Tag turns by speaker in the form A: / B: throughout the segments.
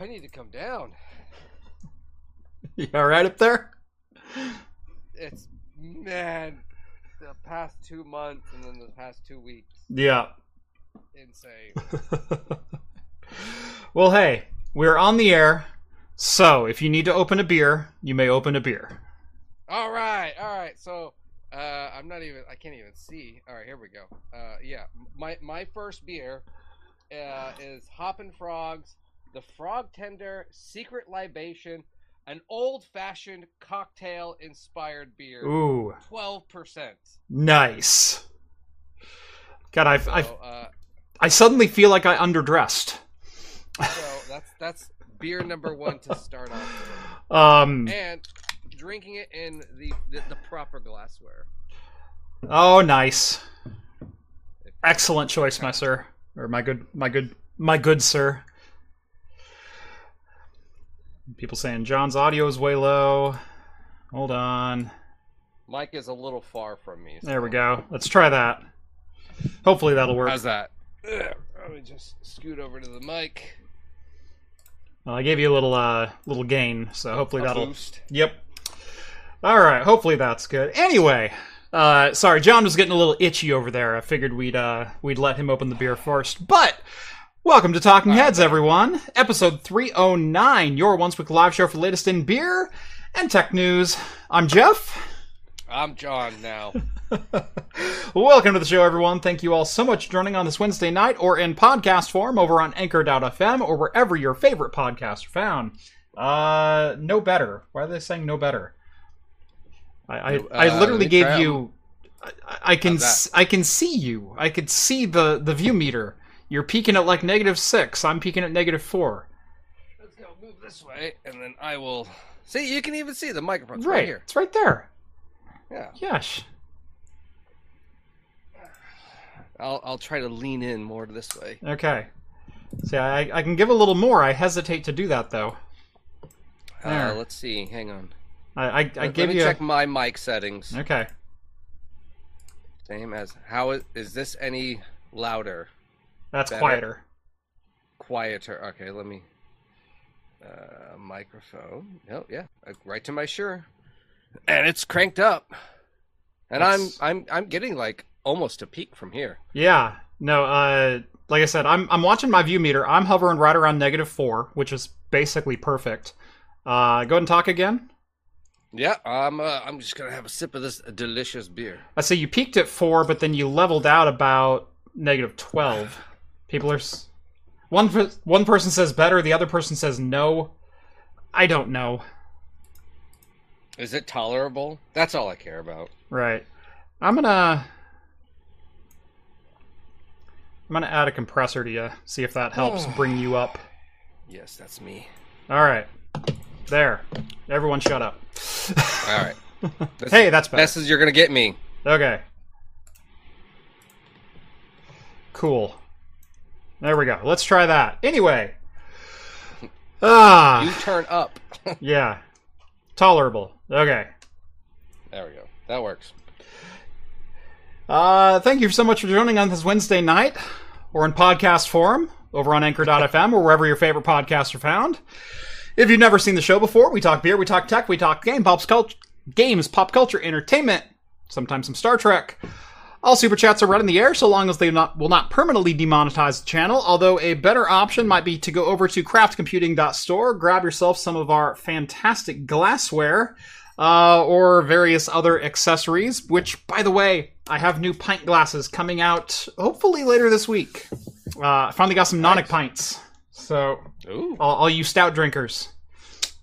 A: I need to come down.
B: You all right up there?
A: It's man, the past two months and then the past two weeks,
B: Yeah.
A: insane.
B: well, hey, we're on the air, so if you need to open a beer, you may open a beer.
A: all right, all right. So, uh, I'm not even. I can't even see. All right, here we go. Uh, yeah, my my first beer uh, is Hoppin' Frogs, the Frog Tender Secret Libation, an old-fashioned cocktail-inspired beer.
B: Ooh,
A: Twelve percent.
B: nice. God, I've,
A: So,
B: I've,
A: uh,
B: I suddenly feel like I underdressed.
A: so that's that's beer number one to start off. with.
B: Um,
A: and drinking it in the the, the proper glassware.
B: oh, nice. Excellent choice, my sir, or my good, my good, my good sir. People saying John's audio is way low. Hold on.
A: mic is a little far from me.
B: There we go. Let's try that. Hopefully that'll work.
A: How's that? Ugh, Let me just scoot over to the mic.
B: Well, I gave you a little uh little gain, so hopefully
A: A
B: that'll.
A: boost.
B: Yep. All right. Hopefully that's good. Anyway, uh, sorry, John was getting a little itchy over there. I figured we'd uh we'd let him open the beer first, but. Welcome to Talking Heads, everyone. Episode 309, your once week live show for the latest in beer and tech news. I'm Jeff.
A: I'm John now.
B: Welcome to the show, everyone. Thank you all so much for joining on this Wednesday night or in podcast form over on Anchor.fm or wherever your favorite podcasts are found. Uh, no better. Why are they saying no better? I I,
A: No,
B: I
A: uh,
B: literally gave you. I, I can
A: How's that?
B: s- I can see you. I could see the the VU meter. You're peaking at like negative six. I'm peaking at negative four.
A: Let's go move this way, and then I will. See, you can even see the microphone right,
B: Right.
A: here.
B: It's right there.
A: Yeah,
B: Yes.
A: I'll I'll try to lean in more this way.
B: Okay. See, I I can give a little more. I hesitate to do that though. There.
A: Uh, let's see. Hang on.
B: I I, I
A: Let,
B: give
A: let me
B: you.
A: check my mic settings.
B: Okay.
A: Same as how is, is this any louder?
B: That's
A: Better.
B: quieter.
A: quieter. Okay, let me. Uh, microphone. No, yeah, uh, right to my sure, and it's cranked up, and
B: That's-
A: I'm I'm I'm getting like almost a peak from here.
B: Yeah. No, uh like I said, I'm I'm watching my VU meter. I'm hovering right around negative four, which is basically perfect. Uh go ahead and talk again.
A: Yeah, I'm uh, I'm just gonna have a sip of this delicious beer.
B: I say you peaked at four, but then you leveled out about negative twelve. People are one one person says better, the other person says no. I don't know.
A: Is it tolerable? That's all I care about.
B: Right. I'm gonna I'm gonna add a compressor to you, see if that helps bring you up.
A: Yes, that's me.
B: All right. There. Everyone shut up.
A: All right. This,
B: Hey, that's better.
A: Best as you're gonna get me.
B: Okay. Cool. There we go. Let's try that. Anyway.
A: You
B: Ah,
A: turn up.
B: yeah. Tolerable. Okay.
A: there we go. That works.
B: Uh, thank you so much for joining on this Wednesday night, or in podcast form, over on Anchor.fm, or wherever your favorite podcasts are found. If you've never seen the show before, we talk beer, we talk tech, we talk game, pop culture, games, pop culture, entertainment, sometimes some Star Trek. All super chats are read in the air so long as they not, will not permanently demonetize the channel, although a better option might be to go over to craftcomputing.store, grab yourself some of our fantastic glassware, uh, or various other accessories, which, by the way, I have new pint glasses coming out hopefully later this week. Uh, I finally got some Nonic pints. So, all, all you stout drinkers.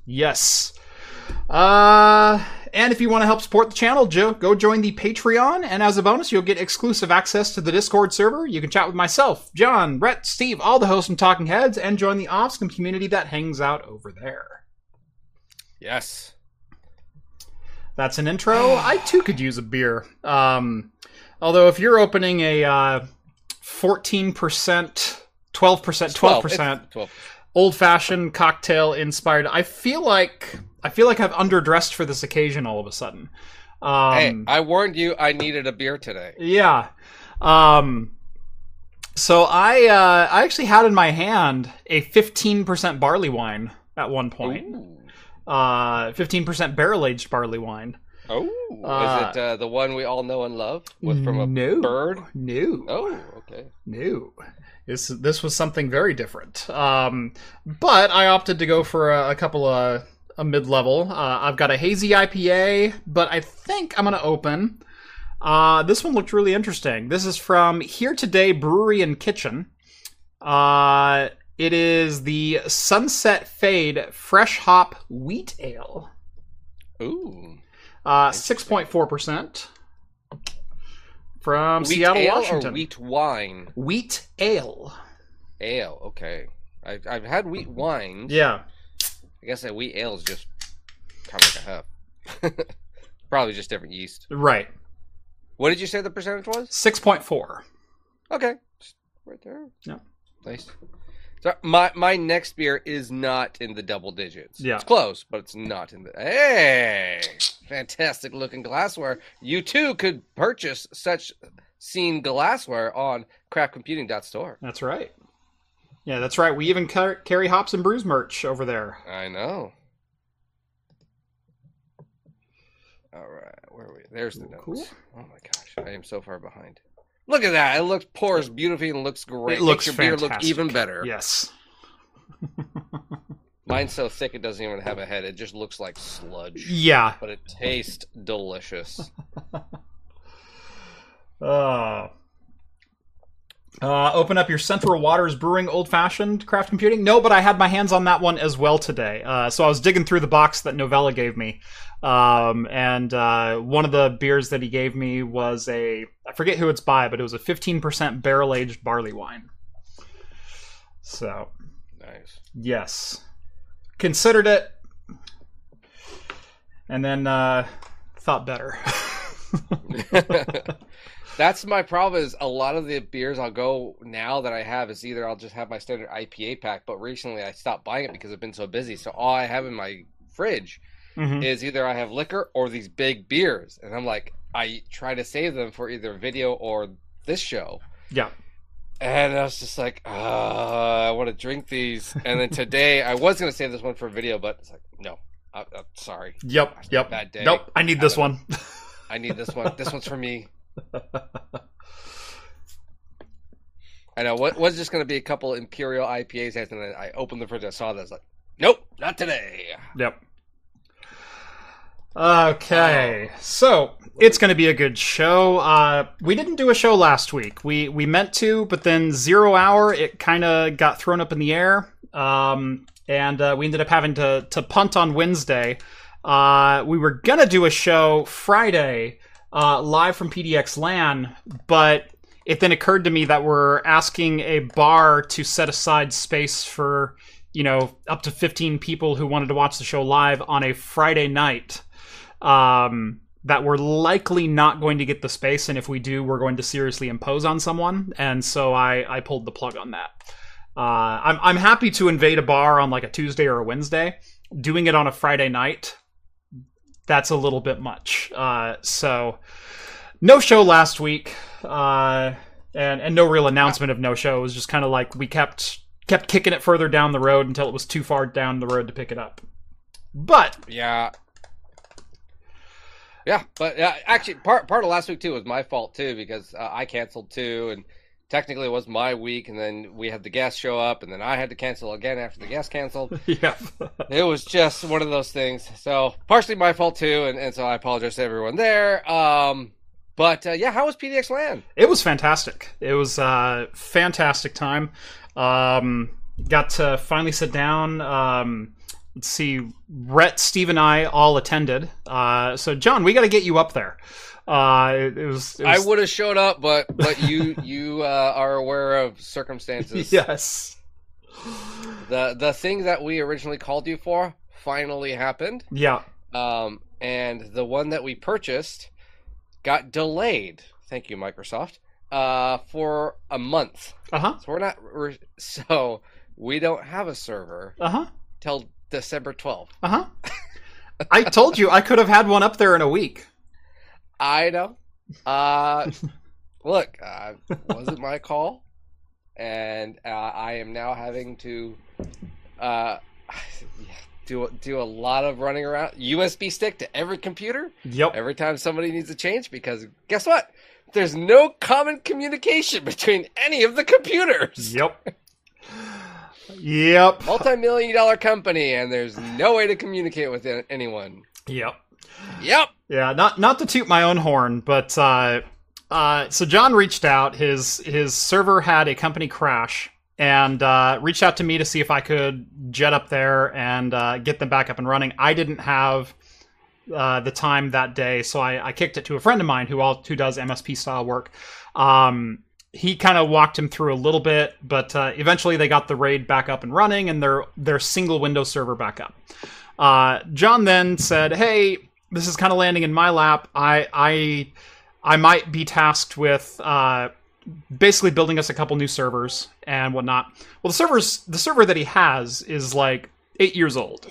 B: Yes. Uh, and if you want to help support the channel, jo- go join the Patreon. And as a bonus, you'll get exclusive access to the Discord server. You can chat with myself, John, Brett, Steve, all the hosts from Talking Heads, and join the Offscom community that hangs out over there.
A: Yes.
B: That's an intro. I too could use a beer. Um, although if you're opening a uh, 14%, 12%, 12%,
A: It's Twelve.
B: old fashioned cocktail inspired. I feel like I feel like I've underdressed for this occasion all of a sudden. Um,
A: hey, I warned you. I needed a beer today.
B: yeah. Um, So I uh, I actually had in my hand a 15% barley wine at one point. Uh, 15% barrel aged barley wine.
A: Oh,
B: Uh,
A: is it uh, the one we all know and love with from a
B: no.
A: bird?
B: No.
A: Oh, okay.
B: No. This this was something very different. Um, but I opted to go for a, a couple of a mid level. Uh, I've got a hazy IPA, but I think I'm gonna open. Uh, this one looked really interesting. This is from Here Today Brewery and Kitchen. Uh, it is the Sunset Fade Fresh Hop Wheat Ale.
A: Ooh.
B: Uh, six point four percent from
A: wheat
B: Seattle, Washington.
A: wheat wine?
B: Wheat ale.
A: Ale. Okay. I've, I've had wheat wine.
B: Yeah.
A: I guess that wheat ale is just kind of like a hub. Probably just different yeast.
B: Right.
A: What did you say the percentage was?
B: Six point four.
A: Okay. Just right there.
B: Yeah.
A: Nice. So my my next beer is not in the double digits.
B: Yeah.
A: It's close, but it's not in the Hey! Fantastic looking glassware. You too could purchase such scene glassware on craftcomputing.store.
B: That's right. Yeah, that's right. We even car- carry hops and brews merch over there.
A: I know. All right, where are we? There's the notes.
B: cool.
A: Oh my gosh, I am so far behind. Look at that! It looks pours beautifully and looks great.
B: It looks
A: Makes your beer look even better.
B: Yes.
A: Mine's so thick it doesn't even have a head. It just looks like sludge.
B: Yeah.
A: But it tastes delicious.
B: Uh, uh, open up your Central Waters Brewing Old Fashioned Craft Computing. No, but I had my hands on that one as well today. Uh, so I was digging through the box that Novella gave me. Um, and uh, one of the beers that he gave me was a, I forget who it's by, but it was a 15% barrel aged barley wine. So,
A: Nice.
B: yes. Considered it. And then uh, thought better.
A: That's my problem. Is a lot of the beers I'll go now that I have is either I'll just have my standard IPA pack, but recently I stopped buying it because I've been so busy. So all I have in my fridge
B: Mhm.
A: is either I have liquor or these big beers, and I'm like, I try to save them for either video or this show.
B: Yeah.
A: And I was just like, uh, I want to drink these. And then today I was gonna save this one for video, but it's like, no, I, I'm sorry.
B: Yep, yep.
A: Bad day.
B: Nope, I need this one.
A: I need this one. This one's for me. I know. What was just going to be a couple Imperial IPAs, and then I opened the fridge. I saw this. Like, nope, not today.
B: Yep. Okay, so it's going to be a good show. Uh, we didn't do a show last week. We we meant to, but then zero hour it kind of got thrown up in the air, um, and uh, we ended up having to to punt on Wednesday. Uh, we were gonna do a show Friday uh, live from PDX LAN, but it then occurred to me that we're asking a bar to set aside space for you know up to 15 people who wanted to watch the show live on a Friday night um, that we're likely not going to get the space, and if we do, we're going to seriously impose on someone. And so I, I pulled the plug on that. Uh, I'm, I'm happy to invade a bar on like a Tuesday or a Wednesday. Doing it on a Friday night, that's a little bit much. Uh, so no show last week, uh, and and no real announcement of no show. It was just kind of like we kept kept kicking it further down the road until it was too far down the road to pick it up. But
A: Yeah. Yeah, but uh, actually, part part of last week too was my fault too because uh, I canceled too, and technically it was my week, and then we had the guest show up, and then I had to cancel again after the guest canceled.
B: yeah.
A: it was just one of those things. So partially my fault too, and, and so I apologize to everyone there. Um, but uh, yeah, how was PDX LAN?
B: It was fantastic. It was a fantastic time. Um, got to finally sit down. Um, let's see, Rhett, Steve, and I all attended. Uh, so, John, we got to get you up there. Uh, it, it was. It
A: I would have showed up, but but you you uh, are aware of circumstances.
B: yes.
A: The the thing that we originally called you for finally happened.
B: Yeah.
A: Um, and the one that we purchased got delayed. Thank you, Microsoft. Uh, for a month.
B: Uh huh.
A: So we're not. We're, so we don't have a server
B: Uh huh.
A: till December twelfth.
B: Uh huh. I told you I could have had one up there in a week.
A: I know. Uh, look, uh, wasn't my call. and uh, I am now having to uh, do do a lot of running around USB stick to every computer
B: Yep.
A: every time somebody needs a change because guess what? There's no common communication between any of the computers.
B: Yep. Yep.
A: Multi-million dollar company, and there's no way to communicate with anyone.
B: Yep.
A: Yep.
B: Yeah, not not to toot my own horn, but uh, uh, so John reached out. His his server had a company crash, and uh, reached out to me to see if I could jet up there and uh, get them back up and running. I didn't have uh, the time that day, so I, I kicked it to a friend of mine who all who does MSP style work. Um, he kind of walked him through a little bit, but uh, eventually they got the raid back up and running, and their their single Windows server back up. Uh, John then said, "Hey, this is kind of landing in my lap. I I I might be tasked with uh, basically building us a couple new servers and whatnot. Well, the servers the server that he has is like eight years old,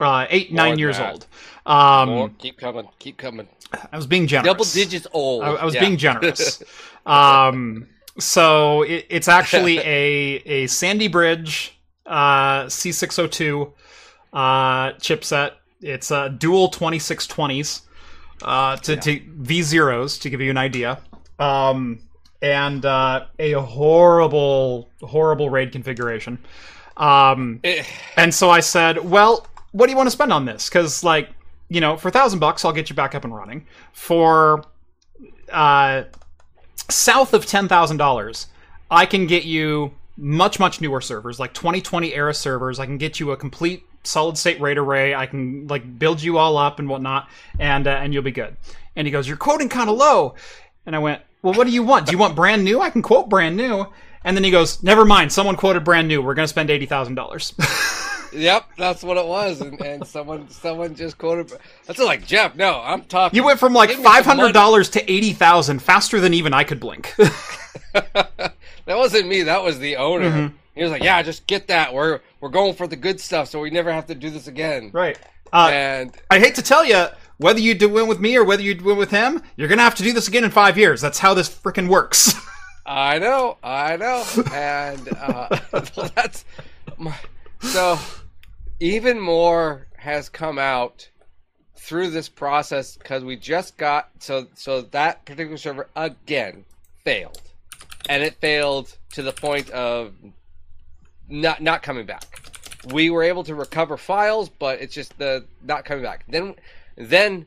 B: uh, eight
A: More
B: nine years
A: that.
B: old. Um,
A: More, keep coming. Keep coming.
B: I was being generous.
A: Double digits old.
B: I, I was
A: Yeah.
B: being generous. um, so it, it's actually a a Sandy Bridge uh, C602 uh, chipset. It's a dual 2620s uh, to, to V zeros to give you an idea. Um, and uh, a horrible, horrible RAID configuration. Um,
A: Eh,
B: and so I said, "Well, what do you want to spend on this? Because, like, you know, for a thousand bucks, I'll get you back up and running. For uh, south of ten thousand dollars, I can get you much, much newer servers, like 2020 era servers. I can get you a complete solid state RAID array. I can like build you all up and whatnot, and uh, and you'll be good." And he goes, "You're quoting kind of low," and I went, "Well, what do you want? Do you want brand new? I can quote brand new." And then he goes, "Never mind. Someone quoted brand new. We're going to spend eighty thousand dollars."
A: Yep, that's what it was, and, and someone someone just quoted. That's like Jeff. No, I'm talking.
B: You went from like
A: Give me some
B: five hundred dollars to eighty thousand faster than even I could blink.
A: that wasn't me. That was the owner.
B: Mm-hmm.
A: He was like, "Yeah, just get that. We're we're going for the good stuff, so we never have to do this again."
B: right. Uh,
A: And
B: I hate to tell you, whether you do win with me or whether you win with him, you're gonna have to do this again in five years. That's how this freaking works.
A: I know, I know, and uh, well, that's my, so. Even more has come out through this process because we just got so so that particular server again failed, and it failed to the point of not not coming back. We were able to recover files, but it's just the not coming back. Then then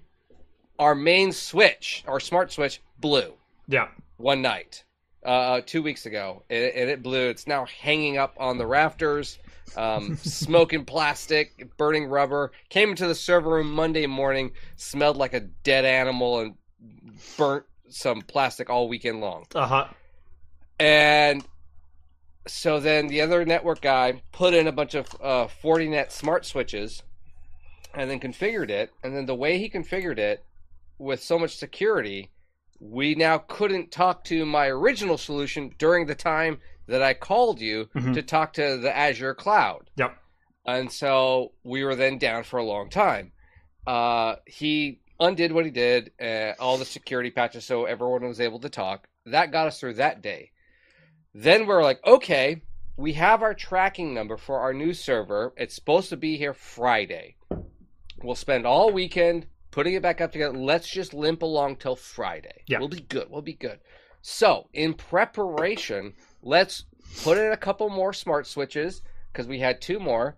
A: our main switch, our smart switch, blew
B: yeah.
A: one night, uh, two weeks ago, and it, and it blew. It's now hanging up on the rafters, um, smoking plastic, burning rubber. Came into the server room Monday morning, smelled like a dead animal, and burnt some plastic all weekend long.
B: Uh huh.
A: And so then the other network guy put in a bunch of uh, Fortinet smart switches and then configured it. And then the way he configured it with so much security, we now couldn't talk to my original solution during the time that I called you
B: Mhm.
A: to talk to the Azure cloud.
B: Yep.
A: And so we were then down for a long time. Uh, he undid what he did, uh, all the security patches, so everyone was able to talk. That got us through that day. Then we're like, okay, we have our tracking number for our new server. It's supposed to be here Friday. We'll spend all weekend putting it back up together. Let's just limp along till Friday.
B: Yeah.
A: We'll be good. We'll be good. So, in preparation, let's put in a couple more smart switches because we had two more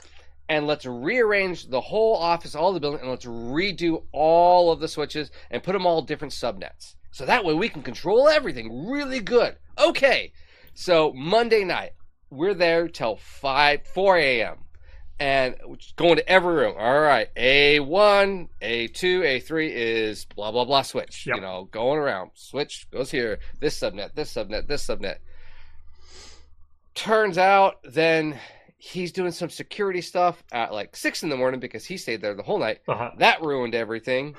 A: and let's rearrange the whole office, all the building, and let's redo all of the switches and put them all different subnets. So that way we can control everything really good. Okay. So Monday night, we're there till 5, 4 a.m. And going to every room. All right. A1, A2, A3 is blah, blah, blah switch.
B: Yep.
A: You know, going around. Switch goes here. This subnet, this subnet, this subnet. Turns out then he's doing some security stuff at like 6 in the morning because he stayed there the whole night.
B: Uh huh.
A: That ruined everything.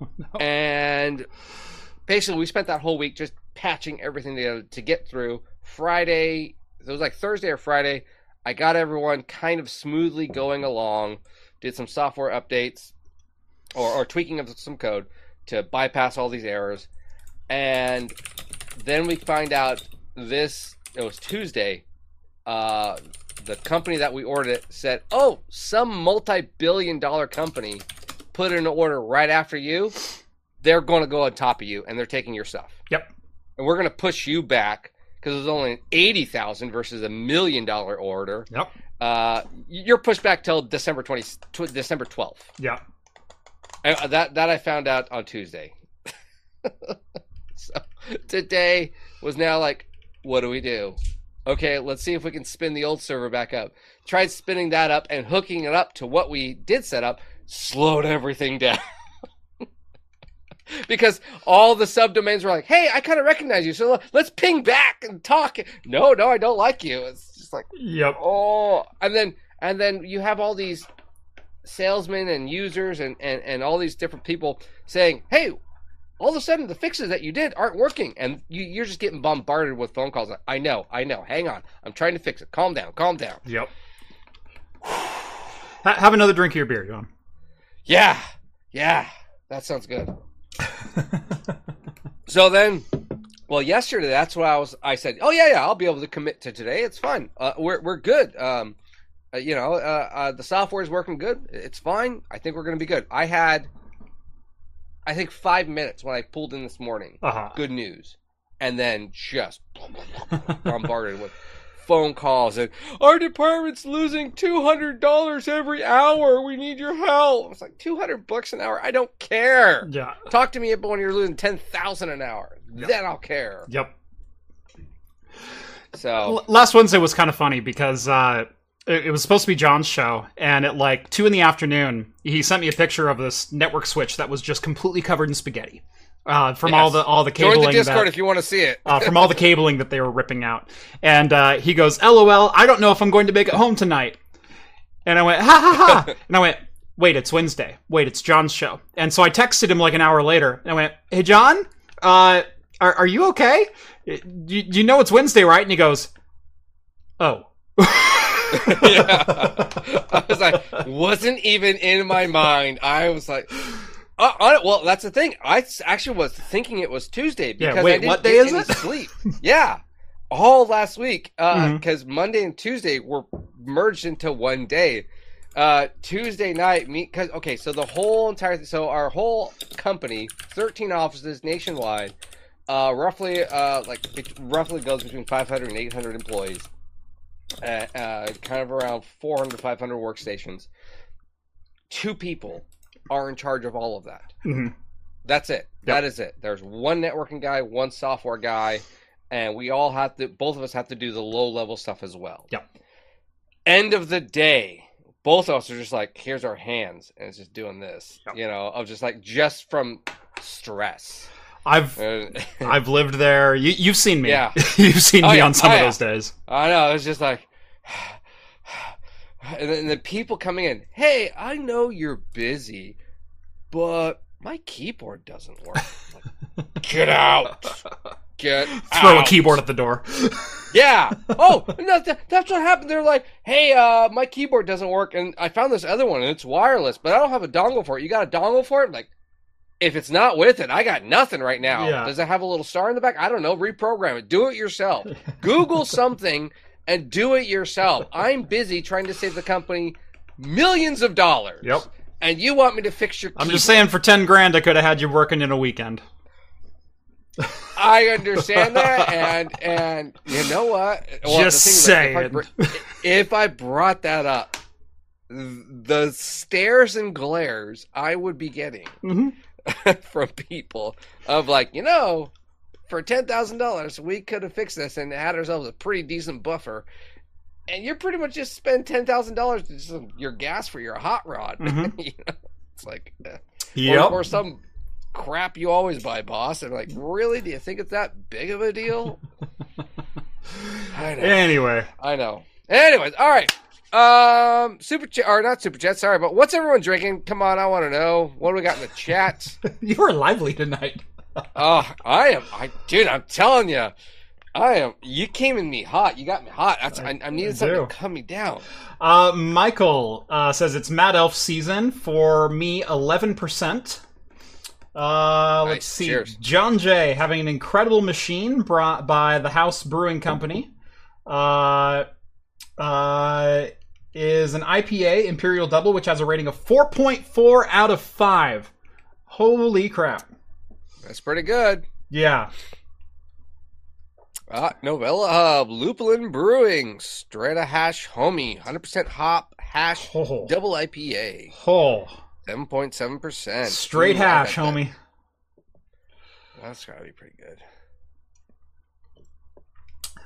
A: And basically, we spent that whole week just patching everything together to get through. Friday, it was like Thursday or Friday, I got everyone kind of smoothly going along, did some software updates or, or tweaking of some code to bypass all these errors. And then we find out this it was Tuesday. Uh, the company that we ordered it said, "Oh, some multi-billion-dollar company put in an order right after you. They're going to go on top of you, and they're taking your stuff.
B: Yep.
A: And we're going to push you back because it was only eighty thousand versus a million-dollar order.
B: Yep.
A: Uh, you're pushed back till December twenty, tw- December twelfth.
B: Yeah.
A: Uh, that that I found out on Tuesday. so today was now like, what do we do? Okay, let's see if we can spin the old server back up. Tried spinning that up and hooking it up to what we did set up, slowed everything down. because all the subdomains were like, "Hey, I kind of recognize you, so let's ping back and talk." No, no, I don't like you. It's just like,
B: Yep.
A: oh, and then and then you have all these salesmen and users and, and, and all these different people saying, hey, all of a sudden the fixes that you did aren't working. And you, you're just getting bombarded with phone calls. I know, I know. Hang on. I'm trying to fix it. Calm down, calm down.
B: Yep. Have another drink of your beer, John.
A: Yeah, yeah. That sounds good. So then, well, yesterday that's what I was. I said, "Oh yeah, yeah, I'll be able to commit to today. It's fine. Uh, we're we're good. Um, uh, you know, uh, uh, the software is working good. It's fine. I think we're going to be good." I had, I think, five minutes when I pulled in this morning.
B: Uh-huh.
A: Good news, and then just bombarded with phone calls and our department's losing two hundred dollars every hour. We need your help. It's like two hundred bucks an hour. I don't care.
B: Yeah.
A: Talk to me about when you're losing ten thousand an hour. Then I'll care.
B: Yep.
A: So
B: Last Wednesday was kind of funny because uh, it, it was supposed to be John's show, and at like two in the afternoon, he sent me a picture of this network switch that was just completely covered in spaghetti uh, from all the all the cabling.
A: join the Discord
B: that-
A: if you want to see it.
B: uh, from all the cabling that they were ripping out. And uh, he goes, LOL, I don't know if I'm going to make it home tonight. And I went, ha ha ha. and I went, wait, it's Wednesday. Wait, it's John's show. And so I texted him like an hour later. And I went, hey, John, uh, are, are you okay? You, you know it's Wednesday, right? And he goes, oh.
A: yeah. I was like, wasn't even in my mind. I was like, uh, on it. Well, that's the thing. I actually was thinking it was Tuesday
B: Yeah,
A: because
B: wait,
A: I didn't
B: what day
A: get
B: is it?
A: sleep. yeah, all last week because Monday and Tuesday were merged into one day. Uh, Tuesday night, me because okay, so the whole entire so our whole company, thirteen offices nationwide, uh, roughly uh like it roughly goes between 500 and 800 employees, uh, uh, kind of around 400 to 500 workstations. Two people are in charge of all of that.
B: Mhm.
A: That's it. That is it. There's one networking guy, one software guy, and we all have to. Both of us have to do the low level stuff as well.
B: Yep.
A: End of the day, both of us are just like, here's our hands, and it's just doing this.
B: Yep.
A: You know, of just like just from stress.
B: I've I've lived there. You, you've seen me.
A: Yeah.
B: you've seen
A: Oh,
B: me
A: yeah.
B: on some
A: Oh,
B: of
A: yeah.
B: those days.
A: I know. It's just like, and then, then people coming in. Hey, I know you're busy, but my keyboard doesn't work. Like, Get out. Get
B: Throw a keyboard at the door.
A: Yeah. Oh, no, th- that's what happened. They're like, hey, uh, my keyboard doesn't work, and I found this other one, and it's wireless, but I don't have a dongle for it. You got a dongle for it? I'm like, if it's not with it, I got nothing right now.
B: Yeah.
A: Does it have a little star in the back? I don't know. Reprogram it. Do it yourself. Google something and do it yourself. I'm busy trying to save the company millions of dollars.
B: Yep.
A: And you want me to fix your
B: I'm
A: keyboard.
B: just saying, for ten grand, I could have had you working in a weekend.
A: I understand that, and and you know what?
B: Just
A: the thing is that If I, if I brought that up, the stares and glares I would be getting
B: hmm
A: from people of like, you know, for ten thousand dollars, we could have fixed this and had ourselves a pretty decent buffer. And you're pretty much just spend ten thousand dollars to just your gas for your hot rod.
B: Mhm.
A: you know, it's like, eh.
B: Yep.
A: Or, or some crap you always buy, boss. And like, really? Do you think it's that big of a deal? I know.
B: Anyway,
A: I know. Anyways, all right. Um, super chat or not super chat. Sorry, but what's everyone drinking? Come on, I want to know. What do we got in the chat?
B: you were lively tonight.
A: Oh, I am. I dude, I'm telling you, I am. You came in me hot. You got me hot. That's, I, I needed
B: I
A: something to calm me down.
B: Uh, Michael uh, says it's Mad Elf season for me, eleven percent. Uh, let's
A: Nice.
B: see.
A: Cheers.
B: John Jay having an incredible machine brought by the House Brewing Company. uh, uh, is an IPA Imperial Double, which has a rating of 4.4 out of 5. Holy crap.
A: That's pretty good.
B: Yeah.
A: Uh, Novella Hub, Lupulin Brewing, Strata Hash Homie, 100% hop, hash,
B: Oh.
A: double IPA,
B: Oh.
A: 7.7%.
B: Straight
A: Ooh,
B: hash,
A: that-
B: homie.
A: That's gotta be pretty good.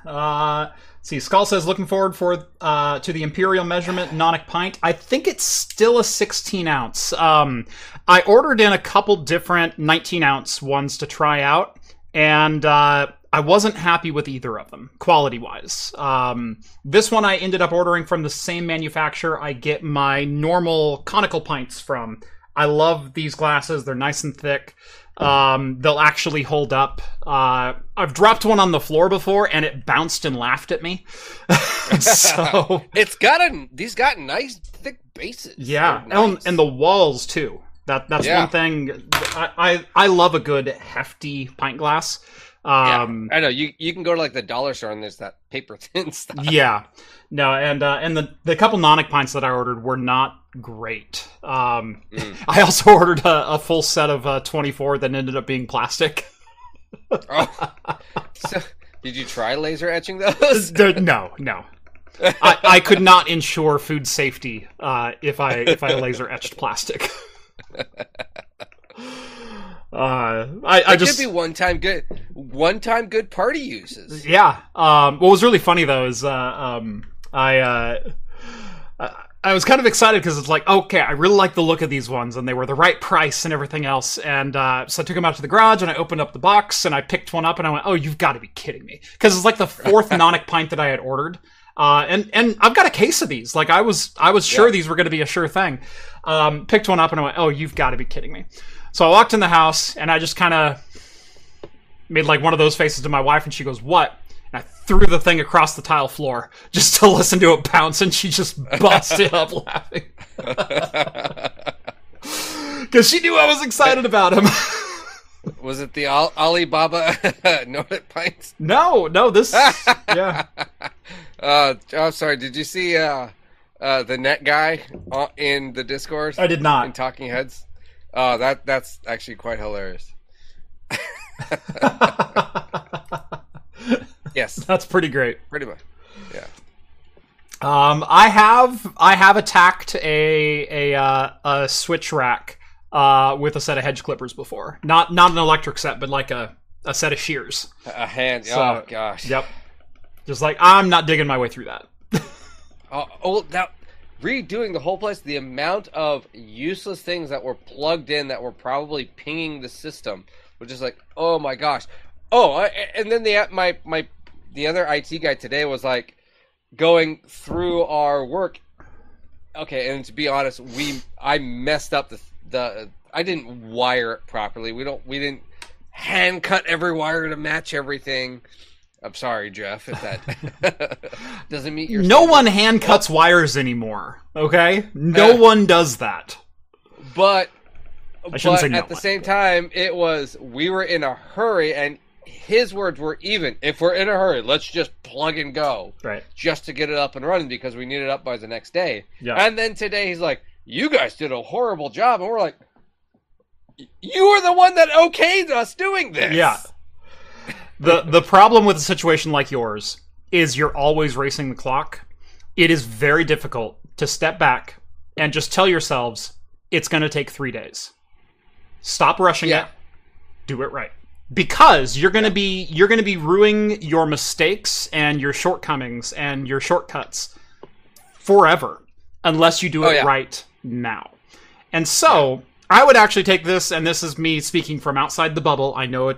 B: Uh, see, Skull says looking forward for uh, to the Imperial measurement Nonic pint. I think it's still a 16 ounce. Um, I ordered in a couple different 19 ounce ones to try out, and uh, I wasn't happy with either of them quality wise. Um, this one I ended up ordering from the same manufacturer I get my normal conical pints from. I love these glasses; they're nice and thick. Um, they'll actually hold up. Uh, I've dropped one on the floor before, and it bounced and laughed at me. so
A: It's got a these got nice thick bases.
B: yeah,
A: They're
B: and, and the walls too. That that's
A: Yeah.
B: one thing. I, I I love a good hefty pint glass.
A: Yeah,
B: Um,
A: I know you you can go to like the dollar store and there's that paper thin stuff.
B: yeah, no, and uh, and the the couple Nonic pints that I ordered were not great. Um,
A: Mm.
B: I also ordered a, a full set of uh, twenty four that ended up being plastic.
A: Oh. So, did you try laser etching those?
B: No, no. I, I could not ensure food safety uh, if I if I laser etched plastic. uh, I, I just
A: could be one time good one time good party uses.
B: yeah. Um, what was really funny though is uh, um, I uh, I- I was kind of excited because it's like okay, I really like the look of these ones and they were the right price and everything else. And uh, so I took them out to the garage and I opened up the box and I picked one up and I went, oh, you've got to be kidding me because it's like the fourth Nonic pint that I had ordered. Uh, and and I've got a case of these. Like I was I was sure
A: Yeah.
B: these were going to be a sure thing. Um, picked one up and I went, oh, you've got to be kidding me. So I walked in the house and I just kind of made like one of those faces to my wife, and she goes, "What?" And I threw the thing across the tile floor just to listen to it bounce, and she just busted up laughing because she knew I was excited about him.
A: Was it the Al- Alibaba Noted Pints?
B: no, no, this, yeah,
A: Uh, oh, sorry. Did you see uh, uh, the net guy uh, in the Discord?
B: I did not. in.
A: Talking Heads. Oh, that that's actually quite hilarious. Yes,
B: That's pretty great.
A: pretty much. Yeah.
B: Um, I have I have attacked a a uh, a switch rack uh, with a set of hedge clippers before. Not not an electric set, but like a a set of shears.
A: A hand.
B: So-
A: oh gosh.
B: Yep. Just like I'm not digging my way through that.
A: Oh, oh, now redoing the whole place. The amount of useless things that were plugged in that were probably pinging the system was just like, oh my gosh. Oh, I, and then the my my the other IT guy today was like going through our work. Okay, and to be honest, we I messed up the the I didn't wire it properly. We don't we didn't hand cut every wire to match everything. I'm sorry, Jeff, if that doesn't meet your
B: No
A: standard.
B: one hand cuts wires anymore. Okay, no
A: Uh,
B: one does that.
A: But
B: I shouldn't
A: but
B: say no
A: at the
B: one.
A: same time, it was we were in a hurry, and his words were even. If we're in a hurry, let's just plug and go,
B: Right.
A: just to get it up and running because we need it up by the next day.
B: Yeah.
A: And then today he's like, "You guys did a horrible job," and we're like, "You were the one that okayed us doing this."
B: Yeah. the The problem with a situation like yours is you're always racing the clock. It is very difficult to step back and just tell yourselves it's going to take three days. Stop rushing
A: Yeah.
B: it. Do it right. Because you're gonna be you're gonna be ruining your mistakes and your shortcomings and your shortcuts forever unless you do
A: Oh,
B: it
A: yeah.
B: right now. And so I would actually take this, and this is me speaking from outside the bubble. I know it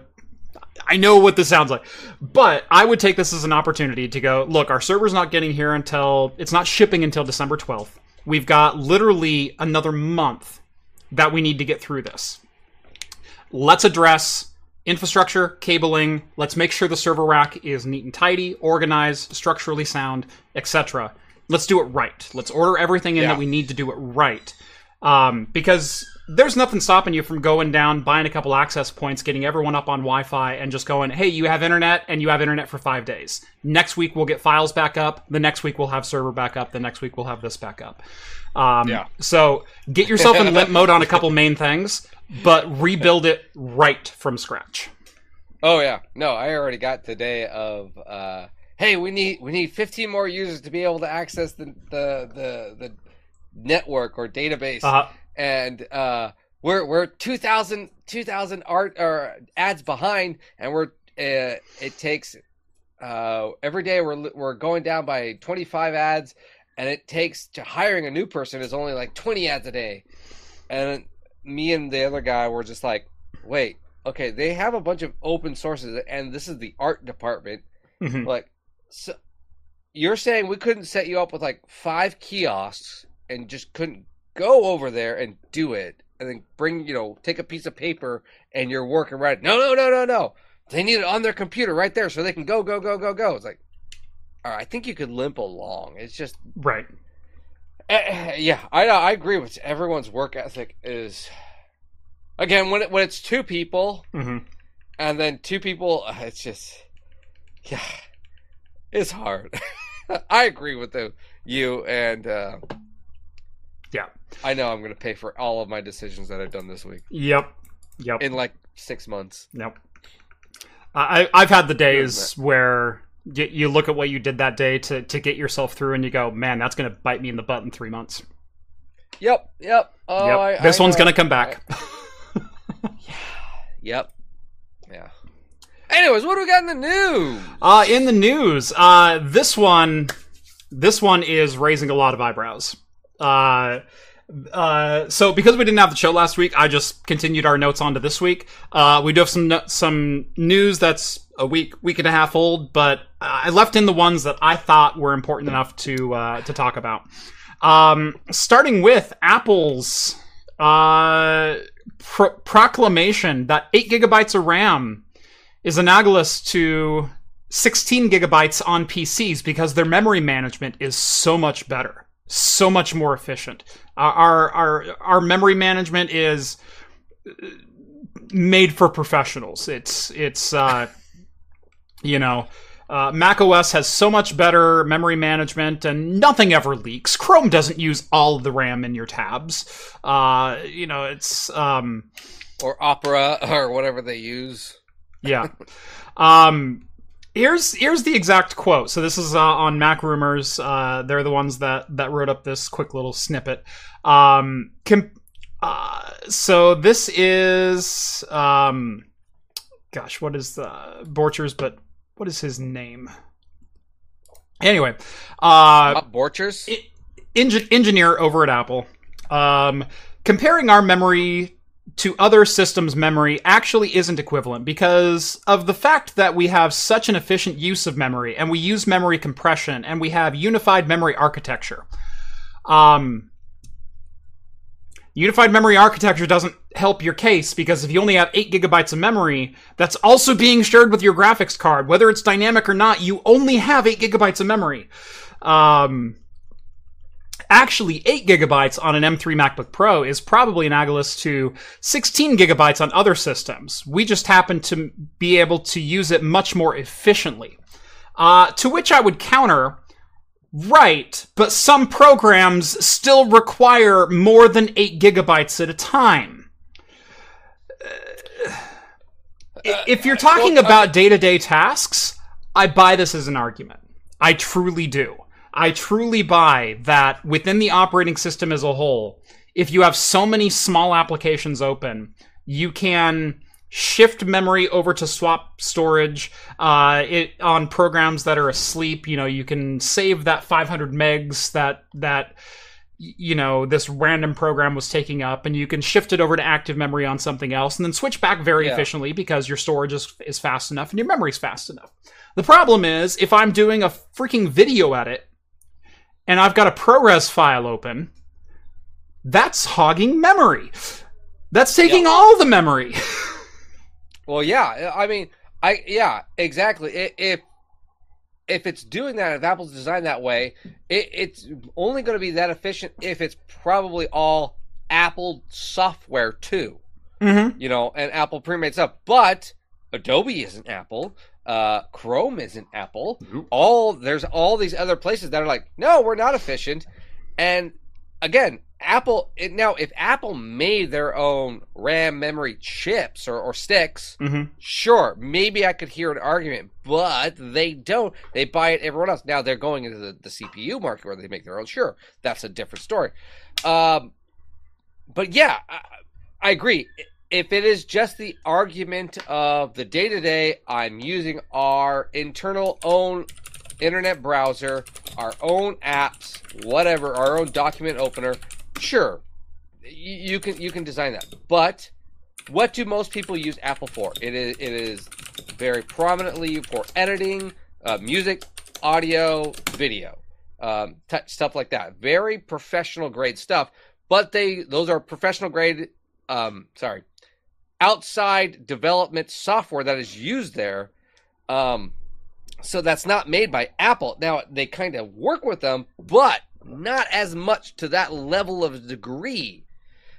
B: I know what this sounds like. But I would take this as an opportunity to go, look, our server's not getting here until it's not shipping until December 12th. We've got literally another month that we need to get through this. Let's address infrastructure, cabling, let's make sure the server rack is neat and tidy, organized, structurally sound, etc. Let's do it right. Let's order everything in
A: Yeah.
B: that we need to do it right. Um, because there's nothing stopping you from going down, buying a couple access points, getting everyone up on Wi-Fi, and just going, "Hey, you have internet, and you have internet for five days. Next week we'll get files back up. The next week we'll have server back up. The next week we'll have this back up." Um,
A: Yeah.
B: So get yourself in limp mode on a couple main things, but rebuild it right from scratch.
A: Oh yeah, no, I already got today of. Uh, hey, we need we need 15 more users to be able to access the the the, the network or database,
B: Uh,
A: and uh, we're we're 2,000 2,000 art or ads behind, and we're uh, it takes uh, every day we're we're going down by 25 ads, and it takes to hiring a new person is only like 20 ads a day, and me and the other guy were just like, wait, okay, they have a bunch of open sources, and this is the art department.
B: mhm.
A: Like, so you're saying we couldn't set you up with like five kiosks and just couldn't go over there and do it, and then bring you know take a piece of paper and you're working right. No, no, no, no, no. They need it on their computer right there so they can go, go, go, go, go. It's like, all right, I think you could limp along. It's just
B: Right.
A: Eh, yeah, I I agree with everyone's work ethic is again when it, when it's two people
B: hmm
A: and then two people uh, it's just yeah it's hard. I agree with the, you and uh,
B: Yeah.
A: I know I'm going to pay for all of my decisions that I've done this week
B: Yep. Yep.
A: in like 6 months.
B: Yep. I I've had the days where you, you look at what you did that day to to get yourself through, and you go, "Man, that's going to bite me in the butt in three months."
A: Yep, yep. Oh,
B: yep.
A: I,
B: this
A: I
B: one's going to come back.
A: Yep. Yeah. Anyways, what do we got in the news?
B: Uh, in the news, uh, this one, this one is raising a lot of eyebrows. Uh, uh, so because we didn't have the show last week, I just continued our notes onto this week. Uh, we do have some some news that's a week week and a half old, but I left in the ones that I thought were important enough to uh, to talk about. Um, starting with Apple's uh, pro- proclamation that eight gigabytes of RAM is analogous to 16 gigabytes on PCs because their memory management is so much better, so much more efficient. Our our our, memory management is made for professionals. It's it's uh, you know. Uh, Mac OS has so much better memory management and nothing ever leaks. Chrome doesn't use all of the RAM in your tabs. Uh, you know, it's um,
A: Or Opera or whatever they use.
B: yeah. Um, here's here's the exact quote. So this is uh, on MacRumors. Uh, they're the ones that that wrote up this quick little snippet. Um, com- uh, so this is um, gosh, what is the Borchers? But what is his name? Anyway, uh,
A: Borchers?
B: engi- engineer over at Apple, um, comparing our memory to other systems' memory actually isn't equivalent because of the fact that we have such an efficient use of memory and we use memory compression and we have unified memory architecture. Um, Unified memory architecture doesn't help your case because if you only have 8 gigabytes of memory, that's also being shared with your graphics card. Whether it's dynamic or not, you only have 8 gigabytes of memory. Um, actually, 8 gigabytes on an M3 MacBook Pro is probably analogous to 16 gigabytes on other systems. We just happen to be able to use it much more efficiently. Uh, to which I would counter, right, but some programs still require more than 8 gigabytes at a time. Uh, if you're talking about day to day tasks, I buy this as an argument. I truly do. I truly buy that within the operating system as a whole, if you have so many small applications open, you can shift memory over to swap storage uh, it on programs that are asleep. You know, you can save that 500 megs that that you know this random program was taking up, and you can shift it over to active memory on something else, and then switch back very
A: Yeah.
B: efficiently because your storage is is fast enough and your memory's fast enough. The problem is if I'm doing a freaking video edit and I've got a ProRes file open, that's hogging memory. That's taking
A: Yeah.
B: all the memory.
A: Well, yeah. I mean, I yeah, exactly. If if it's doing that, if Apple's designed that way, it, it's only going to be that efficient if it's probably all Apple software too.
B: Mm-hmm.
A: You know, and Apple pre-made stuff, but Adobe isn't Apple. Uh, Chrome isn't Apple.
B: Nope.
A: All there's all these other places that are like, no, we're not efficient. And again, Apple it, now if Apple made their own RAM memory chips or, or sticks,
B: Mm-hmm.
A: sure, maybe I could hear an argument, but they don't. They buy it everyone else. Now they're going into the, the CPU market where they make their own. Sure, that's a different story. Um, but yeah, I, I agree. If it is just the argument of the day to day, I'm using our internal own internet browser, our own apps, whatever, our own document opener. Sure, you, can you can design that, but what do most people use Apple for? It is it is very prominently for editing, uh, music, audio, video, um, t- stuff like that. Very professional grade stuff. But they those are professional grade. Um, sorry, outside development software that is used there. Um, so that's not made by Apple. Now they kind of work with them, but not as much to that level of degree.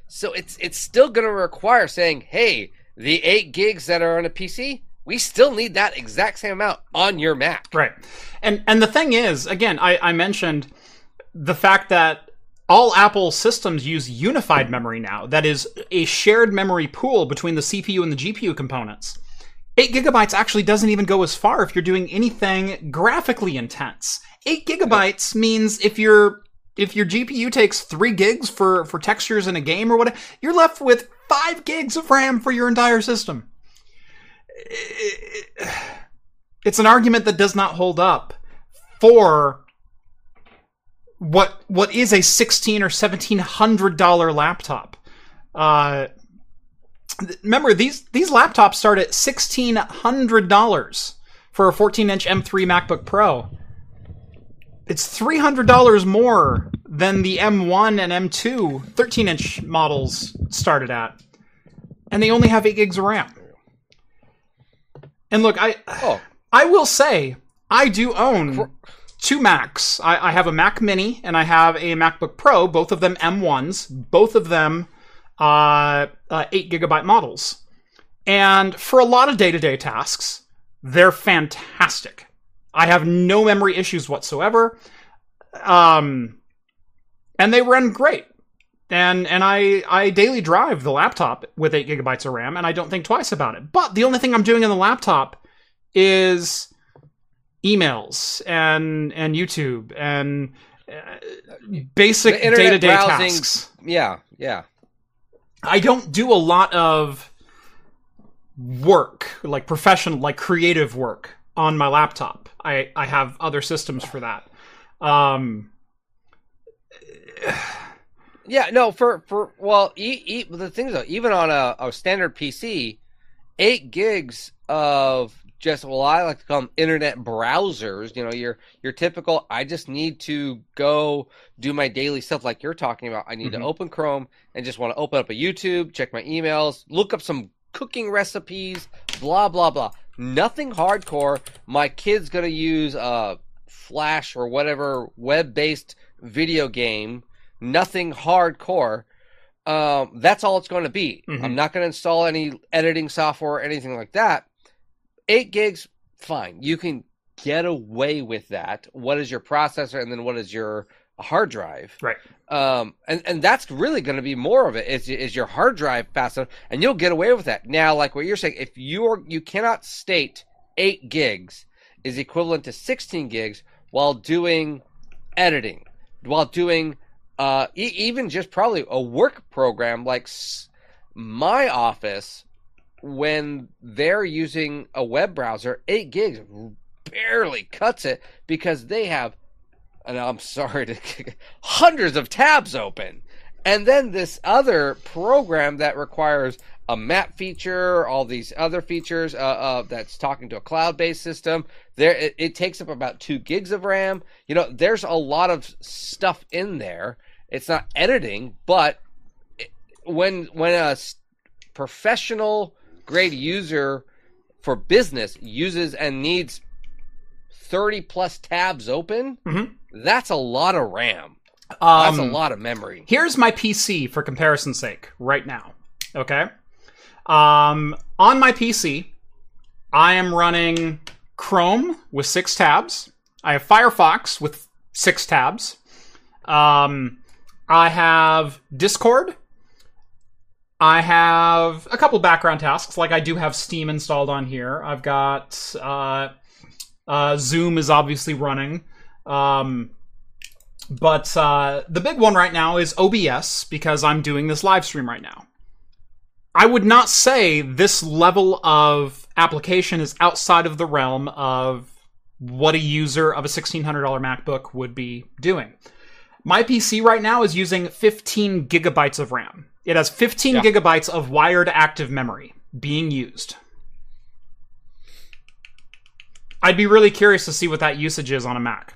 A: So it's it's still going to require saying, "Hey, the 8 gigs that are on a PC, we still need that exact same amount on your Mac."
B: Right. And and the thing is, again, I, I mentioned the fact that all Apple systems use unified memory now. That is a shared memory pool between the CPU and the GPU components. Eight gigabytes actually doesn't even go as far if you're doing anything graphically intense. Eight gigabytes means if you're if your GPU takes three gigs for, for textures in a game or whatever, you're left with five gigs of RAM for your entire system. It's an argument that does not hold up for what what is a sixteen or seventeen hundred dollar laptop. Uh, remember these these laptops start at sixteen hundred dollars for a fourteen inch M3 MacBook Pro. It's three hundred dollars more than the M1 and M2 13 inch models started at, and they only have eight gigs of RAM. And look, I
A: Oh,
B: I will say I do own two Macs. I, I have a Mac Mini and I have a MacBook Pro, both of them M1s, both of them uh, uh, 8 gigabyte models. And for a lot of day to day tasks, they're fantastic. I have no memory issues whatsoever. Um, and they run great. And and I, I daily drive the laptop with 8 gigabytes of RAM, and I don't think twice about it. But the only thing I'm doing on the laptop is emails and and YouTube and uh, basic
A: internet
B: day-to-day tasks.
A: yeah, yeah.
B: I don't do a lot of work, like professional, like creative work on my laptop. I I have other systems for that. Um
A: Yeah, no, for for well, e, e, the thing is though, even on a, a standard PC, eight gigs of just well, I like to call them internet browsers. You know, your your typical. I just need to go do my daily stuff like you're talking about. I need
B: Mhm.
A: to open Chrome and just want to open up a YouTube, check my emails, look up some cooking recipes, blah blah blah. Nothing hardcore. My kid's gonna use uh Flash or whatever web based video game nothing hardcore. Um, that's all it's going to be.
B: Mhm.
A: I'm not going to install any editing software or anything like that. Eight gigs, fine. You can get away with that. What is your processor, and then what is your hard drive?
B: Right.
A: Um, and and that's really going to be more of it. Is is your hard drive fast enough, and you'll get away with that. Now, like what you're saying, if you're you cannot state eight gigs is equivalent to 16 gigs while doing editing, while doing uh, e- even just probably a work program like s- my office when they're using a web browser, eight gigs barely cuts it because they have, and I'm sorry to, hundreds of tabs open. And then this other program that requires a map feature, all these other features uh, uh, that's talking to a cloud-based system. There, it, it takes up about two gigs of RAM. You know, there's a lot of stuff in there. It's not editing, but it, when when a professional grade user for business uses and needs 30 plus tabs open,
B: Mhm.
A: that's a lot of RAM. That's a
B: Um,
A: lot of memory.
B: Here's my PC for comparison's sake right now. Okay. Um, on my PC, I am running Chrome with six tabs. I have Firefox with six tabs. Um, I have Discord. I have a couple background tasks, like I do have Steam installed on here. I've got uh, uh, Zoom is obviously running. Um, but uh, the big one right now is OBS because I'm doing this live stream right now. I would not say this level of application is outside of the realm of what a user of a $1,600 MacBook would be doing. My PC right now is using 15 gigabytes of RAM. It has 15
A: Yeah.
B: gigabytes of wired active memory being used. I'd be really curious to see what that usage is on a Mac.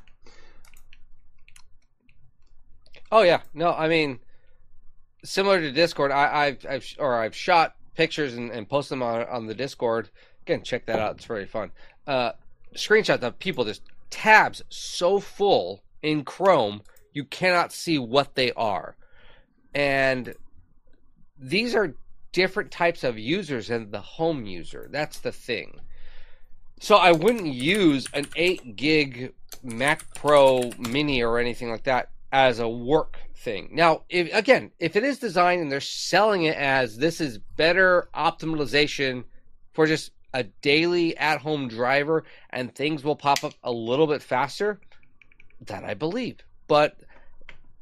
A: Oh yeah, no, I mean, similar to Discord, I, I've, I've or I've shot pictures and, and posted them on on the Discord. Again, check that out; it's very fun. Uh, screenshots of people just tabs so full in Chrome you cannot see what they are, and these are different types of users than the home user. That's the thing. So I wouldn't use an eight gig Mac Pro Mini or anything like that as a work thing. Now, if, again, if it is designed and they're selling it as this is better optimization for just a daily at home driver and things will pop up a little bit faster, that I believe. But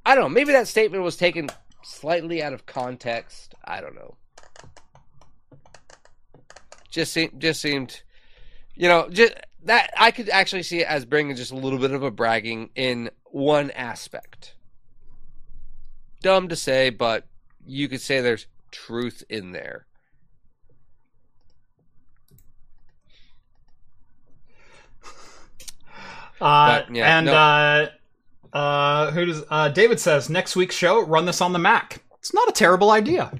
A: I don't know. Maybe that statement was taken slightly out of context. I don't know. Just seemed, just seemed, you know, just that I could actually see it as bringing just a little bit of a bragging in one aspect. Dumb to say, but you could say there's truth in there.
B: Uh,
A: yeah,
B: and
A: no.
B: uh, uh, who does uh, David says next week's show run this on the Mac. It's not a terrible idea.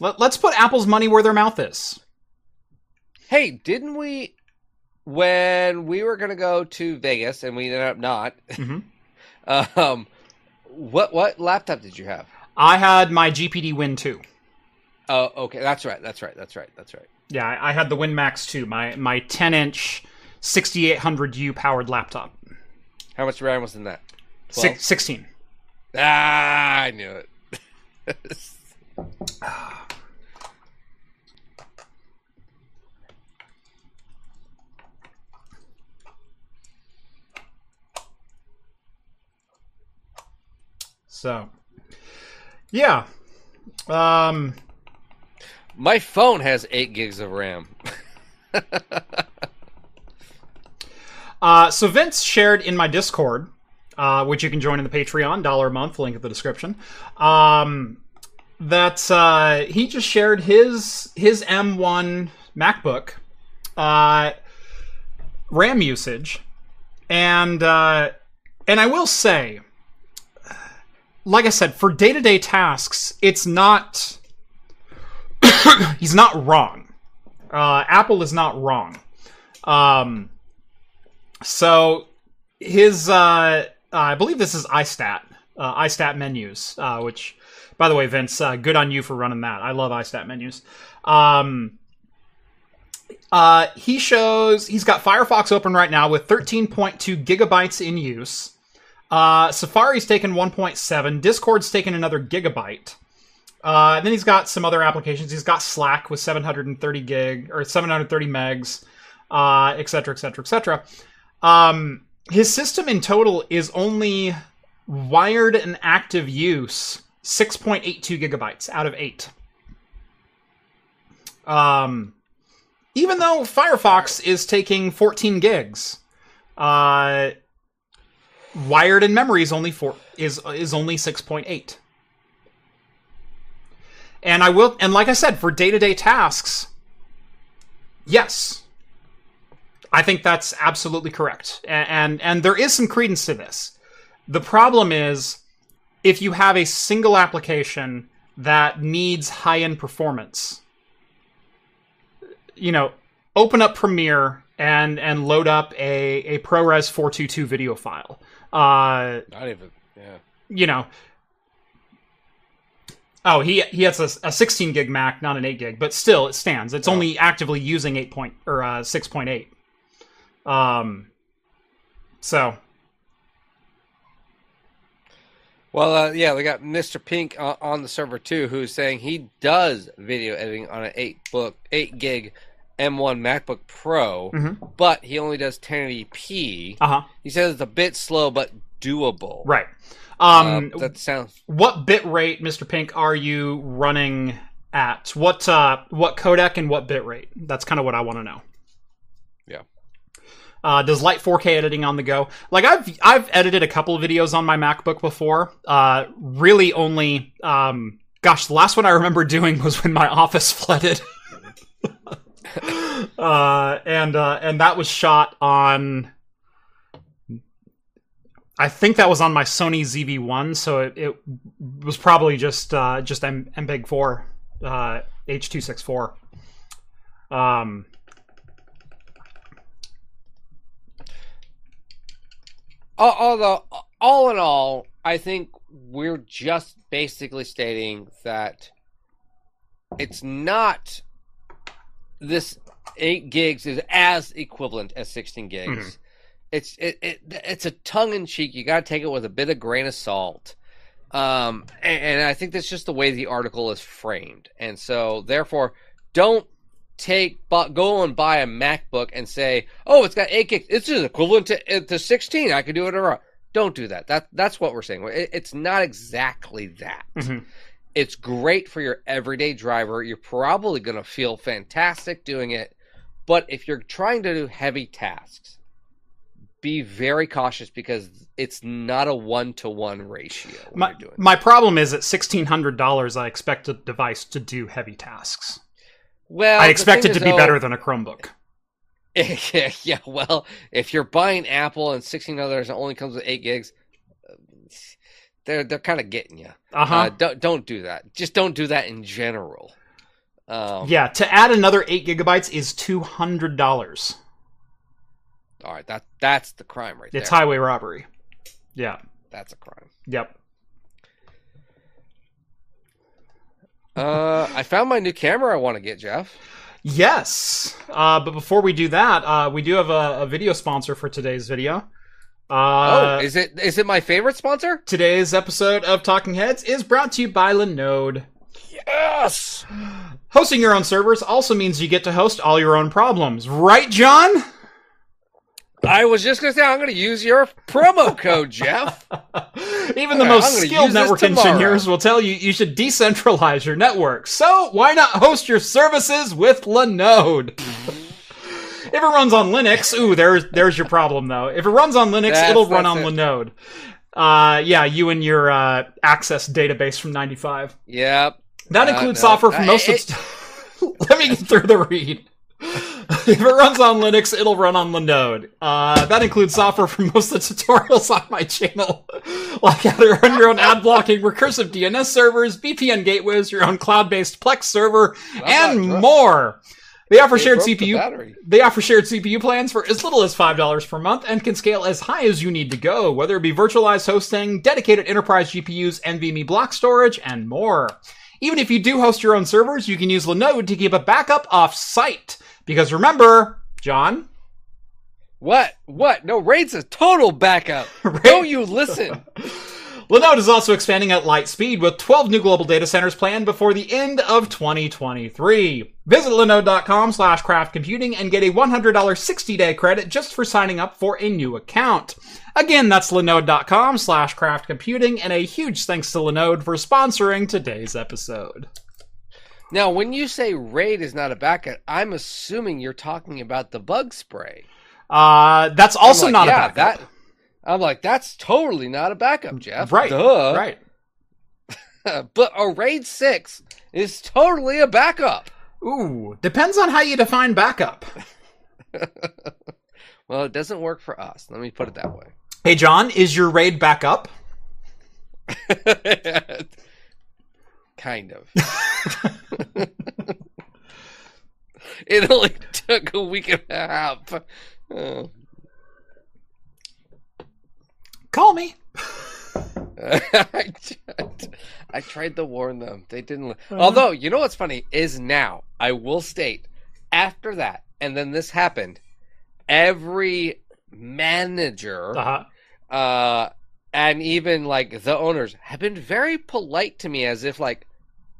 B: Let, let's put Apple's money where their mouth is.
A: Hey, didn't we when we were gonna go to Vegas and we ended up not?
B: Mhm.
A: um, what what laptop did you have?
B: I had my GPD Win 2.
A: Oh, okay, that's right, that's right, that's right, that's right.
B: Yeah, I, I had the Win Max 2, my my 10 inch 6800U powered laptop.
A: How much RAM was in that? Twelve?
B: Six, 16.
A: Ah, I knew it.
B: So, yeah. Um,
A: My phone has eight gigs of RAM.
B: Uh, so Vince shared in my Discord, uh, which you can join in the Patreon, dollar a month, link in the description. Um, that uh, he just shared his his M1 MacBook uh, RAM usage, and uh, and I will say, like I said, for day to day tasks, it's not. he's not wrong. Uh, Apple is not wrong. Um, so his, uh, I believe this is iStat, uh, iStat menus, uh, which, by the way, Vince, uh, good on you for running that. I love iStat menus. Um, uh, he shows he's got Firefox open right now with 13.2 gigabytes in use. Uh, Safari's taken 1.7. Discord's taken another gigabyte. Uh, and then he's got some other applications. He's got Slack with 730 gig or 730 megs, uh, et cetera, et cetera, et cetera. Um, his system in total is only wired and active use 6.82 gigabytes out of 8. Um, even though Firefox is taking 14 gigs, uh, wired and memory is only four is is only 6.8. And I will and like I said for day-to-day tasks, yes, I think that's absolutely correct. And, and and there is some credence to this. The problem is if you have a single application that needs high-end performance, you know, open up Premiere and and load up a a ProRes 422 video file. Uh,
A: Not even. Yeah.
B: you know. Oh, he he has a, a 16 gig Mac, not an 8 gig, but still it stands. It's
A: Oh.
B: only actively using 8 point or uh, 6.8. Um, so
A: Well, uh, yeah, we got Mr. Pink on, on the server too, who's saying he does video editing on an eight book, eight gig M1 MacBook Pro,
B: Mhm.
A: but he only does 1080p.
B: uh huh,
A: He says it's a bit slow, but doable.
B: right.
A: Uh,
B: Um,
A: that sounds.
B: what bit rate, Mr. Pink, are you running at? What uh, what codec and what bit rate? That's kind of what I want to know. Uh, does light 4K editing on the go? Like I've I've edited a couple of videos on my MacBook before. Uh, really only um, gosh, the last one I remember doing was when my office flooded. uh, and uh, and that was shot on. I think that was on my Sony ZV-1, so it, it was probably just uh, just M- MPEG 4 uh, H264. Um,
A: Although, all in all, I think we're just basically stating that it's not this eight gigs is as equivalent as sixteen gigs.
B: Mhm.
A: It's it, it it's a tongue in cheek. You got to take it with a bit of grain of salt. Um, and, and I think that's just the way the article is framed. And so, therefore, don't take go and buy a MacBook and say, "Oh, it's got eight gigs. It's just equivalent to uh, to sixteen. I could do it." Or don't do that. That that's what we're saying. It, it's not exactly that.
B: mhm.
A: It's great for your everyday driver. You're probably going to feel fantastic doing it. But if you're trying to do heavy tasks, be very cautious because it's not a one to one ratio
B: My,
A: you're doing.
B: my problem is at sixteen hundred dollars, I expect a device to do heavy tasks.
A: Well,
B: I expect it to
A: is,
B: be
A: though-
B: better than a Chromebook.
A: yeah. Well, if you're buying Apple and sixteen others and only comes with eight gigs, they're they're kind of getting you.
B: Uh-huh.
A: Uh, don't don't do that. Just don't do that in general. Um,
B: yeah, to add another eight gigabytes is two hundred dollars.
A: All right. That that's the crime right
B: It's
A: there.
B: It's highway robbery. Yeah.
A: That's a crime.
B: Yep.
A: Uh, I found my new camera. I want to get Jeff.
B: Yes. Uh, but before we do that, uh, we do have a, a video sponsor for today's video. Uh,
A: oh, is it is it my favorite sponsor?
B: today's episode of Talking Heads is brought to you by Linode.
A: Yes.
B: Hosting your own servers also means you get to host all your own problems, right, John?
A: I was just gonna say I'm gonna use your promo code, Jeff.
B: Even the most skilled network engineers will tell you you should decentralize your network. So why not host your services with Linode? if it runs on Linux, ooh, there's there's your problem though. If it runs on Linux,
A: That's-
B: it'll run on
A: it.
B: Linode. Uh, yeah, you and your uh, Access database from '95.
A: Yep.
B: That
A: Uh,
B: includes
A: no.
B: software from most
A: it-
B: of. Let me get through the read. if it runs on Linux, it'll run on Linode. Uh, that includes software for most of the tutorials on my channel, like how to run your own ad blocking, recursive DNS servers, VPN gateways, your own cloud-based Plex server, and more. They offer
A: They
B: shared
A: broke the
B: CPU. They offer shared CPU plans for as little as $5 per month and can scale as high as you need to go, whether it be virtualized hosting, dedicated enterprise GPUs, NVMe block storage, and more. Even if you do host your own servers, you can use Linode to keep a backup off-site. Because remember, John,
A: What? What? No, Raid's a total backup. Don't you listen?
B: Linode is also expanding at light speed with 12 new global data centers planned before the end of 2023. Visit linode.com slash craft computing and get a $100 60-day credit just for signing up for a new account. Again, that's linode.com slash craft computing and a huge thanks to Linode for sponsoring today's episode.
A: Now, when you say Raid is not a backup, I'm assuming you're talking about the bug spray.
B: Uh, that's also
A: like,
B: not
A: yeah,
B: a backup.
A: That, I'm like, that's totally not a backup, Jeff.
B: right,
A: Duh.
B: right.
A: but a Raid 6 is totally a backup.
B: Ooh, depends on how you define backup.
A: Well, it doesn't work for us. Let me put it that way.
B: Hey, John, is your raid backup?
A: kind of. it only took a week and a half.
B: Call me.
A: I, tried, I tried to warn them. They didn't. li- Although, you know what's funny is now I will state after that, and then this happened. Every manager,
B: Uh-huh.
A: uh, and even like the owners have been very polite to me, as if like,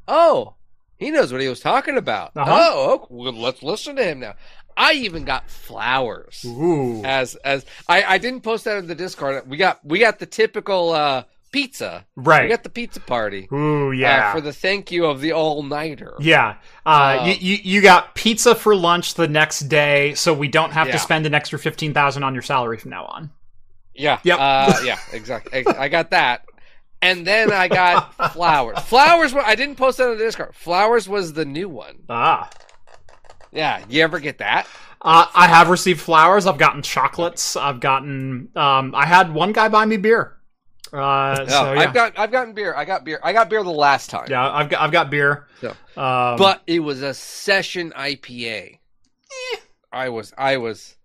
A: oh, he knows what he was talking about.
B: Uh-huh.
A: Oh, okay, well, let's listen to him now. I even got flowers
B: Ooh.
A: as as I, I didn't post that in the Discord. We got we got the typical uh, pizza.
B: Right.
A: We got the pizza party
B: Ooh,
A: uh,
B: yeah.
A: for the thank you of the all nighter.
B: yeah. Uh,
A: Um,
B: you, you you got pizza for lunch the next day, so we don't have
A: Yeah.
B: to spend an extra fifteen thousand on your salary from now on.
A: Yeah.
B: Yep.
A: Uh, yeah. Exactly. I got that. And then I got flowers. Flowers. I didn't post that on the Discord. Flowers was the new one.
B: Ah.
A: Yeah. You ever get that?
B: Uh, I have received flowers. I've gotten chocolates. I've gotten. Um, I had one guy buy me beer. Uh,
A: No,
B: so yeah,
A: I've got I've gotten beer. I got beer. I got beer the last time.
B: yeah, I've got I've got beer.
A: So,
B: Um,
A: but it was a session IPA. I was I was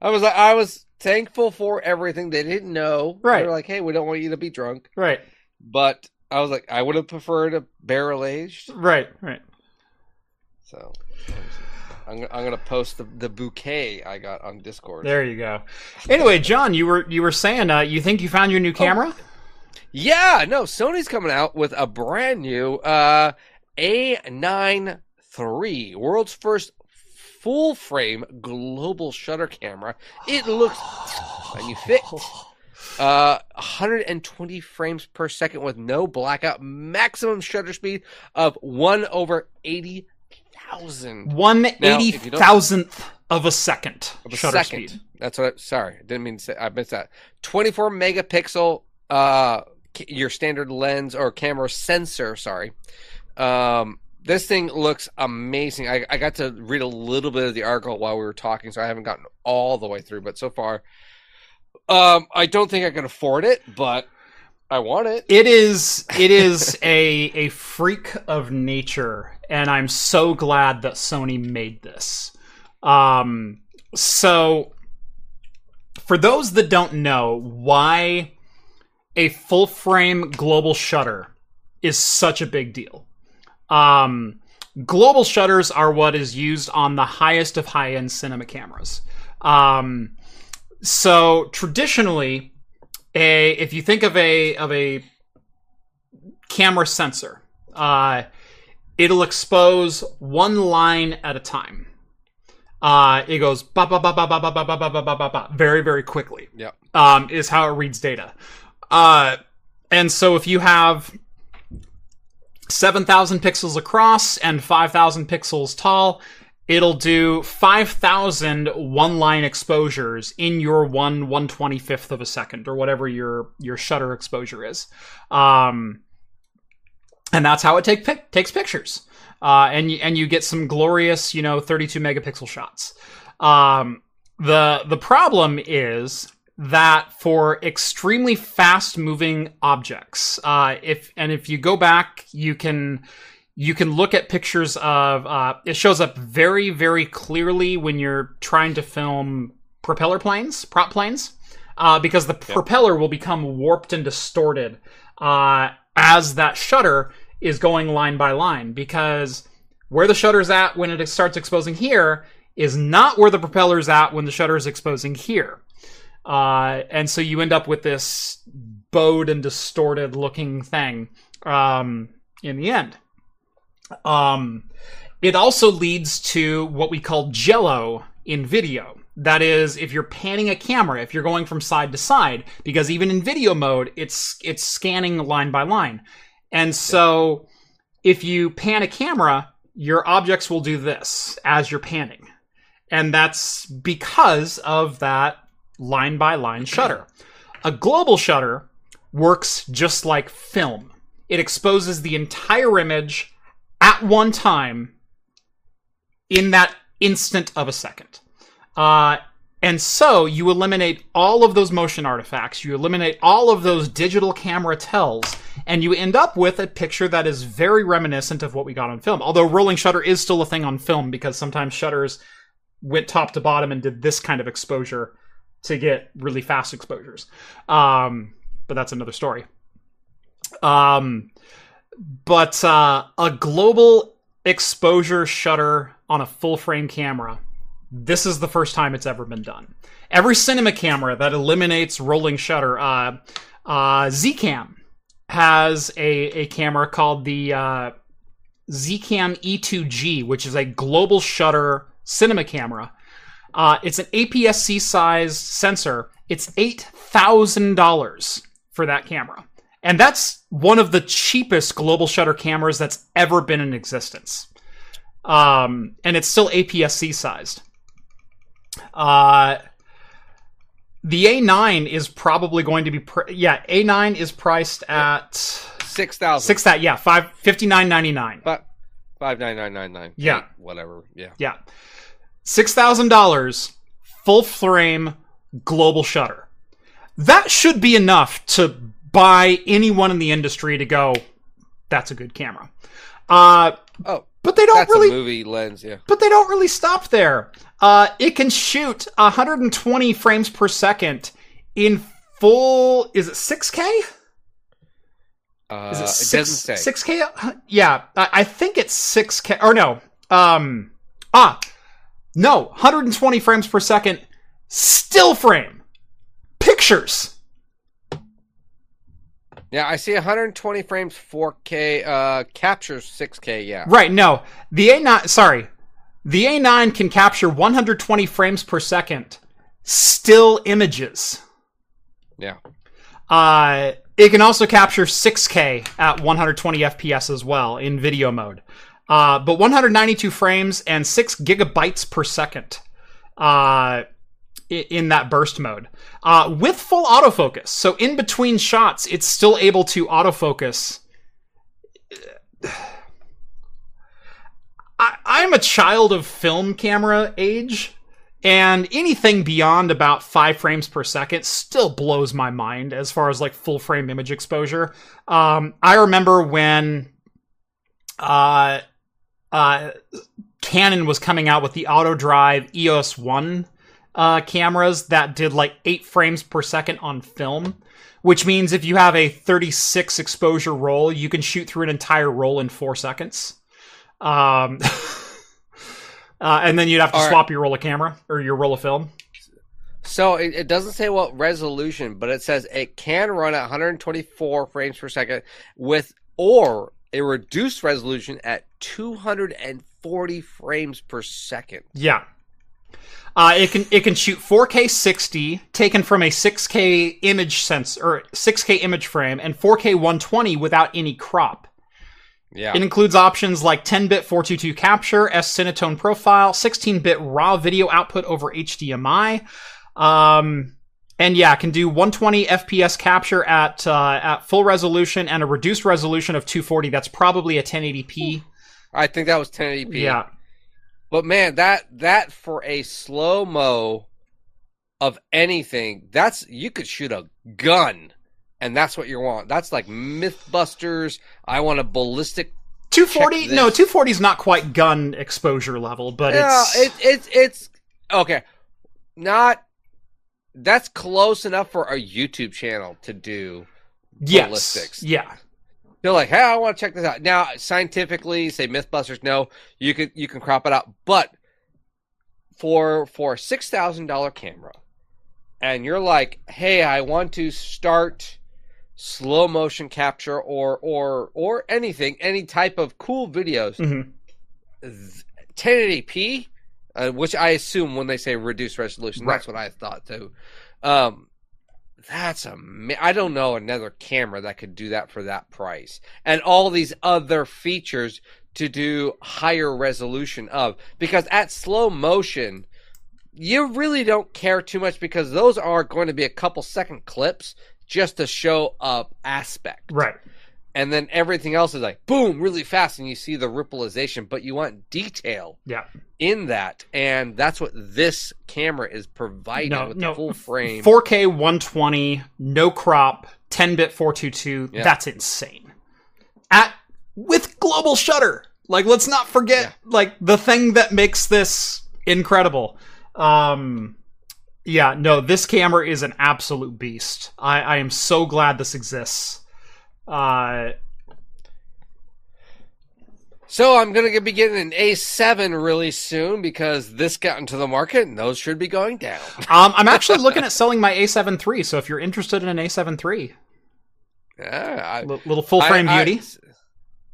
A: I was I was thankful for everything. They didn't know.
B: Right.
A: They were like, "Hey, we don't want you to be drunk."
B: right,
A: But I was like, I would have preferred a barrel aged.
B: right, right.
A: So I'm gonna, I'm gonna post the, the bouquet I got on Discord.
B: There you go. Anyway, John, you were you were saying uh, you think you found your new
A: Oh.
B: camera?
A: Yeah, no, Sony's coming out with a brand new uh A9 III, world's first full frame global shutter camera. It looks and you fit uh 120 frames per second with no blackout, maximum shutter speed of 1 over 80,000
B: One
A: if
B: eighty
A: you
B: of a second
A: of a
B: shutter
A: second.
B: speed.
A: That's what. I, sorry, I didn't mean to say. I missed that. Twenty-four megapixel. Uh, your standard lens or camera sensor. Sorry. Um, this thing looks amazing. I, I got to read a little bit of the article while we were talking, so I haven't gotten all the way through. But so far, um, I don't think I can afford it, but I want it.
B: It is it is a a freak of nature, and I'm so glad that Sony made this. Um, so for those that don't know why a full frame global shutter is such a big deal. Um, global shutters are what is used on the highest of high end cinema cameras. Um, so traditionally, a if you think of a of a camera sensor, uh, it'll expose one line at a time. Uh, it goes ba ba ba ba ba ba ba ba ba ba ba ba ba very very quickly.
A: Yep.
B: Um, is how it reads data. Uh, and so if you have 7,000 pixels across and 5,000 pixels tall, it'll do 5,000 one line exposures in your one 125th of a second or whatever your, your shutter exposure is. Um, and that's how it take, pic- takes pictures. Uh, and, and you get some glorious, you know, 32 megapixel shots. Um, the, the problem is that for extremely fast moving objects, uh, if and if you go back, you can you can look at pictures of uh, it shows up very very clearly when you're trying to film propeller planes, prop planes, uh, because the propeller will become warped and distorted uh, as that shutter is going line by line because where the shutter's at when it starts exposing here is not where the propeller's at when the shutter is exposing here. Uh, and so you end up with this bowed and distorted looking thing um, in the end. Um, it also leads to what we call jello in video. That is, if you're panning a camera, if you're going from side to side, because even in video mode, it's it's scanning line by line, and so if you pan a camera, your objects will do this as you're panning, and that's because of that line by line shutter. A global shutter works just like film. It exposes the entire image at one time in that instant of a second. Uh, and so you eliminate all of those motion artifacts, you eliminate all of those digital camera tells, and you end up with a picture that is very reminiscent of what we got on film. Although rolling shutter is still a thing on film because sometimes shutters went top to bottom and did this kind of exposure to get really fast exposures. Um, but that's another story. Um, but uh, a global exposure shutter on a full frame camera. This is the first time it's ever been done. Every cinema camera that eliminates rolling shutter, uh, uh, Zcam has a, a camera called the uh, Zcam E2G, which is a global shutter cinema camera. Uh, it's an APS-C sized sensor. It's eight thousand dollars for that camera, and that's one of the cheapest global shutter cameras that's ever been in existence. Um, and it's still APS-C sized. Uh, the A9 is probably going to be pr- yeah A9 is priced at
A: Six thousand.
B: six that yeah five fifty nine ninety nine
A: But five nine nine nine nine.
B: Yeah.
A: Eight, whatever. Yeah.
B: yeah six thousand dollars full frame global shutter that should be enough to buy anyone in the industry to go that's a good camera uh
A: Oh,
B: but they don't
A: that's
B: really
A: a movie lens. Yeah.
B: but they don't really stop there. Uh, it can shoot 120 frames per second in full. Is it 6K?
A: Uh,
B: Is it,
A: it
B: six,
A: doesn't say.
B: 6K? Yeah, I, I think it's 6K. Or no. Um, ah, no. 120 frames per second. Still frame. Pictures.
A: Yeah, I see 120 frames, 4K. Uh, captures 6K. Yeah.
B: Right, no. The A9, sorry. The A9 can capture 120 frames per second. Still images.
A: Yeah.
B: Uh, it can also capture 6K at 120 FPS as well in video mode. Uh, but 192 frames and 6 gigabytes per second uh, in that burst mode. Uh, with full autofocus. So in between shots, it's still able to autofocus. I, I'm a child of film camera age, and anything beyond about five frames per second still blows my mind as far as like full frame image exposure. Um, I remember when uh, uh, Canon was coming out with the auto drive EOS One uh, cameras that did like eight frames per second on film. Which means if you have a 36 exposure roll, you can shoot through an entire roll in four seconds. Um, uh, and then you'd have to
A: All right.
B: swap your roll of camera or your roll of film.
A: So it, it doesn't say what resolution, but it says it can run at 124 frames per second with or a reduced resolution at 240 frames per second.
B: Yeah. Uh, it can it can shoot 4K 60 taken from a 6K image sense or 6K image frame and 4K 120 without any crop.
A: Yeah.
B: It includes options like 10-bit 422 capture, S Cinetone profile, 16-bit raw video output over HDMI, um, and yeah, can do 120 FPS capture at uh, at full resolution and a reduced resolution of 240. That's probably a 1080p.
A: I think that was 1080p.
B: Yeah,
A: But man, that that for a slow mo of anything, that's you could shoot a gun, and that's what you want. That's like MythBusters. I want a ballistic.
B: 240. No, 240 is not quite gun exposure level, but
A: Yeah,
B: it's
A: it, it's it's okay. Not that's close enough for a YouTube channel to do.
B: yes,
A: ballistics.
B: yeah,
A: They're like, hey, I want to check this out. Now, scientifically, say MythBusters, no, you can you can crop it out, but for for a six thousand dollar camera, and you're like, hey, I want to start slow motion capture or or or anything, any type of cool videos,
B: Mhm.
A: 1080p, uh, which I assume when they say reduced resolution, that's what I thought too. Um, that's a. I don't know another camera that could do that for that price, and all these other features to do higher resolution of because at slow motion. You really don't care too much because those are going to be a couple second clips just to show up aspect
B: right.
A: And then everything else is like boom really fast and you see the rippleization but you want detail
B: Yeah.
A: in that and that's what this camera is providing
B: No,
A: with
B: no.
A: the full frame
B: 4K 120, no crop, 10-bit 422.
A: Yeah.
B: That's insane. At with global shutter. Like let's not forget
A: Yeah.
B: like the thing that makes this incredible. Um yeah, no, this camera is an absolute beast. I, I am so glad this exists. Uh,
A: So I'm gonna be getting an A7 really soon because this got into the market and those should be going down.
B: um, I'm actually looking at selling my A7 III, so if you're interested in an A7 III,
A: Yeah, I,
B: little full frame
A: I- I-
B: beauty.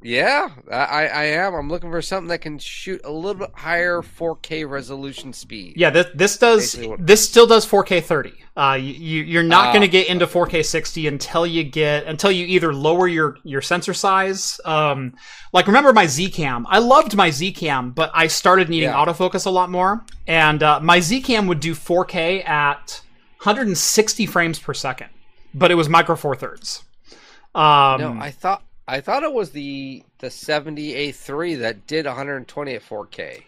A: Yeah, I, I am. I'm looking for something that can shoot a little bit higher 4K resolution speed.
B: Yeah, this this does
A: what-
B: this still does 4K 30. Uh, you you're not
A: Ah.
B: going to get into 4K 60 until you get until you either lower your your sensor size. Um, like remember my Zcam? I loved my Zcam, but I started needing
A: Yeah.
B: autofocus a lot more, and uh, my Zcam would do 4K at 160 frames per second, but it was micro four thirds. Um,
A: No, I thought I thought it was the the 70A3 that did 120 at 4K.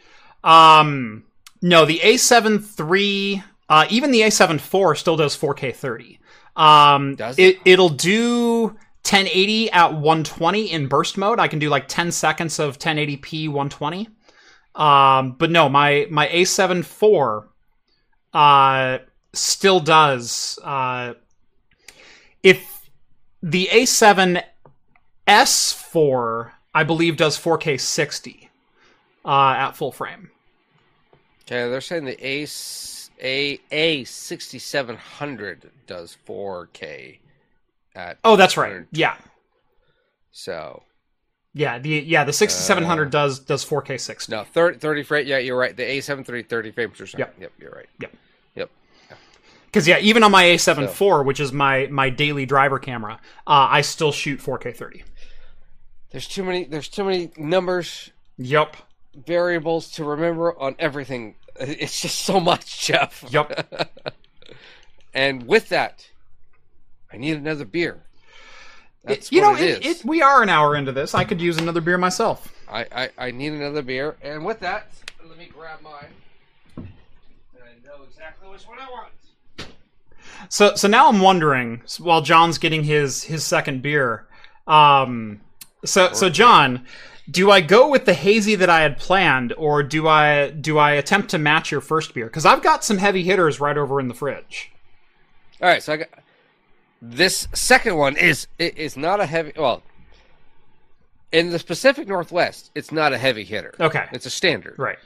B: Um, no, the A7 III, uh, even the A7 IV still does 4K 30. Um,
A: Does
B: it? It'll do 1080 at 120 in burst mode. I can do like 10 seconds of 1080p 120. Um, but no, my my A7 IV, uh, still does. Uh, if the A7 S4, I believe, does 4K 60 uh, at full frame.
A: Okay, they're saying the Ace A A 6700 does 4K at
B: Oh, that's right. Yeah,
A: so
B: yeah. The yeah the 6700
A: Uh,
B: does does 4K 60.
A: no 30 30 frame. Yeah, you're right. The A73 30 frames per second.
B: Yep.
A: Yep, you're right.
B: Yep.
A: Yep.
B: Because yeah, even on my A7
A: So-
B: IV, which is my my daily driver camera, uh, I still shoot 4K 30.
A: There's too many. There's too many numbers,
B: Yep.
A: variables to remember on everything. It's just so much, Jeff.
B: Yep.
A: And with that, I need another beer. That's
B: you
A: what
B: know,
A: it
B: it,
A: is.
B: it, we are an hour into this. I could use another beer myself.
A: I, I, I need another beer. And with that, let me grab mine. And I know exactly which one I want.
B: So so now I'm wondering while John's getting his his second beer. Um so so John, do I go with the hazy that I had planned or do I do I attempt to match your first beer cuz I've got some heavy hitters right over in the fridge.
A: All right, so I got this second one is it is not a heavy. Well, in the Pacific Northwest, it's not a heavy hitter.
B: Okay.
A: It's a standard.
B: Right.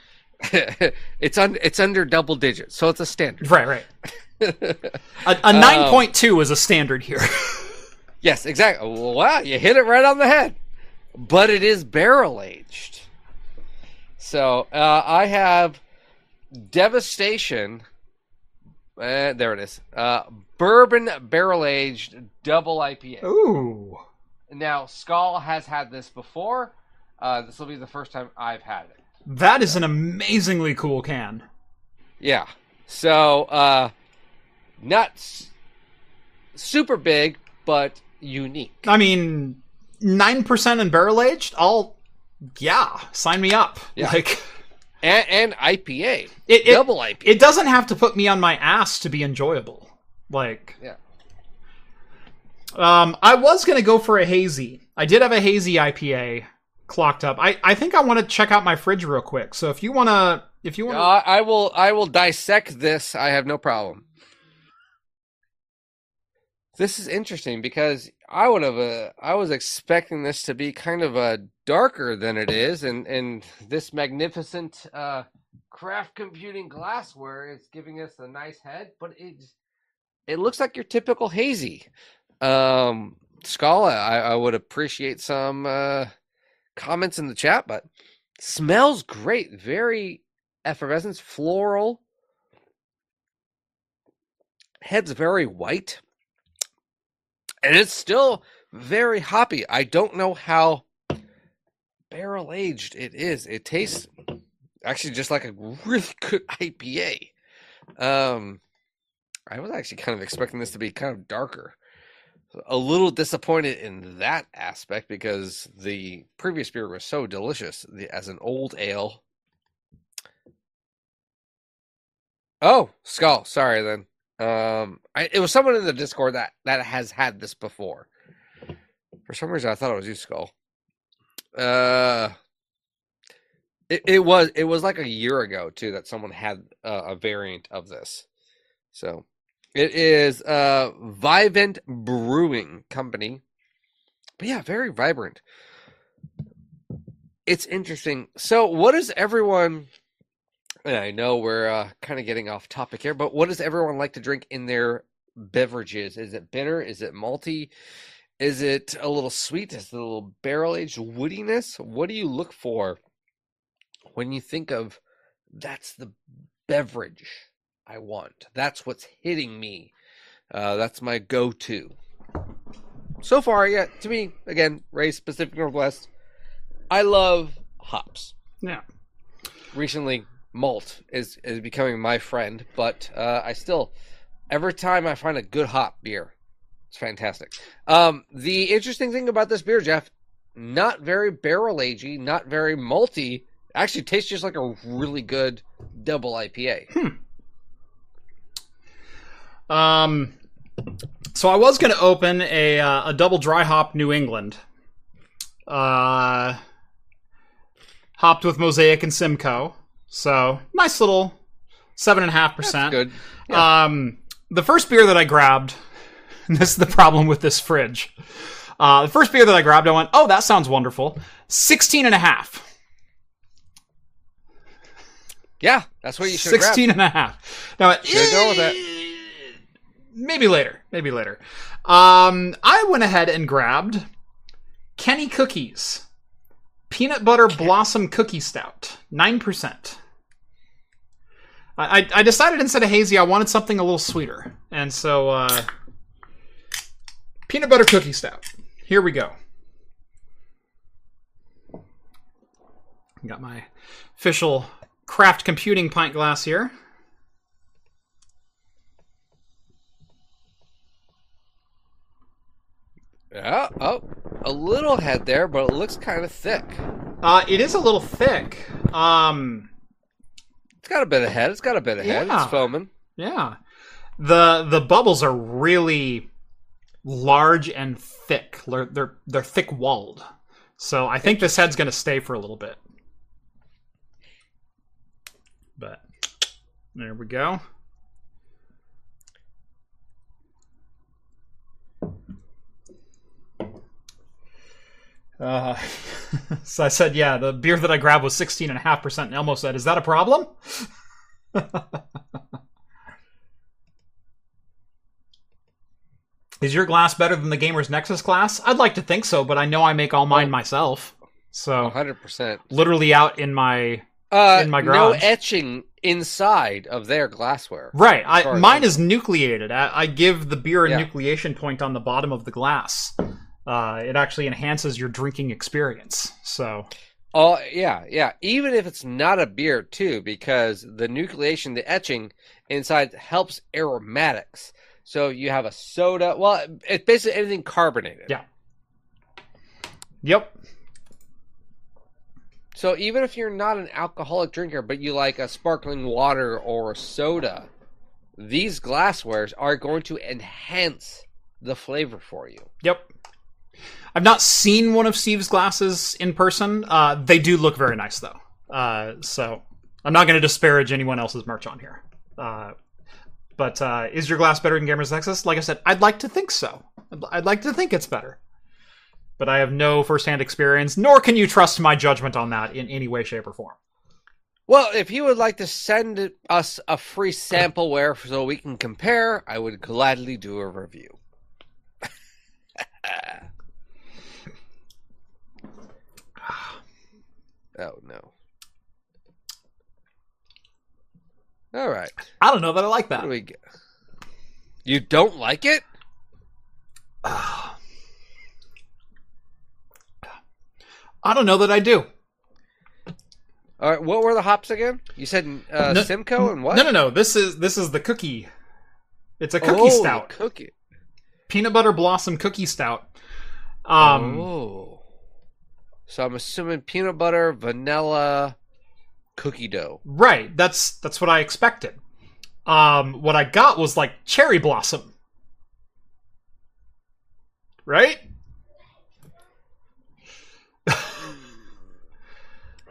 A: it's un, it's under double digits, so it's a standard.
B: Right, right. A, a um, 9.2 is a standard here.
A: Yes, exactly. Wow, you hit it right on the head. But it is barrel aged. So uh, I have Devastation. Uh, there it is. Uh, bourbon barrel aged double IPA.
B: Ooh.
A: Now, Skull has had this before. Uh, this will be the first time I've had it.
B: That is an amazingly cool can.
A: Yeah. So, uh, not super big, but unique.
B: I mean, 9% and barrel aged? I'll yeah, sign me up.
A: Yeah.
B: Like
A: And, and IPA.
B: It- it-
A: double IPA.
B: it doesn't have to put me on my ass to be enjoyable. Like,
A: yeah.
B: um, I was gonna go for a hazy. I did have a hazy IPA clocked up. I, I think I want to check out my fridge real quick. So if you wanna, if you wanna,
A: Uh, I will. I will dissect this. I have no problem. This is interesting because I would have. Uh, I was expecting this to be kind of uh, darker than it is, and and this magnificent uh, craft computing glassware is giving us a nice head, but it it looks like your typical hazy. Um, Scala, I, I would appreciate some uh, comments in the chat, but smells great. Very effervescence, floral. Head's very white. And it's still very hoppy. I don't know how barrel aged it is. It tastes actually just like a really good IPA. Um I was actually kind of expecting this to be kind of darker. A little disappointed in that aspect because the previous beer was so delicious the, as an old ale. Oh, Skull. Sorry then. Um, I, it was someone in the Discord that that has had this before. For some reason, I thought it was you, Skull. Uh, it, it was it was like a year ago too that someone had uh, a variant of this. So it is uh Vivint Brewing Company. but yeah, very vibrant. It's interesting. So, what does everyone? And I know we're uh, kind of getting off topic here, but what does everyone like to drink in their beverages? Is it bitter? Is it malty? Is it a little sweet? Is it a little barrel aged woodiness? What do you look for when you think of that's the beverage I want? That's what's hitting me. Uh, that's my go to. So far, yeah, to me, again, Ray's Pacific Northwest. I love hops.
B: Yeah.
A: Recently, malt is, is becoming my friend, but uh, I still, every time I find a good hop beer, it's fantastic. Um, the interesting thing about this beer, Jeff, not very barrel agey, not very malty. Actually, tastes just like a really good double IPA. Hmm.
B: Um, so I was going to open a uh, a double dry hop New England, uh, hopped with Mosaic and Simcoe. So nice little seven and a half percent.
A: good.
B: Um, the first beer that I grabbed, and this is the problem with this fridge. Uh, the first beer that I grabbed, I went, oh, that sounds wonderful. 16 and a half.
A: Yeah, that's what you should
B: 16 and a half. Now,
A: Should've gone with
B: eh, maybe later. Maybe later. Um, I went ahead and grabbed Kenny Cookies Peanut Butter Blossom Cookie Stout, 9%. I, I- I decided instead of hazy, I wanted something a little sweeter. And so, uh, Peanut Butter Cookie Stout. Here we go. Got my official craft computing pint glass here.
A: Yeah. Oh, a little head there, but it looks kind of thick.
B: Uh, it is a little thick. Um,
A: It's got a bit of head. It's got a bit of head.
B: Yeah.
A: It's foaming.
B: yeah. The the bubbles are really large and thick. They're they're, they're thick walled. So I think this head's going to stay for a little bit. But there we go. Uh, so I said, yeah, the beer that I grabbed was 16.5%. And Elmo said, is that a problem? Is your glass better than the Gamers Nexus glass? I'd like to think so, but I know I make all mine myself. So,
A: 100%.
B: literally out in my
A: Uh,
B: In my
A: no
B: garage.
A: etching inside of their glassware.
B: right. I, mine is nucleated. I, I give the beer a
A: Yeah.
B: nucleation point on the bottom of the glass. Uh, it actually enhances your drinking experience. So,
A: Oh, yeah, yeah. Even if it's not a beer, too, because the nucleation, the etching inside helps aromatics. So you have a soda. Well, it's basically anything carbonated.
B: Yeah. yep.
A: So even if you're not an alcoholic drinker, but you like a sparkling water or soda, these glasswares are going to enhance the flavor for you.
B: Yep. I've not seen one of Steve's glasses in person. Uh, they do look very nice, though. Uh, so I'm not going to disparage anyone else's merch on here. Uh, but uh, is your glass better than Gamers Nexus? Like I said, I'd like to think so. I'd, like to think it's better. But I have no firsthand experience, nor can you trust my judgment on that in any way, shape, or form.
A: Well, if you would like to send us a free sample sampleware so we can compare, I would gladly do a review. Oh no. All right.
B: I don't know that I like
A: What
B: that.
A: do we get? You don't like it?
B: I don't know that I do.
A: All right. What were the hops again? You said uh,
B: No-
A: Simcoe and what?
B: No, no, no. This is this is the cookie. It's a cookie
A: Oh,
B: stout.
A: Cookie.
B: peanut butter blossom cookie stout. Um,
A: oh. So I'm assuming peanut butter, vanilla, cookie dough.
B: right. That's that's what I expected. Um, what I got was like cherry blossom. Right?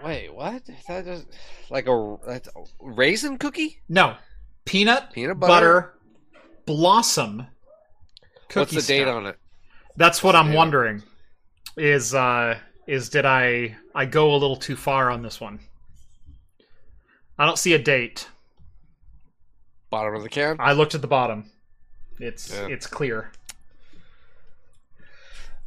A: Wait, what? That just like a that's a raisin cookie?
B: No, peanut
A: Peanut
B: butter,
A: butter?
B: blossom.
A: What's the date on it?
B: That's what
A: What's
B: I'm wondering. is uh is did I I go a little too far on this one? I don't see a date.
A: Bottom of the can.
B: I looked at the bottom. It's
A: Yeah.
B: it's clear.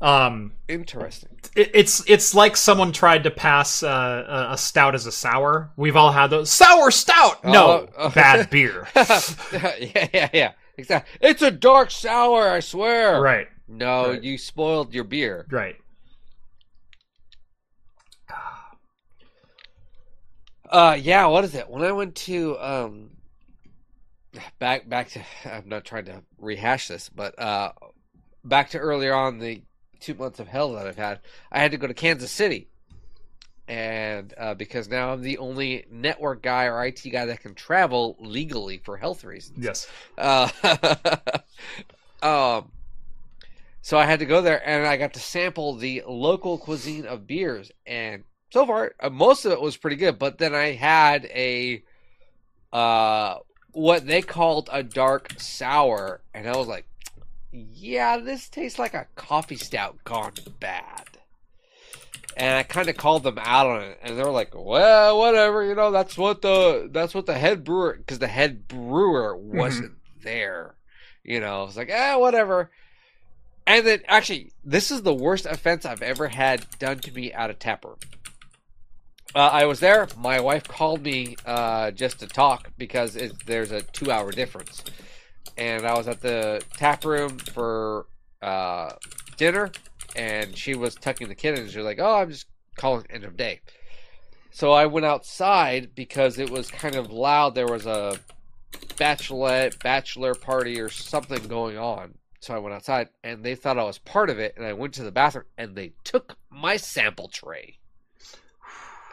B: Um,
A: Interesting.
B: it, it's it's like someone tried to pass uh, a, a stout as a sour. We've all had those sour stout. No,
A: Oh, oh.
B: bad beer.
A: yeah, yeah, yeah. Exactly. It's a dark sour. I swear.
B: right,
A: No,
B: Right.
A: you spoiled your beer.
B: right.
A: Uh, yeah. What is it? When I went to um, back back to. I'm not trying to rehash this, but uh, back to earlier on the two months of hell that I've had. I had to go to Kansas City, and uh, because now I'm the only network guy or IT guy that can travel legally for health reasons.
B: Yes.
A: Uh, um, so I had to go there, and I got to sample the local cuisine of beers, and so far, uh, most of it was pretty good. But then I had a, uh, what they called a dark sour, and I was like, yeah, this tastes like a coffee stout gone bad. And I kind of called them out on it, and they were like, "Well, whatever, you know. That's what the that's what the head brewer, because the head brewer wasn't there, you know. It's like, eh, whatever." And then, actually, this is the worst offense I've ever had done to me at a tapper. Uh, I was there. My wife called me uh, just to talk because it, there's a two-hour difference, and I was at the tap room for uh, dinner, and she was tucking the kid in. And she was like, "Oh, I'm just calling end of day." So I went outside because it was kind of loud. There was a bachelorette, bachelor party, or something going on. So I went outside, and they thought I was part of it. And I went to the bathroom, and they took my sample tray.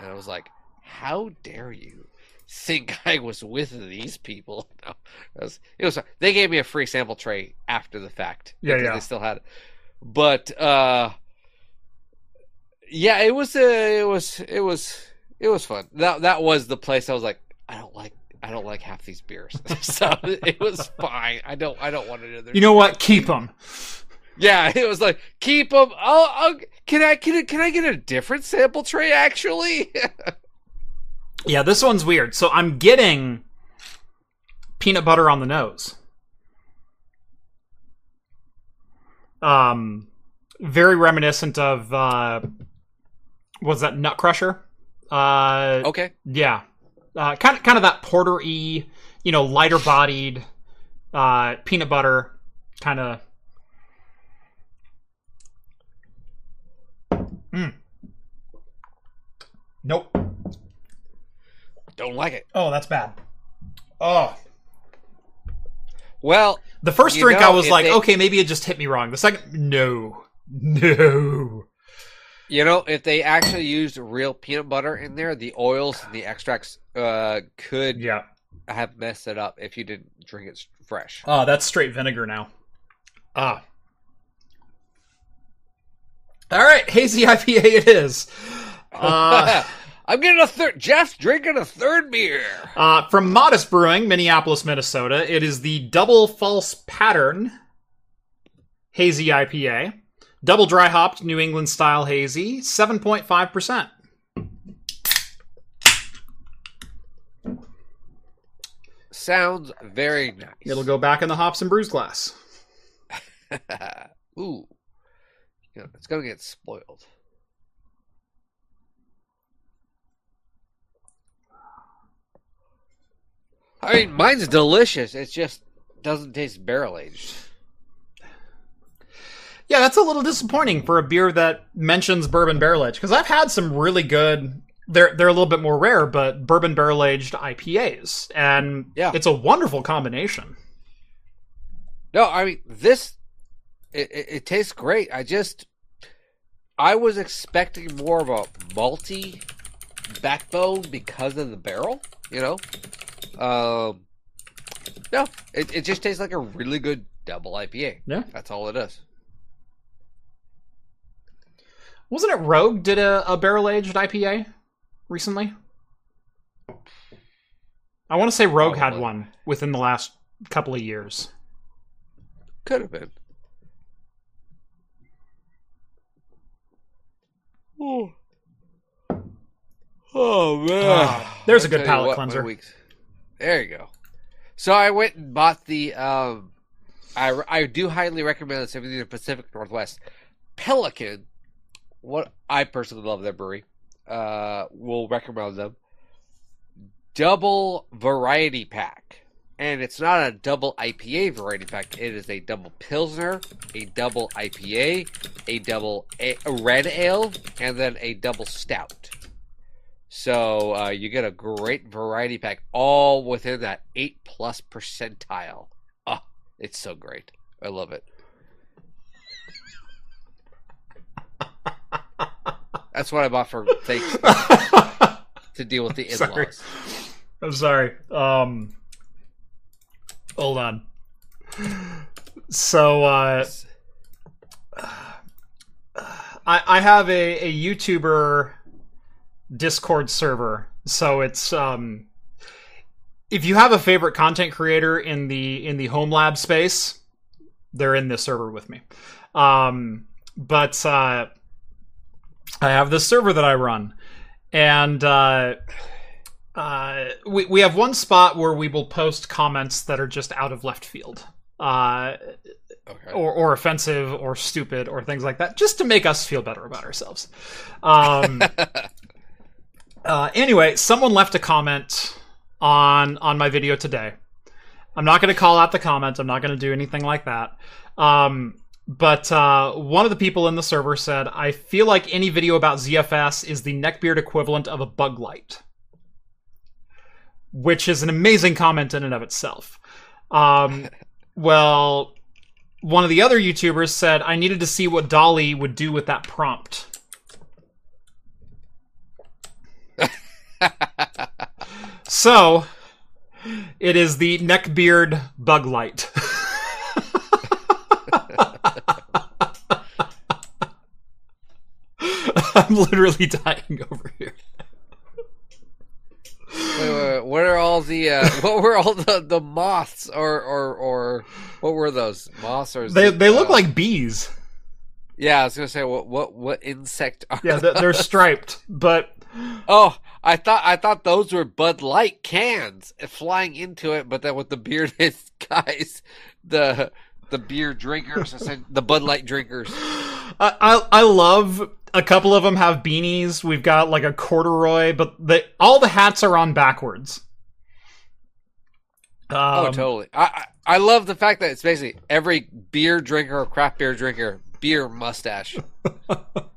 A: And I was like, "How dare you think I was with these people?" No, it was. It was. They gave me a free sample tray after the fact.
B: Yeah,
A: because
B: yeah.
A: They still had it, but uh, yeah, it was. Uh, it was. It was. It was fun. That that was the place. I was like, I don't like. I don't like half these beers, so it was fine. I don't. I don't want in there.
B: You know what? Keep them.
A: Yeah, it was like keep them. Oh, oh, can I can I, can I get a different sample tray? Actually,
B: Yeah, this one's weird. So I'm getting peanut butter on the nose. Um, very reminiscent of uh, was that Nut Crusher? Uh,
A: okay.
B: yeah, uh, kind of kind of that porter y, you know, lighter bodied, uh, peanut butter kind of. Mm. Nope.
A: Don't like it.
B: Oh, that's bad. Oh.
A: Well,
B: The first drink
A: know,
B: I was like,
A: they-
B: okay, maybe it just hit me wrong. The second, no. No.
A: you know, if they actually used real peanut butter in there, the oils and the extracts uh, could
B: Yeah.
A: have messed it up if you didn't drink it fresh.
B: Oh, that's straight vinegar now. Ah. All right, hazy IPA it is. Uh,
A: I'm getting a third. Jeff's drinking a third beer.
B: uh, from Modist Brewing, Minneapolis, Minnesota, it is the Double False Pattern Hazy IPA. Double dry hopped New England style hazy, 7.5%.
A: Sounds very nice.
B: It'll go back in the hops and brews glass.
A: Ooh, you know, it's gonna get spoiled. I mean, mine's delicious. It just doesn't taste barrel aged.
B: Yeah, that's a little disappointing for a beer that mentions bourbon barrel aged because I've had some really good. They're they're a little bit more rare, but bourbon barrel aged IPAs, and
A: Yeah.
B: it's a wonderful combination.
A: No, I mean this. It, it, it tastes great. I just, I was expecting more of a malty backbone because of the barrel. You know, um, no, it it just tastes like a really good double IPA.
B: Yeah.
A: that's all it is.
B: Wasn't it Rogue did a, a barrel aged IPA recently? I want to say Rogue had one within the last couple of years.
A: Could have been. Oh man,
B: Ah, there's a
A: I
B: good
A: tell you
B: palate
A: what,
B: cleanser.
A: weeks- There you go. So I went and bought the. Um, I I do highly recommend this if you're in the Pacific Northwest. Pelican, what I personally love their brewery. Uh, will recommend them. Double variety pack, and it's not a double IPA variety pack. It is a double pilsner, a double IPA, a double a, a red ale, and then a double stout. So uh, you get a great variety pack, all within that eight plus percentile. Oh, it's so great. I love it. That's what I bought for thanks to deal with the
B: Sorry.
A: in-laws.
B: I'm sorry. Um, hold on. So uh, I, I have a, a YouTuber Discord server. So it's um, if you have a favorite content creator in the in the home lab space, they're in this server with me. Um, but uh, I have this server that I run, and uh, uh, we we have one spot where we will post comments that are just out of left field. Uh,
A: Okay.
B: or, or offensive or stupid or things like that, just to make us feel better about ourselves. Um, uh, anyway, someone left a comment on on my video today. I'm not going to call out the comment. I'm not going to do anything like that. Um, but uh, one of the people in the server said, "I feel like any video about ZFS is the neckbeard equivalent of a bug light," which is an amazing comment in and of itself. Um, well, one of the other YouTubers said I needed to see what DALL-E would do with that prompt. so, it is the neckbeard bug light. I'm literally dying over here.
A: Wait, what are all the uh, what were all the, the moths or, or or what were those? Moths or
B: They they look
A: uh,
B: like bees.
A: yeah I was gonna say what what what insect are
B: Yeah, they're, they're striped, but
A: oh I thought I thought those were Bud Light cans flying into it but then with the bearded guys the the beer drinkers I said the Bud Light drinkers.
B: I, I I love a couple of them have beanies. We've got like a corduroy, but the all the hats are on backwards. Um,
A: oh totally I, I I love the fact that it's basically every beer drinker or craft beer drinker beer mustache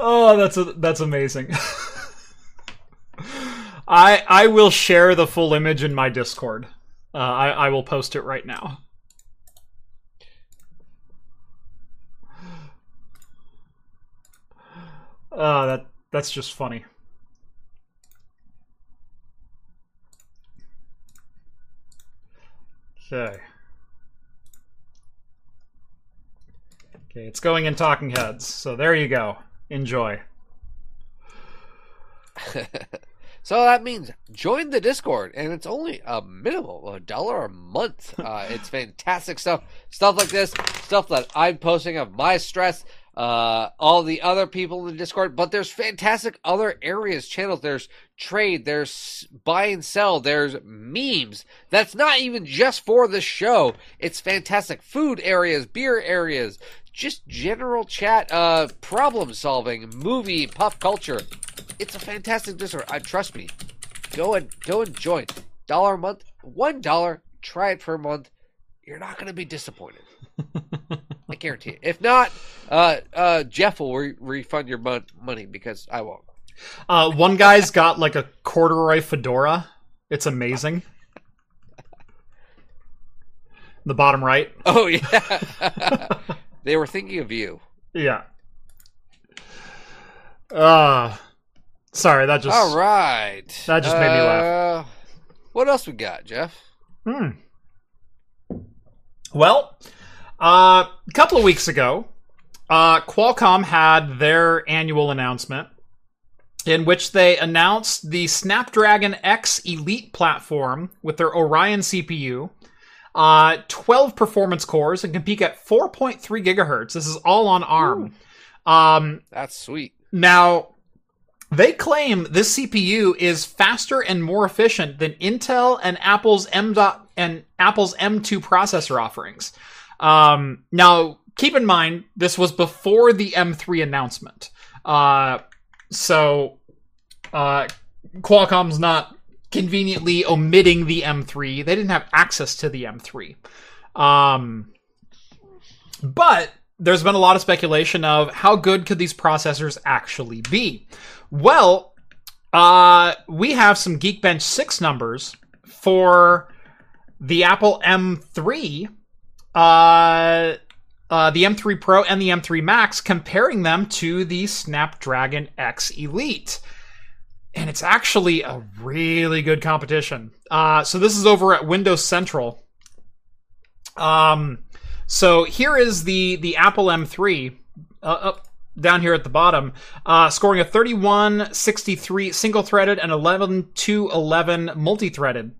B: Oh, that's a, that's amazing. I I will share the full image in my Discord. Uh, I I will post it right now. Uh, that that's just funny. Okay. Okay, it's going in talking heads. So there you go. Enjoy.
A: So that means join the Discord, and it's only a minimum a dollar a month. Uh, it's fantastic stuff, stuff like this, stuff that I'm posting of my stress, uh, all the other people in the Discord. But there's fantastic other areas, channels. There's trade, there's buy and sell, there's memes. That's not even just for the show. It's fantastic food areas, beer areas, just general chat, uh, problem solving, movie, pop culture it's a fantastic Discord. I trust me. Go and go and join. Dollar a month, one dollar. Try it for a month. You're not going to be disappointed. I guarantee it. If not, uh, uh, Jeff will re- refund your mon- money because I won't.
B: Uh, one guy's got like a corduroy fedora. It's amazing. The bottom right.
A: Oh yeah, they were thinking of you.
B: Yeah. Uh sorry, that just
A: All right,
B: that just made me laugh.
A: Uh, What else we got, Jeff?
B: Hmm. Well, uh, a couple of weeks ago, uh, Qualcomm had their annual announcement in which they announced the Snapdragon X Elite platform with their Oryon CPU, uh, 12 performance cores, and can peak at 4.3 gigahertz. This is all on ARM. Um,
A: That's sweet.
B: now, they claim this CPU is faster and more efficient than Intel and Apple's M. Dot, and Apple's M2 processor offerings. Um, now, keep in mind this was before the M3 announcement, uh, so uh, Qualcomm's not conveniently omitting the M3. They didn't have access to the M3. Um, but there's been a lot of speculation of how good could these processors actually be. Well, uh, we have some Geekbench 6 numbers for the Apple M3, uh, uh, the M3 Pro and the M3 Max, comparing them to the Snapdragon X Elite. And it's actually a really good competition. Uh, so this is over at Windows Central. Um, so here is the the Apple M3 uh, up down here at the bottom, uh, scoring a 3163 single threaded and 11 to 11 multi threaded.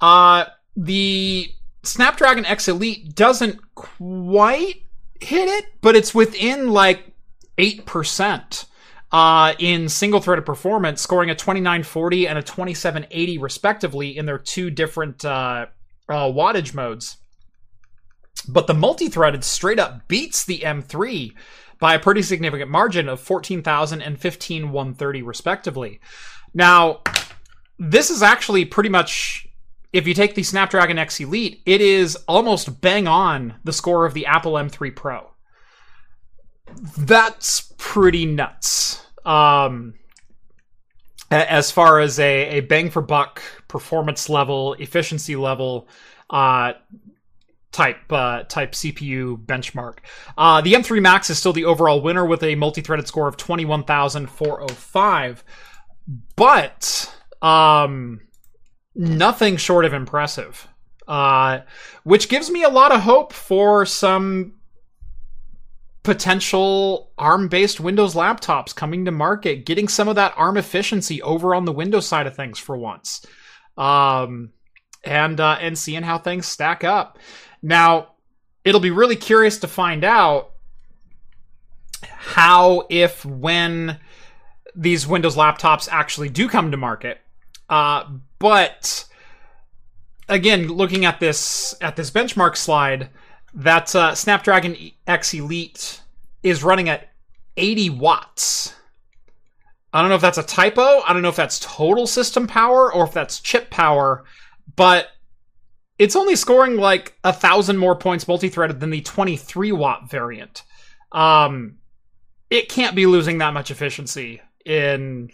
B: Uh, the Snapdragon X Elite doesn't quite hit it, but it's within like 8% uh, in single threaded performance, scoring a 2940 and a 2780 respectively in their two different uh, uh, wattage modes. But the multi threaded straight up beats the M3 by a pretty significant margin of 14,000 and 15,130 respectively. Now, this is actually pretty much if you take the Snapdragon X Elite, it is almost bang on the score of the Apple M3 Pro. That's pretty nuts. Um, as far as a, a bang for buck performance level, efficiency level, uh, type uh, type CPU benchmark. Uh, the M3 Max is still the overall winner with a multi-threaded score of 21,405, but um, nothing short of impressive. Uh, which gives me a lot of hope for some potential ARM-based Windows laptops coming to market, getting some of that ARM efficiency over on the Windows side of things for once, um, and uh, and seeing how things stack up. Now, it'll be really curious to find out how, if, when these Windows laptops actually do come to market. Uh, but again, looking at this at this benchmark slide, that uh, Snapdragon X Elite is running at 80 watts. I don't know if that's a typo. I don't know if that's total system power or if that's chip power, but it's only scoring like a thousand more points multi-threaded than the 23 watt variant. Um, it can't be losing that much efficiency in.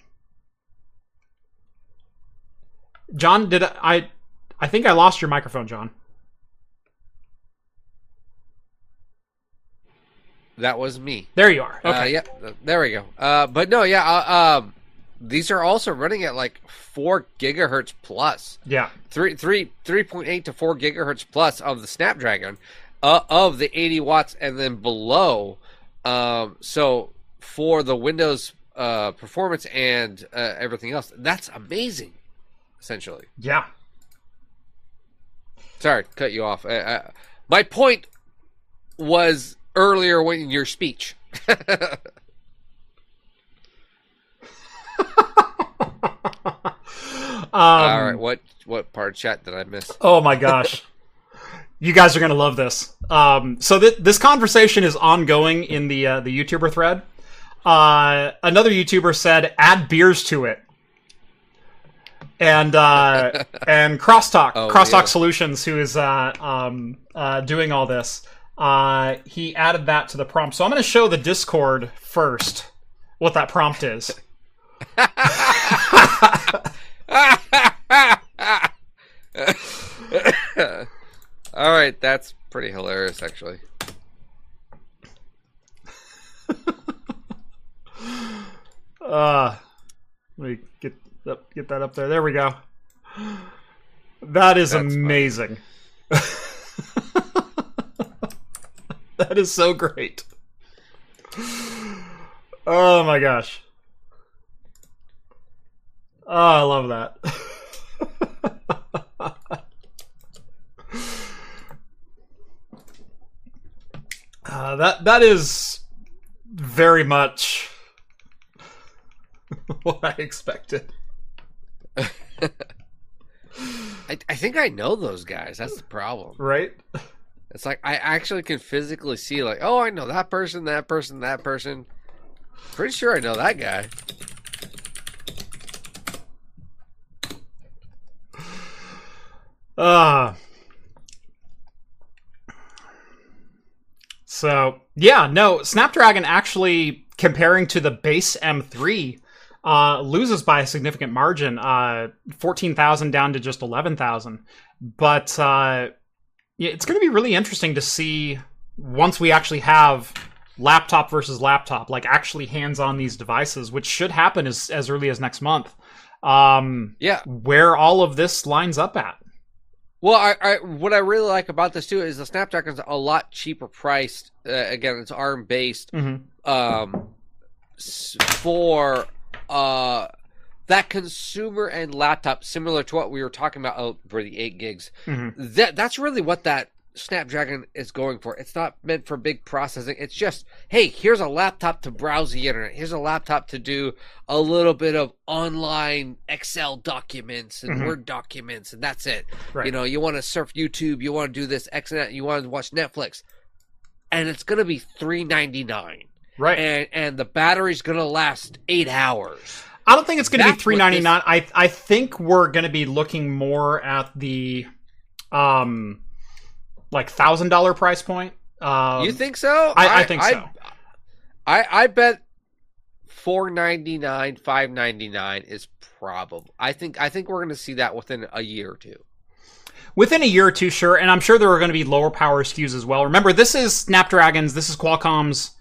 B: Jon, did I? I think I lost your microphone, Jon.
A: That was me.
B: There you are.
A: Uh,
B: Okay.
A: yeah, there we go. Uh, but no, yeah, uh, um, these are also running at like four gigahertz plus,
B: Yeah.
A: three, three, three point eight to four gigahertz plus of the Snapdragon, uh, of the eighty watts and then below. Um, so for the Windows uh, performance and uh, everything else, that's amazing. Essentially,
B: Yeah.
A: sorry, cut you off. I, I, my point was earlier when in your speech.
B: Um,
A: All right, what what part of chat did I miss?
B: Oh my gosh. you guys are going to love this. Um, so th- this conversation is ongoing in the uh, the YouTuber thread. Uh, another YouTuber said, "Add beers to it," and uh, and Crosstalk
A: Oh,
B: Crosstalk
A: yeah.
B: Solutions, who is uh, um, uh, doing all this, uh, he added that to the prompt. So I'm going to show the Discord first what that prompt is.
A: All right, that's pretty hilarious, actually.
B: Uh, let get get that up there. There we go. That is
A: That's
B: amazing. that is so great. Oh my gosh. Oh, I love that. uh, that that is very much what I expected.
A: I, I think I know those guys. That's the problem.
B: Right?
A: It's like I actually can physically see, like, oh, I know that person, that person, that person. Pretty sure I know that guy.
B: Uh So yeah, no, Snapdragon actually comparing to the base M3 uh, loses by a significant margin, uh, fourteen thousand down to just eleven thousand. But uh, it's going to be really interesting to see once we actually have laptop versus laptop, like actually hands on these devices, which should happen as as early as next month. Um,
A: Yeah.
B: where all of this lines up at.
A: Well, I, I what I really like about this too is the Snapdragon's a lot cheaper priced. Uh, again, it's ARM based.
B: Mm-hmm.
A: Um, for uh that consumer and laptop, similar to what we were talking about oh, for the eight gigs.
B: Mm-hmm.
A: That that's really what that Snapdragon is going for. It's not meant for big processing. It's just, hey, here's a laptop to browse the internet. Here's a laptop to do a little bit of online Excel documents and
B: Mhm.
A: Word documents, and that's it.
B: Right.
A: You know, you want to surf YouTube, you want to do this X and that, you want to watch Netflix, and it's gonna be three ninety nine,
B: Right.
A: and and the battery's gonna last eight hours.
B: I don't think it's going to be
A: That's what
B: three ninety nine. I I think we're going to be looking more at the, um, like thousand dollar price point. Um,
A: you think so?
B: I, I, think so.
A: I I bet four ninety nine, five ninety nine is probably. I think I think we're going to see that within a year or two.
B: Within a year or two, sure, and I'm sure there are going to be lower power SKUs as well. Remember, this is Snapdragon's. This is Qualcomm's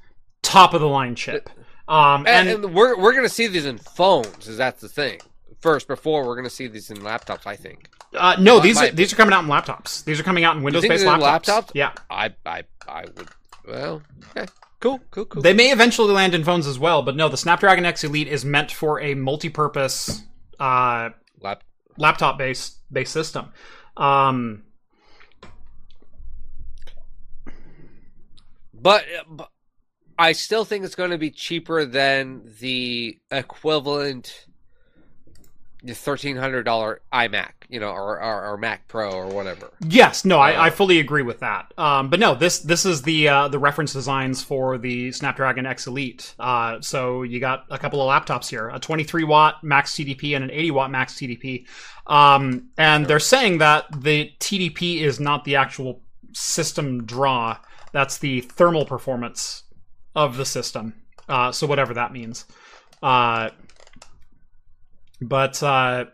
B: top of the line chip. Um,
A: And,
B: and,
A: and we're we're going to see these in phones. Is that the thing? First, before we're going to see these in laptops. I think.
B: uh, no, these
A: my-
B: are these are coming out in laptops. These are coming out in Windows based laptops.
A: laptops?
B: Yeah,
A: I I I would. Well, okay, cool, cool, cool.
B: they may eventually land in phones as well, but no, the Snapdragon X Elite is meant for a multi-purpose uh,
A: Lap-
B: laptop based based system. Um,
A: But, but I still think it's going to be cheaper than the equivalent the thirteen hundred dollar iMac, you know, or, or or Mac Pro or whatever.
B: yes, no,
A: Uh,
B: I, I fully agree with that. Um, but no, this this is the uh, the reference designs for the Snapdragon X Elite. Uh, so you got a couple of laptops here: a 23 watt max TDP and an 80 watt max TDP. Um, and they're saying that the TDP is not the actual system draw; that's the thermal performance of the system. Uh, so whatever that means. Uh, but uh,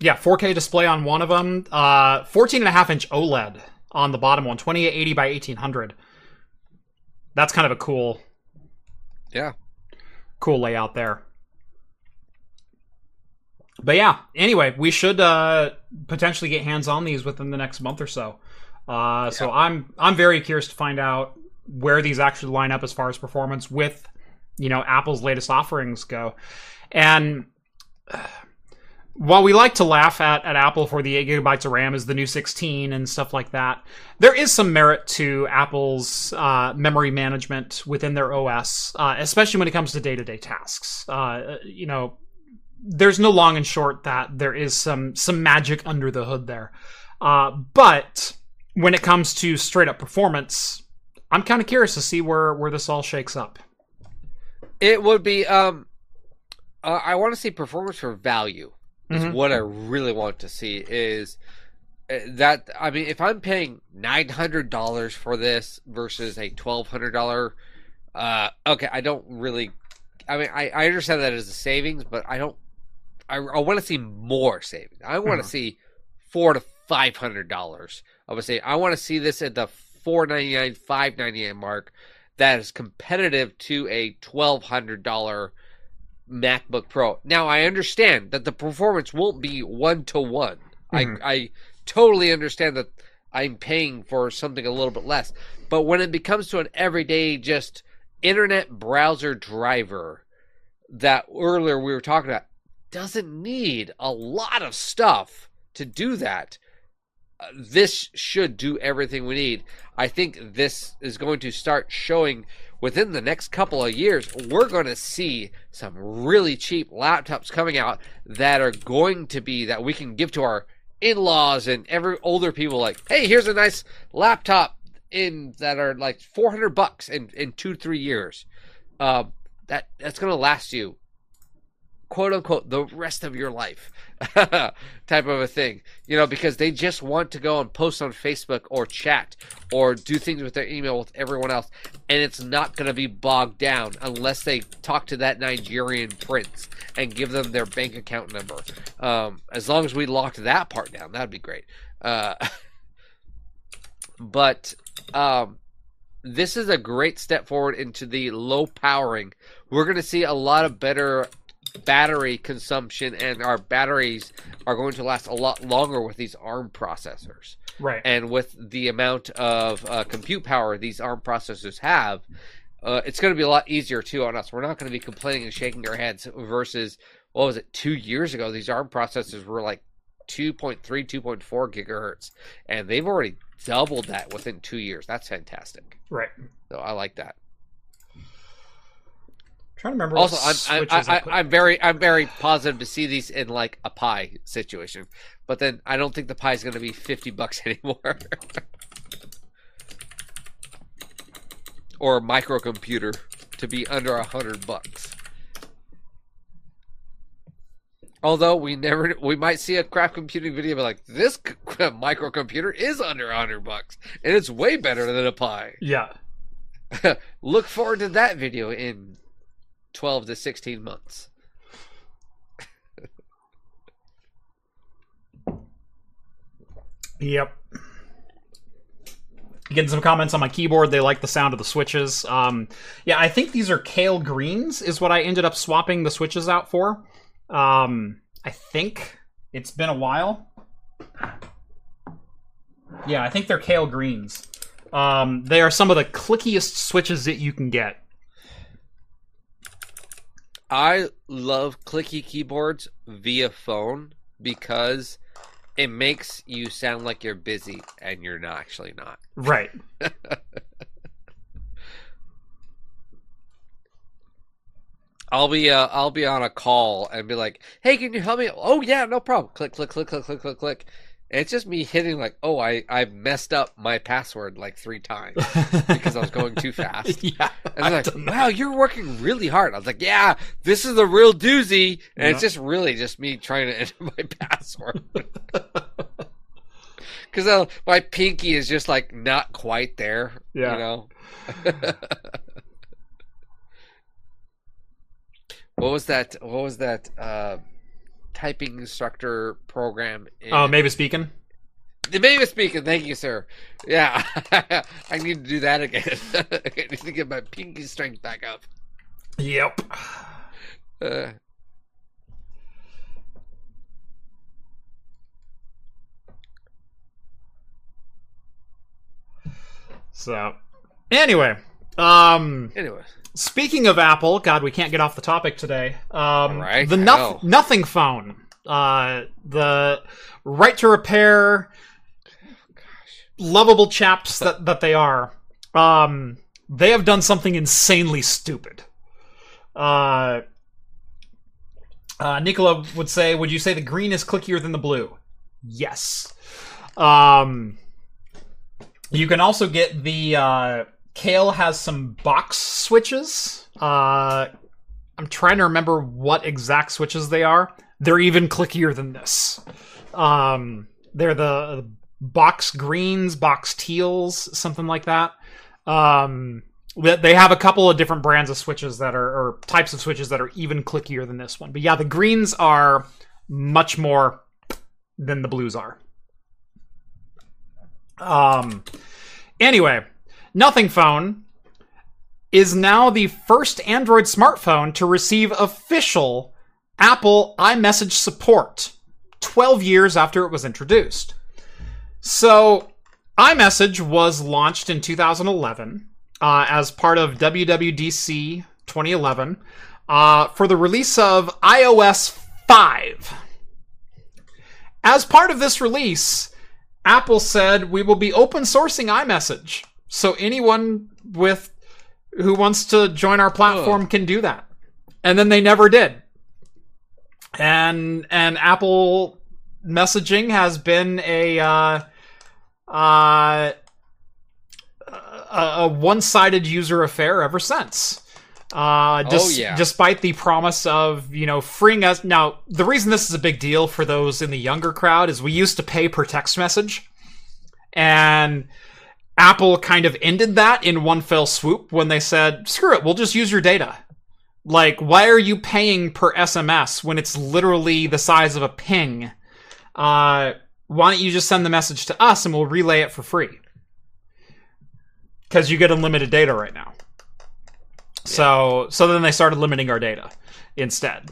B: yeah, 4K display on one of them. Uh, 14 and a half inch OLED on the bottom one, 2880 by 1800. That's kind of a cool,
A: Yeah.
B: cool layout there. But yeah, anyway, we should uh, potentially get hands on these within the next month or so. Uh, So I'm I'm very curious to find out where these actually line up as far as performance with, you know, Apple's latest offerings go. And while we like to laugh at, at Apple for the 8 gigabytes of RAM is the new 16 and stuff like that, there is some merit to Apple's uh, memory management within their OS, uh, especially when it comes to day to day tasks. Uh, you know, there's no long and short that there is some some magic under the hood there. Uh, but when it comes to straight up performance, I'm kind of curious to see where where this all shakes up.
A: It would be. Um, uh, I want to see performance for value. Is
B: Mhm.
A: what I really want to see. Is uh, that I mean, if I'm paying nine hundred dollars for this versus a twelve hundred dollar, uh, okay, I don't really. I mean, I, I understand that as a savings, but I don't. I, I want to see more savings. I want to see four to five hundred dollars. I would say I want to see this at the four ninety nine, five ninety nine mark. That is competitive to a twelve hundred dollar MacBook Pro. Now I understand that the performance won't be one to one. I mm-hmm. I totally understand that I'm paying for something a little bit less. But when it becomes to an everyday just internet browser driver that earlier we were talking about doesn't need a lot of stuff to do that. Uh, this should do everything we need. I think this is going to start showing within the next couple of years, we're going to see some really cheap laptops coming out that are going to be that we can give to our in-laws and every older people like, "Hey, here's a nice laptop in that are like 400 bucks in in 2 3 years." Um that that's going to last you quote unquote the rest of your life type of a thing. You know because they just want to go and post on facebook or chat or do things with their email with everyone else and it's not going to be bogged down unless they talk to that nigerian prince and give them their bank account number. Um, as long as we locked that part down that'd be great. Uh, but um, this is a great step forward into the low powering. We're going to see a lot of better battery consumption and our batteries are going to last a lot longer with these ARM processors.
B: Right.
A: And with the amount of uh, compute power these ARM processors have, uh, it's going to be a lot easier too on us. We're not going to be complaining and shaking our heads versus what was it two years ago? These ARM processors were like 2.3, 2.4 gigahertz, and they've already doubled that within two years. That's fantastic.
B: Right.
A: So I like that.
B: Trying to remember.
A: Also,
B: what
A: I'm, I'm, I, I, I'm very I'm very positive to see these in like a Pi situation, but then I don't think the Pi is going to be fifty bucks anymore, or a microcomputer to be under a hundred bucks. Although we never, we might see a craft computing video be like this c- microcomputer is under a hundred bucks, and it's way better than a Pi.
B: yeah.
A: Look forward to that video in 12 to 16 months.
B: Yep. Getting some comments on my keyboard. They like the sound of the switches. Um, yeah, I think these are Kailh Greens, is what I ended up swapping the switches out for. Um, I think it's been a while. Yeah, I think they're Kailh Greens. Um, they are some of the clickiest switches that you can get.
A: I love clicky keyboards via phone because it makes you sound like you're busy and you're not actually not.
B: Right.
A: I'll be uh, I'll be on a call and be like, "Hey, can you help me?" Oh yeah, no problem. Click click click click click click click. And it's just me hitting like, "Oh, I I messed up my password like 3 times because I was going too fast."
B: yeah.
A: And
B: I'm
A: like, wow, you're working really hard. I was like, yeah, this is the real doozy. And it's just really just me trying to enter my password. Because uh, my pinky is just like not quite there.
B: Yeah.
A: You know? what was that? What was that uh, typing instructor program? In...
B: Oh, Mavis Beacon.
A: The Mavis Beacon, thank you, sir. Yeah, I need to do that again. I need to get my pinky strength back up.
B: Yep.
A: Uh,
B: So, anyway, um,
A: anyway,
B: speaking of Apple, God, we can't get off the topic today. Um,
A: Right,
B: the
A: know.
B: Nothing phone, uh, the right to repair, lovable chaps that that they are. Um, they have done something insanely stupid. Uh, uh, Nicola would say, "Would you say the green is clickier than the blue?" Yes. Um, you can also get the uh, Kailh has some box switches. Uh, I'm trying to remember what exact switches they are. They're even clickier than this. Um, they're the, box greens, box teals, something like that. Um, they they have a couple of different brands of switches that are or types of switches that are even clickier than this one. But yeah, the greens are much more than the blues are. Um, anyway, Nothing Phone is now the first Android smartphone to receive official Apple iMessage support 12 years after it was introduced. So, iMessage was launched in 2011 uh, as part of WWDC 2011 uh, for the release of iOS 5. As part of this release, Apple said we will be open sourcing iMessage. So anyone with who wants to join our platform can do that. And then they never did. And and Apple messaging has been a uh, uh, a, a one-sided user affair ever since. Uh,
A: Oh, yeah.
B: despite the promise of you know freeing us. Now, the reason this is a big deal for those in the younger crowd is we used to pay per text message, and Apple kind of ended that in one fell swoop when they said, "Screw it, we'll just use your data." Like, why are you paying per SMS when it's literally the size of a ping? Uh, why don't you just send the message to us and we'll relay it for free? Because you get unlimited data right now. So, so then they started limiting our data instead.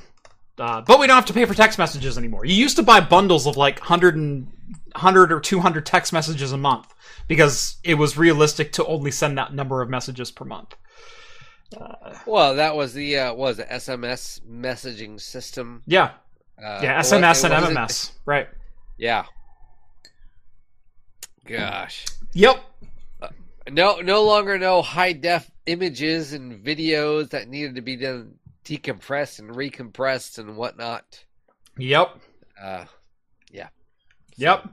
B: Uh, but we don't have to pay for text messages anymore. You used to buy bundles of like 100 and 100 or 200 text messages a month because it was realistic to only send that number of messages per month.
A: Well, that was the uh, was it SMS messaging system.
B: Yeah,
A: Uh,
B: yeah, SMS
A: it
B: and MMS, right?
A: Yeah. Gosh.
B: Yep.
A: No, no longer no high def images and videos that needed to be done decompressed and recompressed and whatnot.
B: Yep.
A: Uh, yeah.
B: Yep.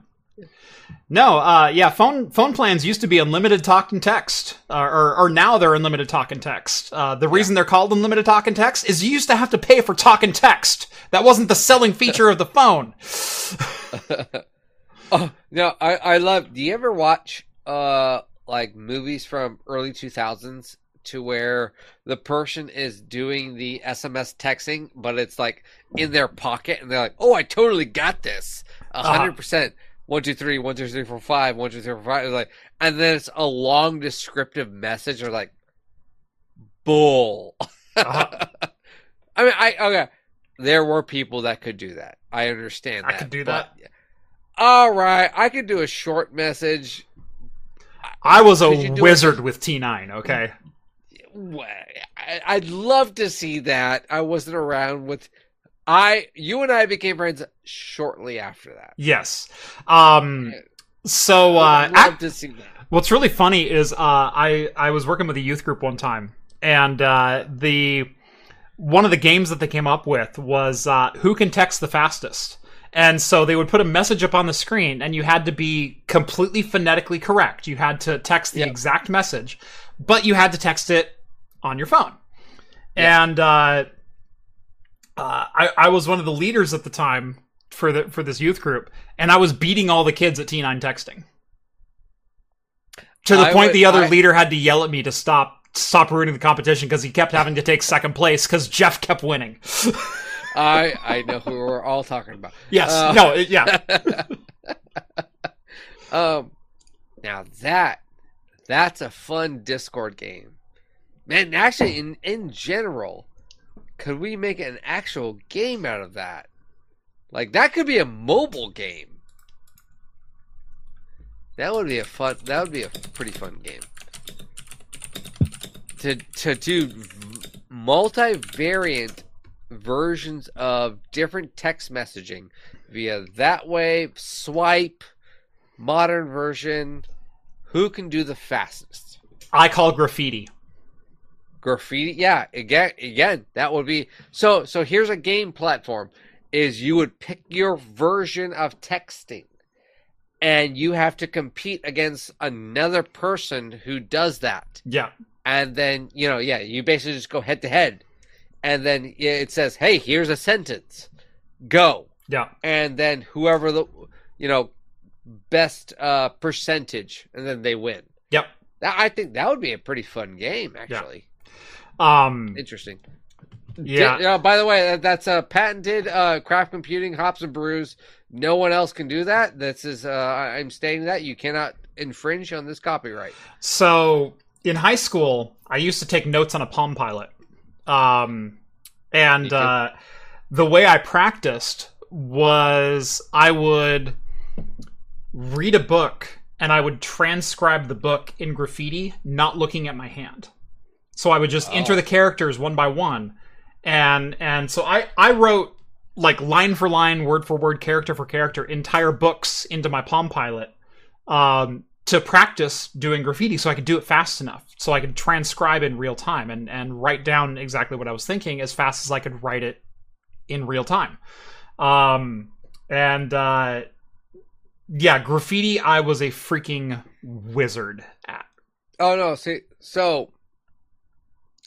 B: No, uh, yeah, phone phone plans used to be unlimited talk and text, uh, or or now they're unlimited talk and text. Uh, the reason they're called unlimited talk and text is you used to have to pay for talk and text. That wasn't the selling feature of the phone.
A: Oh no, I I love. Do you ever watch uh like movies from early two thousands to where the person is doing the SMS texting, but it's like in their pocket, and they're like, "Oh, I totally got this,
B: Uh-huh.
A: hundred percent." One two three, one two three four five, one two three four five. Like, and then it's a long descriptive message. Or like, bull.
B: Uh-huh.
A: I mean, I okay. There were people that could do that. I understand.
B: I could do
A: but- All right, I could do a short message.
B: I was a
A: you it-
B: wizard with T9. Okay.
A: I'd love to see that. I wasn't around with. I, you and I became friends shortly after that.
B: Yes. Um. So uh,
A: I'd love to see that.
B: What's really funny is uh, I I was working with a youth group one time, and uh, the one of the games that they came up with was uh, who can text the fastest. And so they would put a message up on the screen, and you had to be completely phonetically correct. You had to text the
A: Yep.
B: exact message, but you had to text it on your phone. And uh, uh, I, I was one of the leaders at the time for the for this youth group, and I was beating all the kids at T9 texting. To the
A: I
B: point
A: would-
B: the other
A: I-
B: leader had to yell at me to stop stop ruining the competition because he kept having to take second place because Jeff kept winning.
A: I, I know who we're all talking about.
B: yes,
A: Uh,
B: no, yeah,
A: um, now that that's a fun Discord game, man. Actually, in in general, could we make an actual game out of that? Like that could be a mobile game. That would be a fun. That would be a pretty fun game. To to do multivariant versions of different text messaging via that way swipe modern version who can do the fastest
B: I call graffiti.
A: Graffiti. Yeah again again that would be so so here's a game platform is you would pick your version of texting and you have to compete against another person who does that.
B: Yeah,
A: and then you know yeah you basically just go head to head and then it says hey here's a sentence. Go.
B: Yeah,
A: and then whoever the you know best uh percentage and then they win.
B: Yep.
A: i think that would be a pretty fun game actually
B: Um,
A: interesting.
B: yeah,
A: Di- uh, by the way that, that's a patented uh craft computing hops and brews. No one else can do that. This is uh i'm stating that you cannot infringe on this copyright.
B: So in high school, I used to take notes on a Palm Pilot, um, and uh, the way I practiced was I would read a book and I would transcribe the book in graffiti, not looking at my hand. So I would just enter
A: Oh.
B: the characters one by one, and and so I I wrote like line for line, word for word, character for character, entire books into my Palm Pilot. Um, to practice doing graffiti so I could do it fast enough so I could transcribe in real time and and write down exactly what I was thinking as fast as I could write it in real time. Um, and uh, yeah, graffiti I was a freaking wizard at.
A: Oh no, see, so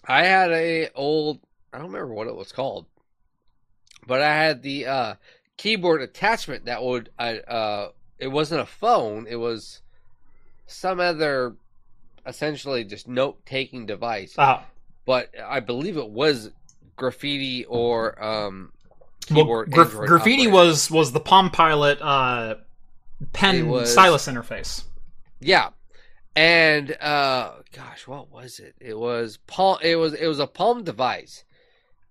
A: I had a old I don't remember what it was called, but I had the uh, keyboard attachment that would I uh, it wasn't a phone, it was some other essentially just note taking device,
B: Uh,
A: but I believe it was graffiti or um,
B: well, graf- graffiti
A: operated.
B: was was the Palm Pilot uh, pen
A: was-
B: stylus interface.
A: Yeah. And uh gosh, what was it? It was palm it was it was a palm device.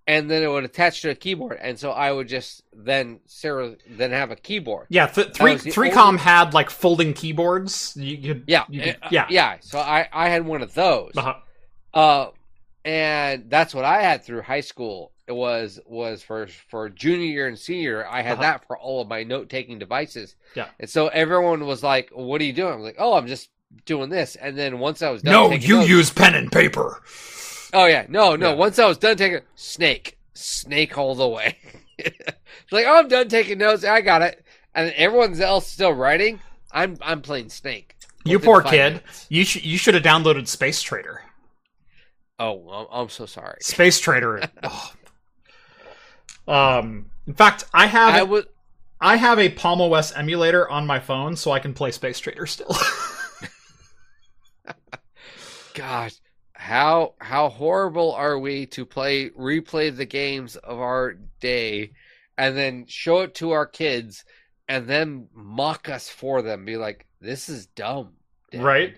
A: And then it would attach to a keyboard. And so I would just then Sarah then have a keyboard.
B: Yeah, th- three 3Com had like folding keyboards. You could
A: Yeah.
B: you could,
A: uh,
B: yeah
A: Yeah. So I I had one of those.
B: Uh-huh.
A: Uh and that's what I had through high school. It was was for for junior year and senior. year, I had
B: Uh-huh.
A: that for all of my note taking devices.
B: Yeah.
A: And so everyone was like, "What are you doing?" I was like, "Oh, I'm just doing this." And then once I was done,
B: No, you
A: notes-
B: use pen and paper.
A: Oh yeah, no, no.
B: Yeah.
A: Once I was done taking snake, snake all the way. like, oh, I'm done taking notes. I got it. And everyone's else still writing. I'm I'm playing snake.
B: You poor kid.
A: minutes.
B: You should you should have downloaded Space Trader.
A: Oh, I'm, I'm so sorry.
B: Space Trader. oh. Um. In fact, I have
A: I
B: I, have a Palm OS emulator on my phone, so I can play Space Trader still.
A: gosh, how how horrible are we to play replay the games of our day and then show it to our kids and then mock us for them. Be like, this is dumb. Dad.
B: right?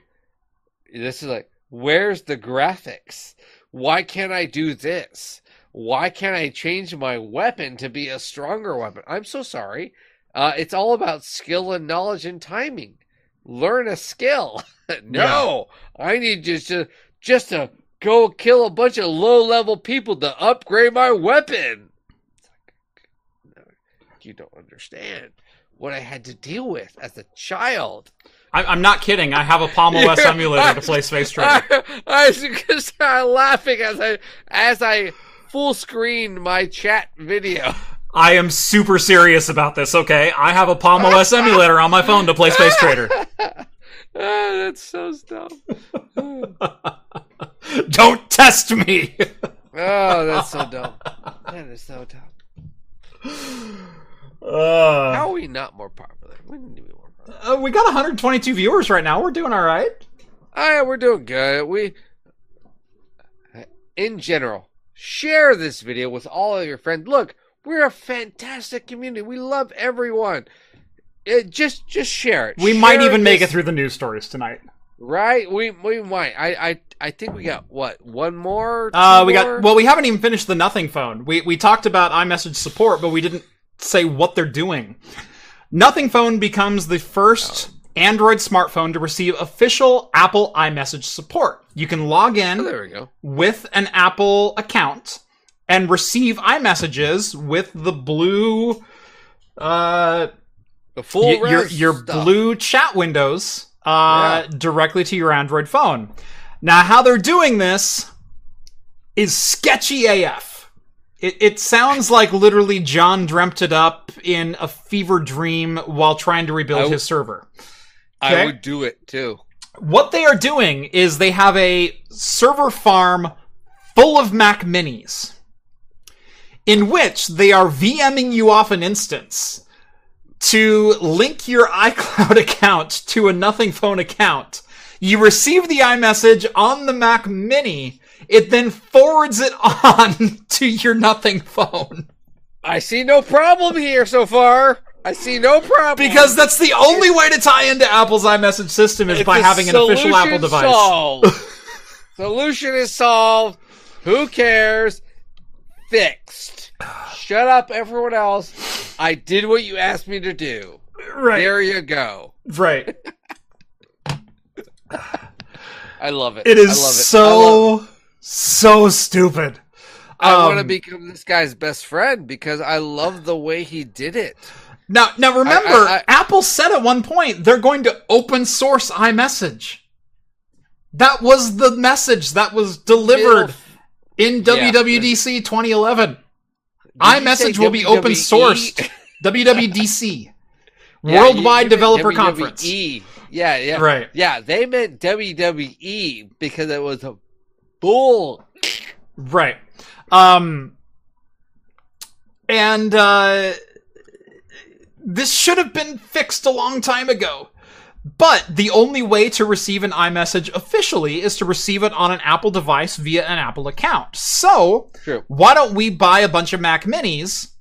A: this is like where's the graphics why can't i do this why can't i change my weapon to be a stronger weapon i'm so sorry uh, it's all about skill and knowledge and timing learn a skill no i need just to just to go kill a bunch of low level people to upgrade my weapon It's like, no, you don't understand what i had to deal with as a child
B: I, I'm not kidding. I have a Palm OS
A: Yeah,
B: emulator to play Space Trader.
A: I, I was gonna uh, laughing as I as I full screened my chat video.
B: I am super serious about this. Okay, I have a Palm OS emulator on my phone to play Space Trader.
A: ah, that's so dumb.
B: Don't test me.
A: Oh, that's so dumb. That is so dumb.
B: Uh,
A: How are we not more popular? We need to be more popular.
B: uh, we got 122 viewers right now. We're doing all right.
A: Oh, yeah, we're doing good. We, in general, share this video with all of your friends. Look, we're a fantastic community. We love everyone. It, just, just share it.
B: We might
A: Share
B: even make it through the news stories tonight.
A: Right? We we might. I I I think we got what one more.
B: Uh, we
A: more?
B: got well. We haven't even finished the Nothing Phone. We we talked about iMessage support, but we didn't say what they're doing. Nothing Phone becomes the first Android smartphone to receive official Apple iMessage support. You can log
A: Oh,
B: in
A: there we go.
B: with an Apple account and receive iMessages with the blue uh
A: The full
B: y- your your
A: stuff.
B: blue chat windows uh, directly to your Android phone. Now, how they're doing this is sketchy AF. It, it sounds like literally Jon dreamt it up in a fever dream while trying to rebuild
A: w-
B: his server.
A: I would do it too.
B: What they are doing is they have a server farm full of Mac minis in which they are VMing you off an instance to link your iCloud account to a Nothing Phone account. You receive the iMessage on the Mac Mini. It then forwards it on to your Nothing Phone.
A: I see no problem here so far. I see no problem
B: Because that's the only way to tie into Apple's iMessage system is
A: It's
B: by having an official Apple device.
A: Solved. solution is solved. Who cares? Fixed. Shut up, everyone else. I did what you asked me to do.
B: Right.
A: There you go.
B: Right.
A: I love it.
B: It is
A: I love it.
B: So
A: love-
B: so stupid.
A: I want to
B: um,
A: become this guy's best friend because I love the way he did it.
B: Now, now remember,
A: I- I-
B: Apple said at one point they're going to open source iMessage. That was the message that was delivered in
A: Yeah.
B: WWDC 2011.
A: Did you say
B: iMessage will be open sourced. WWDC,
A: Yeah,
B: Worldwide
A: you- you
B: Developer
A: WWE.
B: Conference.
A: Yeah, yeah.
B: Right.
A: Yeah, they meant WWE because it was a bull.
B: Right. Um and uh this should have been fixed a long time ago. But the only way to receive an iMessage officially is to receive it on an Apple device via an Apple account. So,
A: True.
B: why don't we buy a bunch of Mac Minis,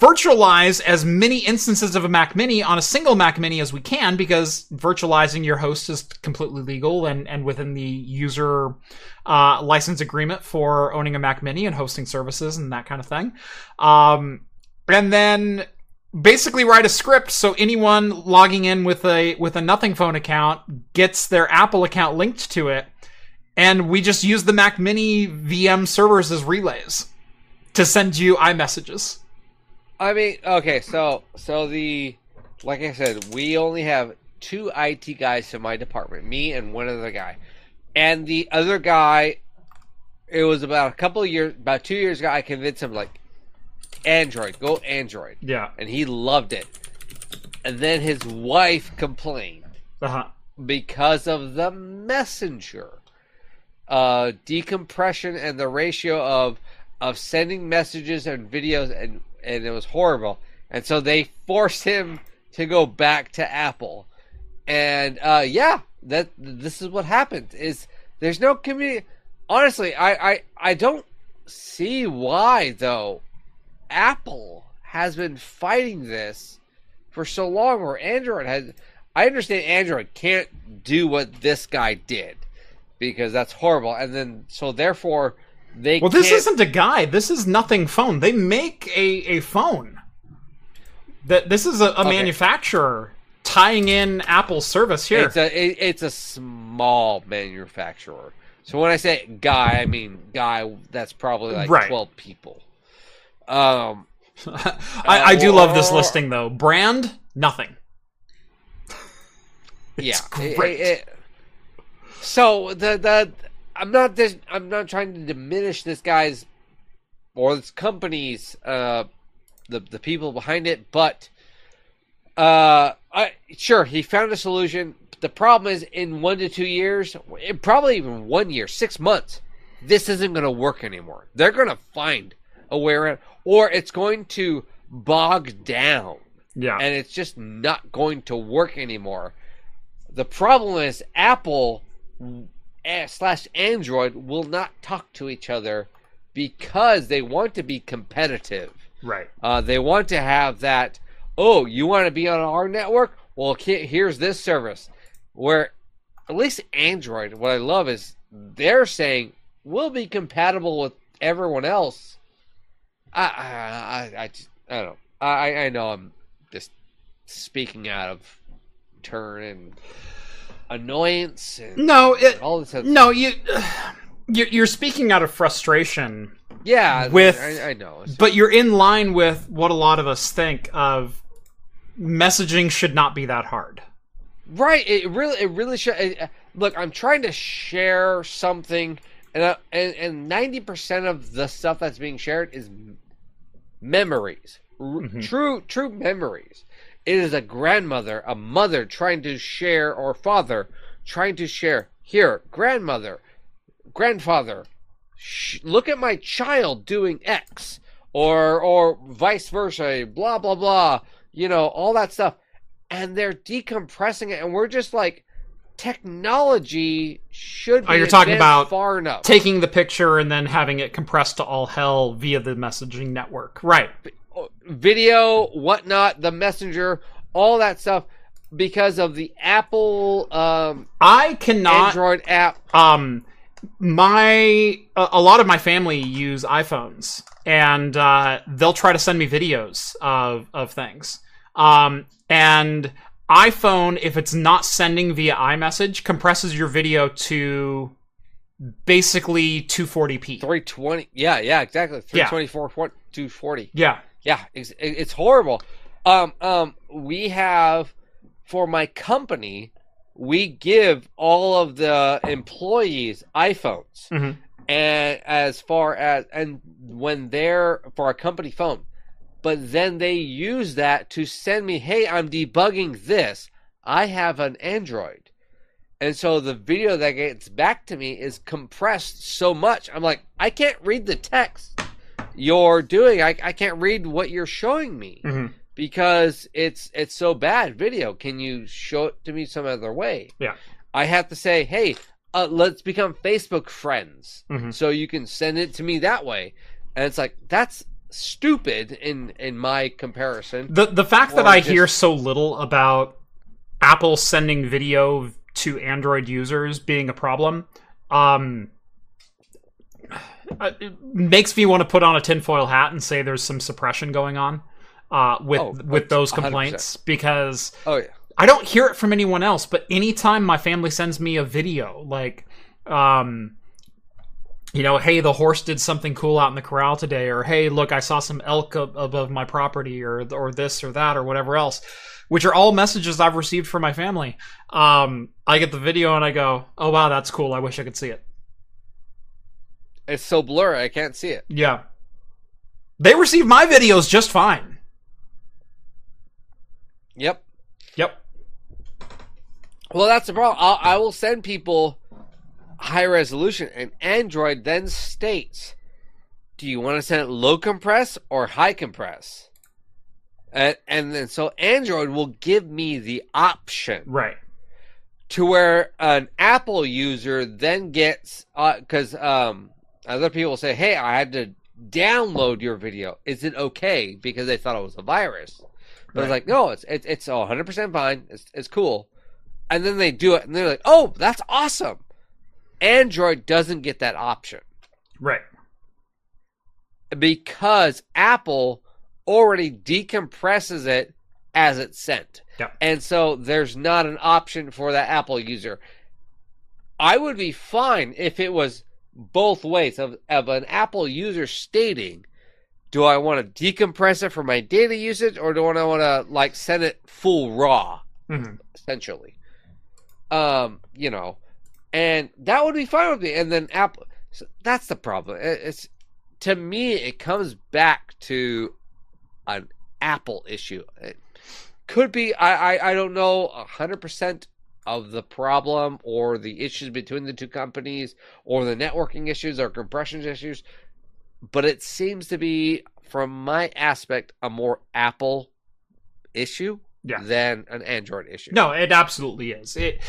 B: virtualize as many instances of a Mac Mini on a single Mac Mini as we can, because virtualizing your host is completely legal and, and within the user uh, license agreement for owning a Mac Mini and hosting services and that kind of thing. Um, and then basically write a script so anyone logging in with a with a Nothing Phone account gets their Apple account linked to it, and we just use the Mac Mini VM servers as relays to send you iMessages.
A: I mean, okay, so so the like I said, we only have two IT guys in my department, me and one other guy, and the other guy. It was about a couple of years, about two years ago. I convinced him like, Android, go Android,
B: Yeah.
A: and he loved it. And then his wife complained
B: Uh-huh.
A: because of the messenger uh, decompression and the ratio of of sending messages and videos and and it was horrible and so they forced him to go back to apple and uh, yeah that this is what happened is there's no community honestly I, I i don't see why though apple has been fighting this for so long where android has i understand android can't do what this guy did because that's horrible and then so therefore they
B: Well, this isn't a guy. This is Nothing Phone. They make a, a phone. That this is a, a
A: Okay.
B: manufacturer tying in Apple's service here.
A: It's a it, it's a small manufacturer. So when I say guy, I mean guy. That's probably like
B: Right.
A: twelve people. Um,
B: I, I do love this listing though. Brand, nothing.
A: yeah,
B: great.
A: it- it- so the the I'm not this. I'm not trying to diminish this guy's or this company's uh the the people behind it, but uh, I sure he found a solution. The problem is, in one to two years, probably even one year, six months, this isn't going to work anymore. They're going to find a way around, or it's going to bog down,
B: Yeah.
A: and it's just not going to work anymore. The problem is Apple eh, slash Android will not talk to each other because they want to be competitive.
B: right.
A: Uh, they want to have that. Oh, you want to be on our network? Well, here's this service. Where at least Android, what I love is they're saying we'll be compatible with everyone else. I I I, I, just- I don't know. I I know I'm just speaking out of turn and annoyance and
B: No, it,
A: all this. Other
B: no, you you're, you're speaking out of frustration,
A: yeah,
B: with-
A: I, I know. It's-
B: but you're in line with what a lot of us think of messaging should not be that hard.
A: Right. It really, it really should. it- look, I'm trying to share something, and uh, and ninety percent of the stuff that's being shared is memories,
B: Mhm.
A: true, true memories. It is a grandmother, a mother trying to share, or father trying to share. Here, grandmother, grandfather, sh- look at my child doing X, or or vice versa. Blah blah blah. You know all that stuff and they're decompressing it, and we're just like, technology should be
B: Oh, you're talking about
A: far enough.
B: Taking the picture and then having it compressed to all hell via the messaging network. Right.
A: Video, whatnot, the messenger, all that stuff, because of the Apple um,
B: I cannot
A: Android app.
B: um my a, a lot of my family use iPhones and uh, they'll try to send me videos of of things. Um, and iPhone, if it's not sending via iMessage, compresses your video to basically 240p.
A: 320, yeah, yeah, exactly.
B: Yeah.
A: 240.
B: Yeah,
A: Yeah, it's, it's horrible. Um, um, we have for my company, we give all of the employees iPhones,
B: Mhm.
A: and as far as and when they're for a company phone, but then they use that to send me, hey, I'm debugging this. I have an Android. And so the video that gets back to me is compressed so much. I'm like, I can't read the text you're doing. I, I can't read what you're showing me
B: Mhm.
A: because it's it's so bad video. Can you show it to me some other way?
B: Yeah.
A: I have to say, hey, uh, let's become Facebook friends,
B: Mhm.
A: so you can send it to me that way. And it's like that's stupid in in my comparison.
B: The the fact that I
A: just-
B: hear so little about Apple sending video to Android users being a problem, um, uh, it makes me want to put on a tinfoil hat and say there's some suppression going on uh, with
A: Oh,
B: with those
A: 100%.
B: complaints because
A: Oh yeah,
B: I don't hear it from anyone else. But anytime my family sends me a video, like, um, you know, hey, the horse did something cool out in the corral today, or hey, look, I saw some elk ab- above my property, or or this or that, or whatever else, which are all messages I've received from my family. Um, I get the video and I go, oh wow, that's cool. I wish I could see it.
A: it's so blurry. I can't see it.
B: Yeah, they receive my videos just fine.
A: Yep.
B: Yep.
A: Well, that's the problem. I'll, I will send people high resolution, and Android then states, "Do you want to send it low compress or high compress?" And and then so Android will give me the option
B: Right.
A: to where an Apple user then gets because um, other people say, "Hey, I had to download your video. Is it okay?" Because they thought it was a virus. But
B: Right.
A: it's like, no, it's it's it's 100 percent fine. It's it's cool. And then they do it, and they're like, "Oh, that's awesome." Android doesn't get that option
B: Right.
A: because Apple already decompresses it as it's sent.
B: Yep.
A: And so there's not an option for that Apple user. I would be fine if it was both ways of, of an Apple user stating, do I want to decompress it for my data usage or do I want to like send it full raw,
B: hmm
A: essentially? Um, you know, and that would be fine with me. And then Apple, so that's the problem. It's to me, it comes back to an Apple issue. It could be. I I, I don't know hundred percent of the problem or the issues between the two companies or the networking issues or compression issues, but it seems to be, from my aspect, a more Apple issue
B: Yeah.
A: than an Android issue.
B: No, it absolutely is. It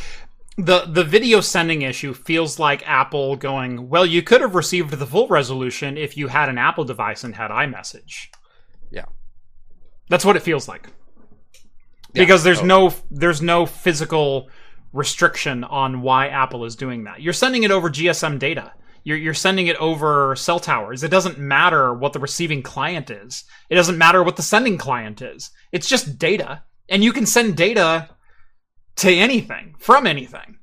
B: the the video sending issue feels like Apple going, well, you could have received the full resolution if you had an Apple device and had iMessage.
A: Yeah.
B: That's what it feels like.
A: Yeah,
B: because there's
A: totally.
B: no there's no physical restriction on why Apple is doing that. You're sending it over GSM data. You're, you're sending it over cell towers. It doesn't matter what the receiving client is. It doesn't matter what the sending client is. It's just data. And you can send data to anything, from anything.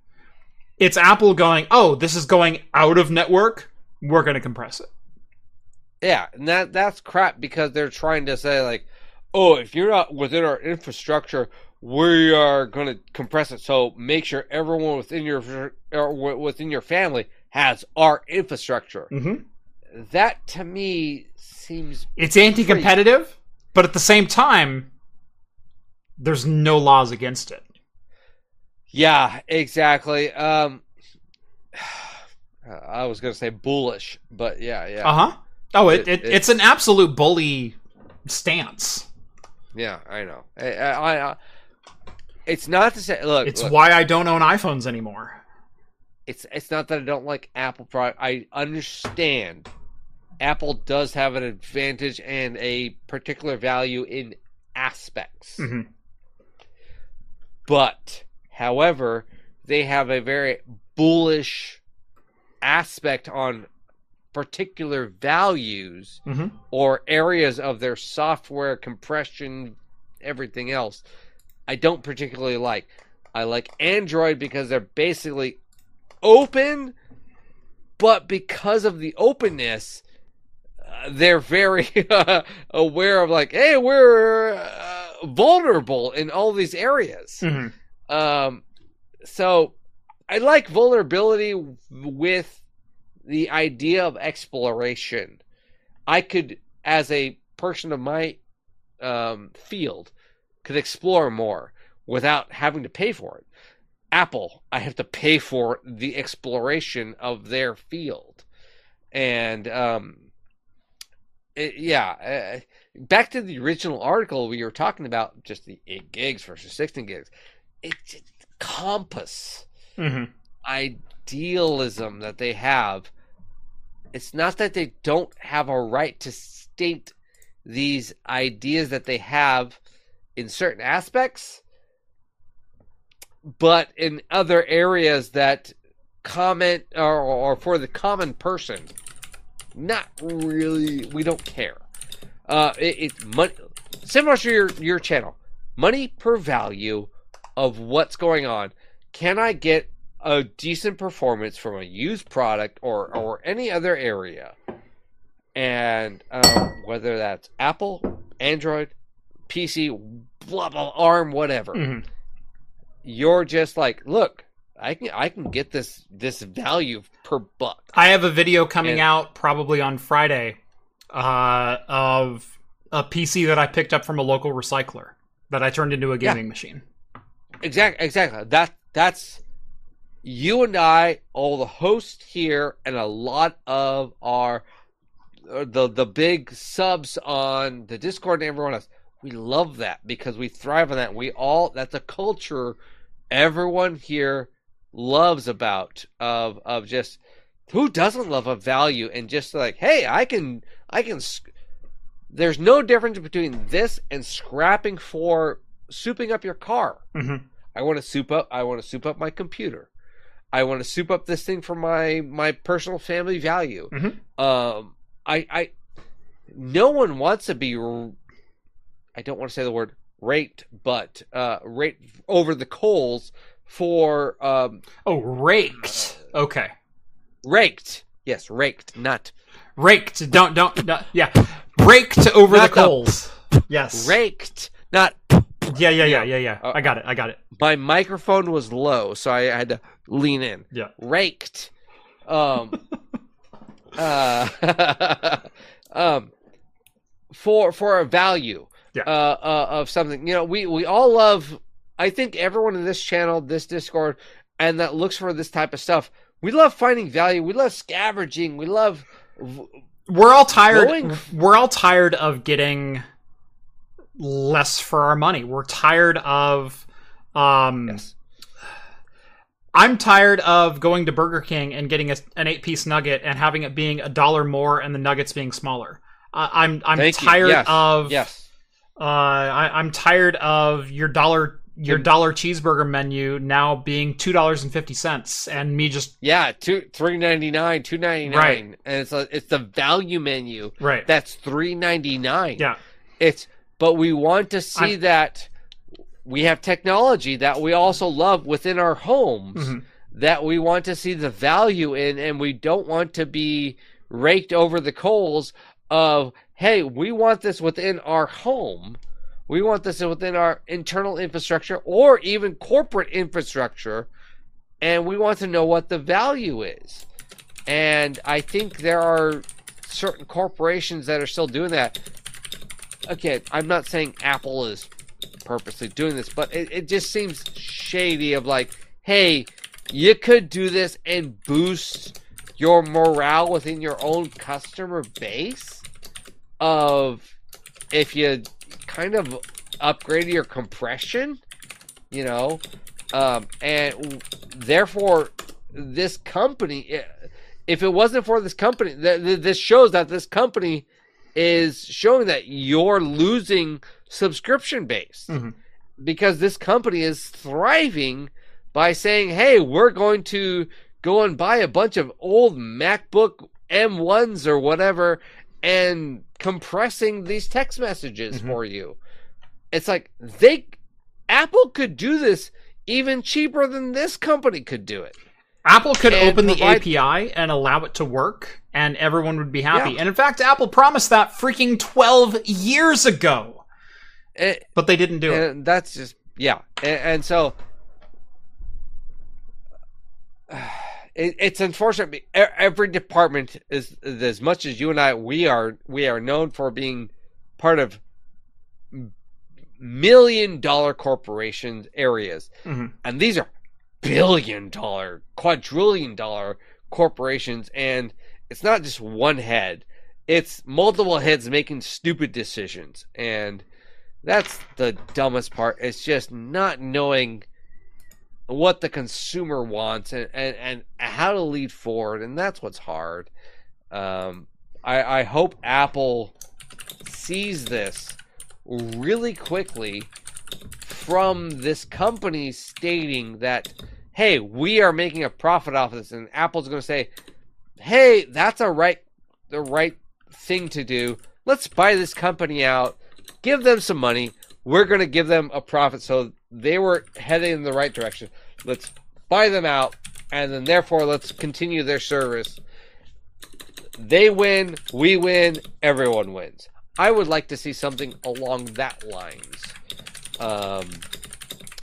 B: It's Apple going, oh, this is going out of network. We're going to compress it.
A: Yeah, and that that's crap because they're trying to say like, oh, if you're not within our infrastructure, we are going to compress it. So make sure everyone within your or within your family has our infrastructure.
B: Mm-hmm.
A: That to me seems
B: It's anti competitive, but at the same time, there's no laws against it.
A: Yeah, exactly. Um, I was going to say bullish, but yeah, yeah,
B: Uh huh. Oh, it,
A: It-
B: it,
A: it-
B: it's an absolute bully stance.
A: yeah. I know. I, I, I, it's not to say look.
B: It's
A: look,
B: why I don't own iPhones anymore.
A: it's it's not that I don't like Apple product. I understand Apple does have an advantage and a particular value in aspects.
B: Mhm.
A: But however, they have a very bullish aspect on particular values
B: Mhm.
A: or areas of their software compression everything else I don't particularly like. I like Android because they're basically open, but because of the openness, uh, they're very aware of like, hey, we're uh, vulnerable in all these areas.
B: Mhm.
A: Um, so I like vulnerability with the idea of exploration. I could, as a person of my um, field, could explore more without having to pay for it. Apple, I have to pay for the exploration of their field, and um, it- yeah. Uh, back to the original article we were talking about, just the eight gigs versus sixteen gigs. It's it's compass
B: Mhm.
A: idealism that they have. It's not that they don't have a right to state these ideas that they have in certain aspects, but in other areas that comment or, or for the common person, not really. We don't care. Uh, it, it's money similar to your your channel. Money per value of what's going on. Can I get a decent performance from a used product or or any other area? And um, whether that's Apple, Android, PC, blah blah, ARM, whatever
B: Mhm.
A: you're just like, look, I can I can get this this value per buck.
B: I have a video coming
A: And-
B: out probably on Friday uh, of a PC that I picked up from a local recycler that I turned into a
A: Yeah.
B: gaming machine.
A: Exactly, exactly. That that's you and I, all the hosts here, and a lot of our uh, the the big subs on the Discord and everyone else. We love that because we thrive on that. We all that's a culture everyone here loves about of of just who doesn't love a value and just like hey I can I can there's no difference between this and scrapping for souping up your car.
B: hmm
A: I want to soup up. I want to soup up my computer. I want to soup up this thing for my my personal family value.
B: Mhm.
A: Um, I I no one wants to be. I don't want to say the word raped, but uh, raped over the coals for um,
B: Oh, raked. Okay,
A: raked. Yes, raked, not
B: raked. Don't don't. don't- yeah, raked over
A: Not
B: the
A: the-
B: coals. Yes.
A: raked, not.
B: Yeah, yeah, yeah, yeah, yeah.
A: Uh,
B: I got it. I got it.
A: My microphone was low, so I had to lean in.
B: Yeah.
A: raked. Um, uh, um, for for a value
B: Yeah.
A: uh, uh, of something. You know, we we all love. I think everyone in this channel, this Discord, and that looks for this type of stuff. We love finding value. We love scavenging. We love.
B: We're all tired.
A: Going-
B: We're all tired of getting less for our money. We're tired of. Um,
A: Yes.
B: I'm tired of going to Burger King and getting a, an eight piece nugget and having it being a dollar more and the nuggets being smaller. Uh, I'm I'm
A: Thank
B: tired
A: Yes.
B: of
A: Yes.
B: Uh, I, I'm tired of your dollar your
A: And-
B: dollar cheeseburger menu now being two dollars and fifty cents and me just
A: Yeah. Two three ninety nine, two ninety nine,
B: Right.
A: and it's a, it's the value menu
B: right
A: that's three ninety nine.
B: yeah
A: It's but we want to see
B: I'm-
A: that we have technology that we also love within our homes
B: Mhm.
A: that we want to see the value in and we don't want to be raked over the coals of hey, we want this within our home. We want this within our internal infrastructure or even corporate infrastructure and we want to know what the value is. And I think there are certain corporations that are still doing that okay, I'm not saying Apple is purposely doing this, but it, it just seems shady of like, hey, you could do this and boost your morale within your own customer base of if you kind of upgrade your compression, you know, um, and therefore this company, if it wasn't for this company, th- th- this shows that this company is showing that you're losing subscription base
B: Mhm.
A: because this company is thriving by saying, "Hey, we're going to go and buy a bunch of old MacBook M1s or whatever and compressing these text messages
B: Mhm.
A: for you." It's like they Apple could do this even cheaper than this company could do it.
B: Apple could open the API and allow it to work and everyone would be happy.
A: Yeah.
B: And in fact, Apple promised that freaking 12 years ago.
A: It,
B: but they didn't do it.
A: and that's just yeah, and, and so it, it's unfortunate. Every department is, as much as you and I we are we are known for being part of million dollar corporations areas,
B: Mhm.
A: and these are billion dollar, quadrillion dollar corporations, and it's not just one head; it's multiple heads making stupid decisions, and that's the dumbest part. It's just not knowing what the consumer wants and, and, and how to lead forward, and that's what's hard. Um, I, I hope Apple sees this really quickly from this company stating that, hey, we are making a profit off of this, and Apple's going to say, hey, that's a right, the right thing to do. Let's buy this company out, give them some money. We're going to give them a profit, so they were heading in the right direction. Let's buy them out, and then therefore let's continue their service. They win, we win, everyone wins. I would like to see something along that lines. Um,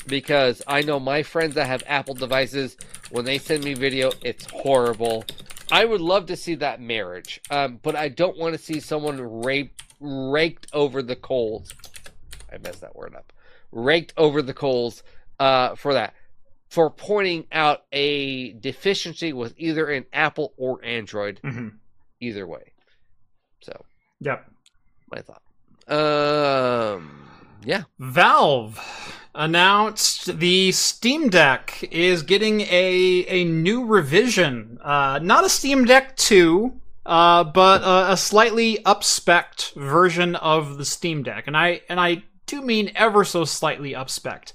A: because I know my friends that have Apple devices, when they send me video, it's horrible. I would love to see that marriage, um, but I don't want to see someone raped, raked over the coals. I messed that word up. Raked over the coals uh, for that, for pointing out a deficiency with either an Apple or Android.
B: hmm
A: Either way, so
B: Yep.
A: my thought. Um, yeah.
B: Valve announced the Steam Deck is getting a a new revision. Uh, not a Steam Deck 2, uh, but a, a slightly upspec'd version of the Steam Deck, and I and I do mean ever so slightly upspec'd.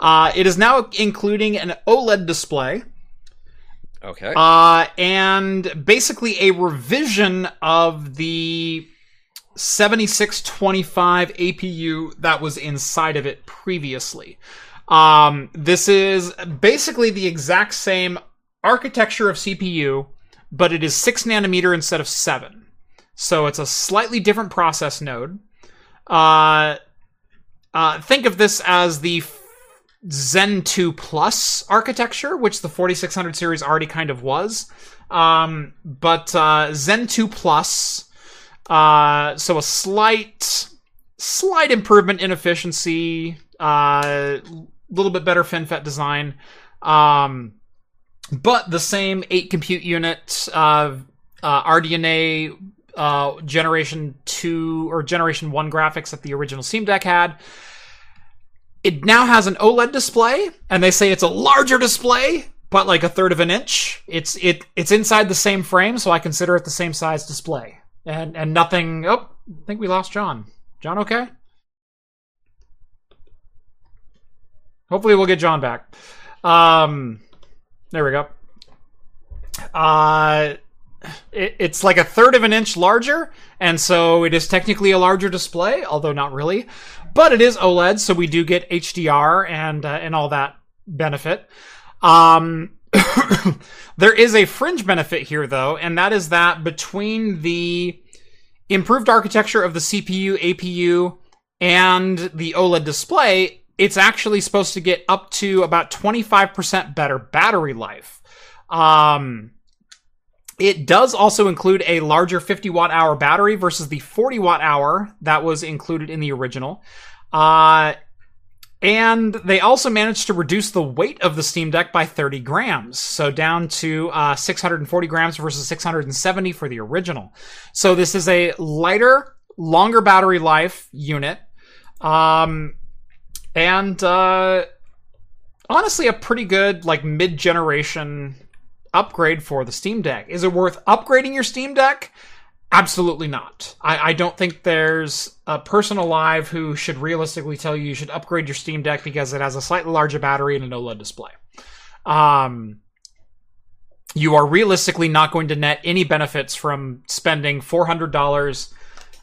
B: Uh, it is now including an OLED display.
A: Okay.
B: Uh, and basically a revision of the 7625 APU that was inside of it previously. Um, this is basically the exact same architecture of CPU, but it is 6 nanometer instead of 7. So it's a slightly different process node. Uh, uh, think of this as the Zen 2 Plus architecture, which the 4600 series already kind of was. Um, but uh, Zen 2 Plus, uh, so a slight, slight improvement in efficiency, a uh, little bit better FinFET design, um, but the same 8 compute unit, uh, uh, RDNA uh, Generation 2 or Generation 1 graphics that the original Steam Deck had it now has an OLED display, and they say it's a larger display, but like a third of an inch. It's it it's inside the same frame, so I consider it the same size display. And and nothing. Oh, I think we lost Jon. Jon, okay? Hopefully, we'll get Jon back. Um, there we go. Uh, it, it's like a third of an inch larger, and so it is technically a larger display, although not really. But it is OLED, so we do get HDR and uh, and all that benefit. Um, there is a fringe benefit here, though, and that is that between the improved architecture of the CPU, APU, and the OLED display, it's actually supposed to get up to about 25% better battery life. Um, it does also include a larger 50 watt hour battery versus the 40 watt hour that was included in the original. Uh, and they also managed to reduce the weight of the Steam Deck by 30 grams, so down to uh, 640 grams versus 670 for the original. So this is a lighter, longer battery life unit, um, and uh, honestly, a pretty good like mid-generation upgrade for the Steam Deck. Is it worth upgrading your Steam Deck? Absolutely not. I, I don't think there's a person alive who should realistically tell you you should upgrade your Steam Deck because it has a slightly larger battery and an OLED display. Um, you are realistically not going to net any benefits from spending $400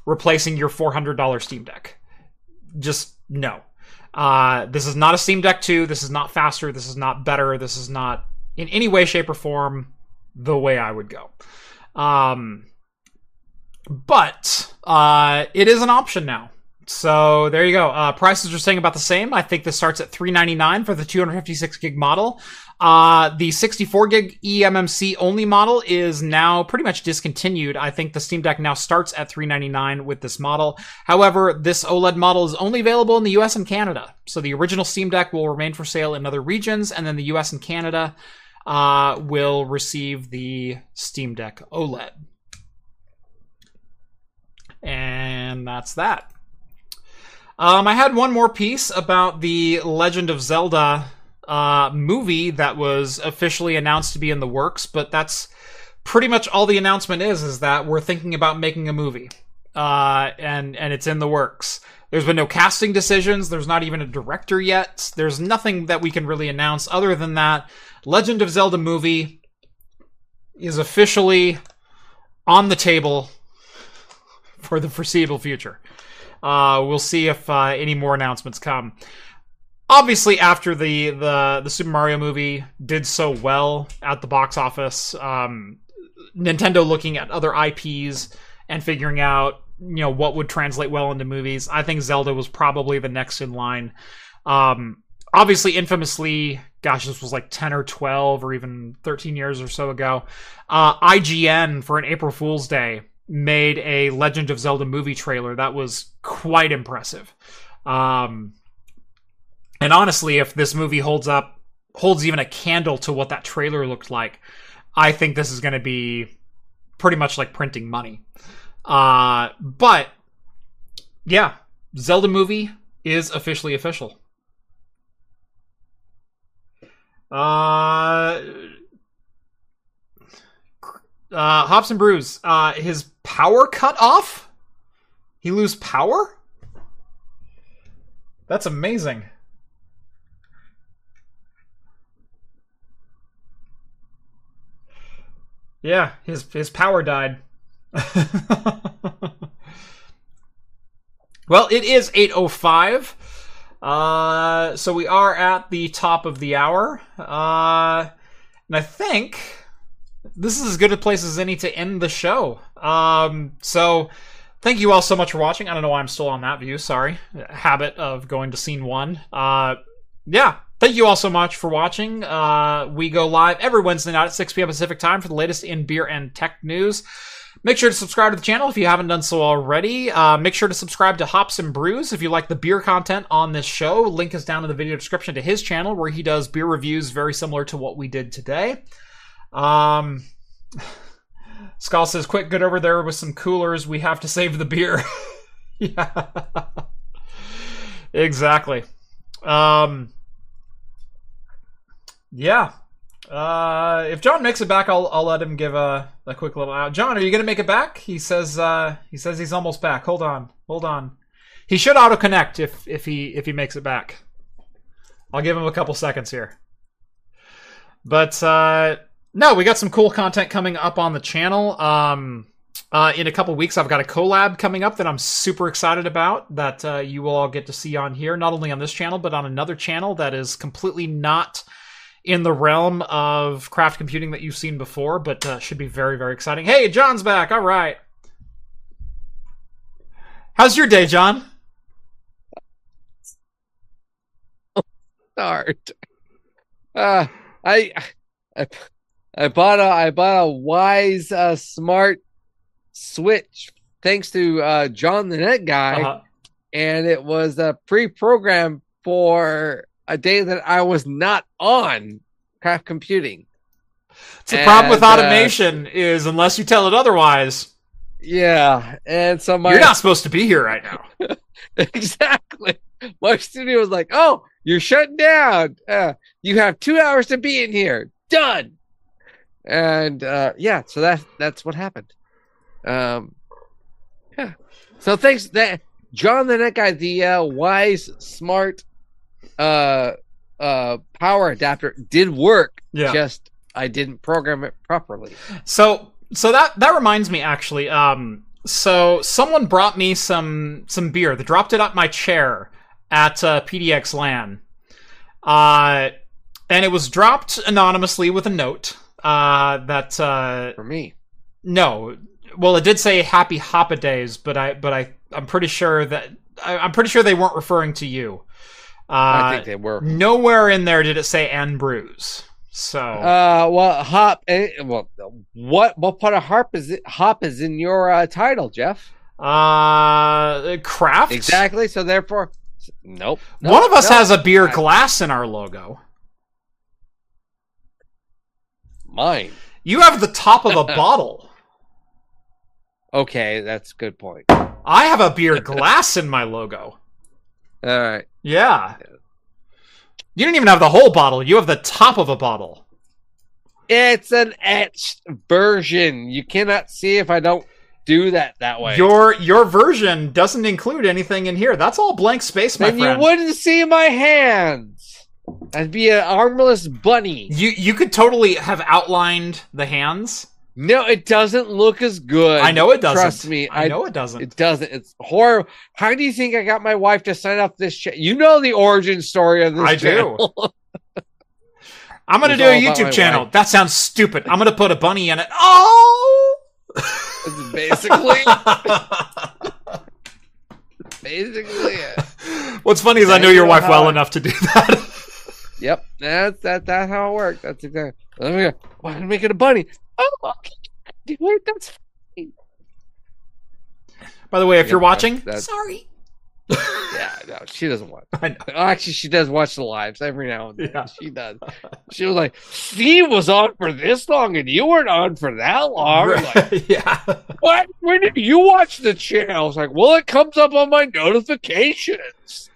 B: replacing your $400 Steam Deck. Just no. Uh, this is not a Steam Deck 2. This is not faster. This is not better. This is not in any way, shape, or form the way I would go. Um, but uh, it is an option now So there you go. Uh, prices are staying about the same. I think this starts at 399 for the 256 gig model. Uh, the 64 gig eMMC only model is now pretty much discontinued. I think the Steam Deck now starts at 399 with this model. However, this OLED model is only available in the US and Canada. So the original Steam Deck will remain for sale in other regions, and then the US and Canada uh, will receive the Steam Deck OLED. And that's that. Um, I had one more piece about the Legend of Zelda uh, movie that was officially announced to be in the works, but that's pretty much all the announcement is. Is that we're thinking about making a movie, uh, and and it's in the works. There's been no casting decisions. There's not even a director yet. There's nothing that we can really announce other than that Legend of Zelda movie is officially on the table for the foreseeable future. Uh, we'll see if uh, any more announcements come. Obviously, after the, the the Super Mario movie did so well at the box office, um, Nintendo looking at other IPs and figuring out you know what would translate well into movies. I think Zelda was probably the next in line. Um, obviously, infamously, gosh, this was like ten or twelve or even thirteen years or so ago. Uh, IGN for an April Fool's Day made a Legend of Zelda movie trailer that was quite impressive. Um, and honestly, if this movie holds up, holds even a candle to what that trailer looked like, I think this is going to be pretty much like printing money. Uh, but yeah, Zelda movie is officially official. Uh, uh, Hops and Brews, uh, his power cut off? He lose power? That's amazing. Yeah, his his power died. well, it is 8:05. Uh so we are at the top of the hour. Uh and I think this is as good a place as any to end the show. Um, so thank you all so much for watching. I don't know why I'm still on that view. Sorry, habit of going to scene one. Uh, yeah, thank you all so much for watching. Uh, we go live every Wednesday night at 6 p.m. Pacific time for the latest in beer and tech news. Make sure to subscribe to the channel if you haven't done so already. Uh, make sure to subscribe to Hops and Brews if you like the beer content on this show. Link is down in the video description to his channel where he does beer reviews very similar to what we did today. Um, Skull says, "Quick, get over there with some coolers. We have to save the beer." yeah, exactly. Um, yeah. Uh, if Jon makes it back, I'll I'll let him give a, a quick little out. Jon, are you gonna make it back? He says uh, he says he's almost back. Hold on, hold on. He should auto connect if if he if he makes it back. I'll give him a couple seconds here. But uh, no, we got some cool content coming up on the channel. Um, uh, in a couple weeks, I've got a collab coming up that I'm super excited about that uh, you will all get to see on here, not only on this channel, but on another channel that is completely not in the realm of craft computing that you've seen before, but uh, should be very, very exciting. Hey, Jon's back. All right. How's your day, John?
A: Start. Uh, I, I I bought a I bought a Wyze uh, smart switch thanks to uh, John the Net guy, uh-huh. and it was a pre-programmed for a day that I was not on craft computing.
B: It's the problem with uh, automation uh, is unless you tell it otherwise.
A: Yeah, and so my
B: you're not supposed to be here right now.
A: exactly. My studio was like, "Oh, you're shut down. Uh, you have two hours to be in here. Done." And uh, yeah, so that that's what happened. Um, yeah. So thanks that John the Net guy, the uh, Wyze smart uh uh power adapter did work. Yeah. Just I didn't program it properly.
B: So so that that reminds me actually. Um, so someone brought me some some beer. They dropped it up my chair at uh, PDX LAN. Uh, and it was dropped anonymously with a note uh, that uh,
A: for me.
B: No, well, it did say Happy Hoppa Days, but I but I I'm pretty sure that I, I'm pretty sure they weren't referring to you. Uh,
A: I think they were.
B: nowhere in there did it say and brews. So
A: Uh, well, hop. eh, Well, what what part of harp is it? Hop is in your uh, title, Jeff.
B: uh, craft.
A: Exactly. So therefore, nope.
B: One of us
A: nope.
B: has a beer glass in our logo.
A: Mine.
B: You have the top of a bottle.
A: Okay, that's a good point.
B: I have a beer glass in my logo.
A: All right.
B: Yeah. You didn't even have the whole bottle. You have the top of a bottle.
A: It's an etched version. You cannot see if I don't do that that way.
B: Your your version doesn't include anything in here. That's all blank space, my
A: then you wouldn't see my hands. I'd be an armless bunny.
B: You you could totally have outlined the hands.
A: No, it doesn't look as good.
B: I know it doesn't.
A: Trust me.
B: I know it doesn't.
A: It doesn't. It's horrible. How do you think I got my wife to sign up this? Cha- you know the origin story of this.
B: I do.
A: channel.
B: I'm gonna do a
A: all about my
B: YouTube channel.
A: wife.
B: That sounds stupid. I'm gonna put a bunny in it. Oh.
A: Basically, basically it.
B: What's funny is I
A: Now
B: know your wife well
A: I-
B: enough to do that.
A: Yep, that's that. That's how it works. That's exactly. Let me go. Why did I make it a bunny? Oh, okay. Do it. That's
B: By the way, if
A: Yep,
B: you're watching,
A: that's-
B: sorry.
A: yeah. No, she doesn't watch.
B: I know.
A: Actually, she does watch the lives every now and then.
B: Yeah.
A: She does. She was like, "Steve was on for this long, and you weren't on for that long." Like,
B: yeah.
A: what? When did you watch the channel? I was like, "Well, it comes up on my notifications."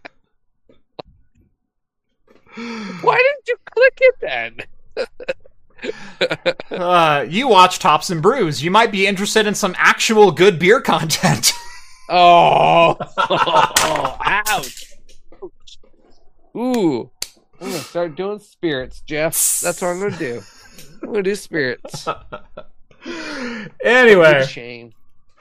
A: Why didn't you click it then?
B: Uh, you watch Hops and Brews. You might be interested in some actual good beer content.
A: Oh, ouch. Ooh. I'm gonna start doing spirits, Jeff. That's what I'm gonna do. I'm gonna do spirits.
B: anyway,
A: Shame.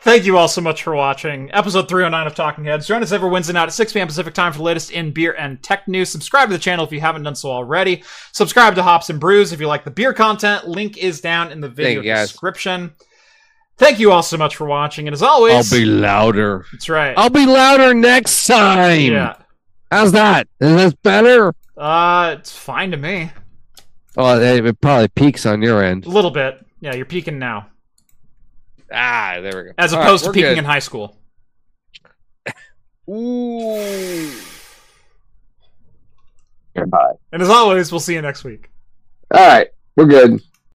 B: Thank you all so much for watching episode 309 of Talking Heads. Join us every Wednesday night at 6 p.m. Pacific time for the latest in beer and tech news. Subscribe to the channel if you haven't done so already. Subscribe to Hops and Brews if you like the beer content. Link is down in the video
A: Thank
B: description. Thank you all so much for watching, and as always, I'll be
A: louder.
B: that's right.
A: I'll be louder next time.
B: yeah,
A: How's that? Is this better?
B: uh, it's fine to me.
A: Oh, it probably peaks on your end.
B: A little bit. Yeah, you're peaking now,
A: Ah, there we go.
B: as
A: All right,
B: opposed to
A: we're
B: peaking
A: good.
B: in high school.
A: Ooh.
B: And as always, we'll see you next week.
A: All right, we're good.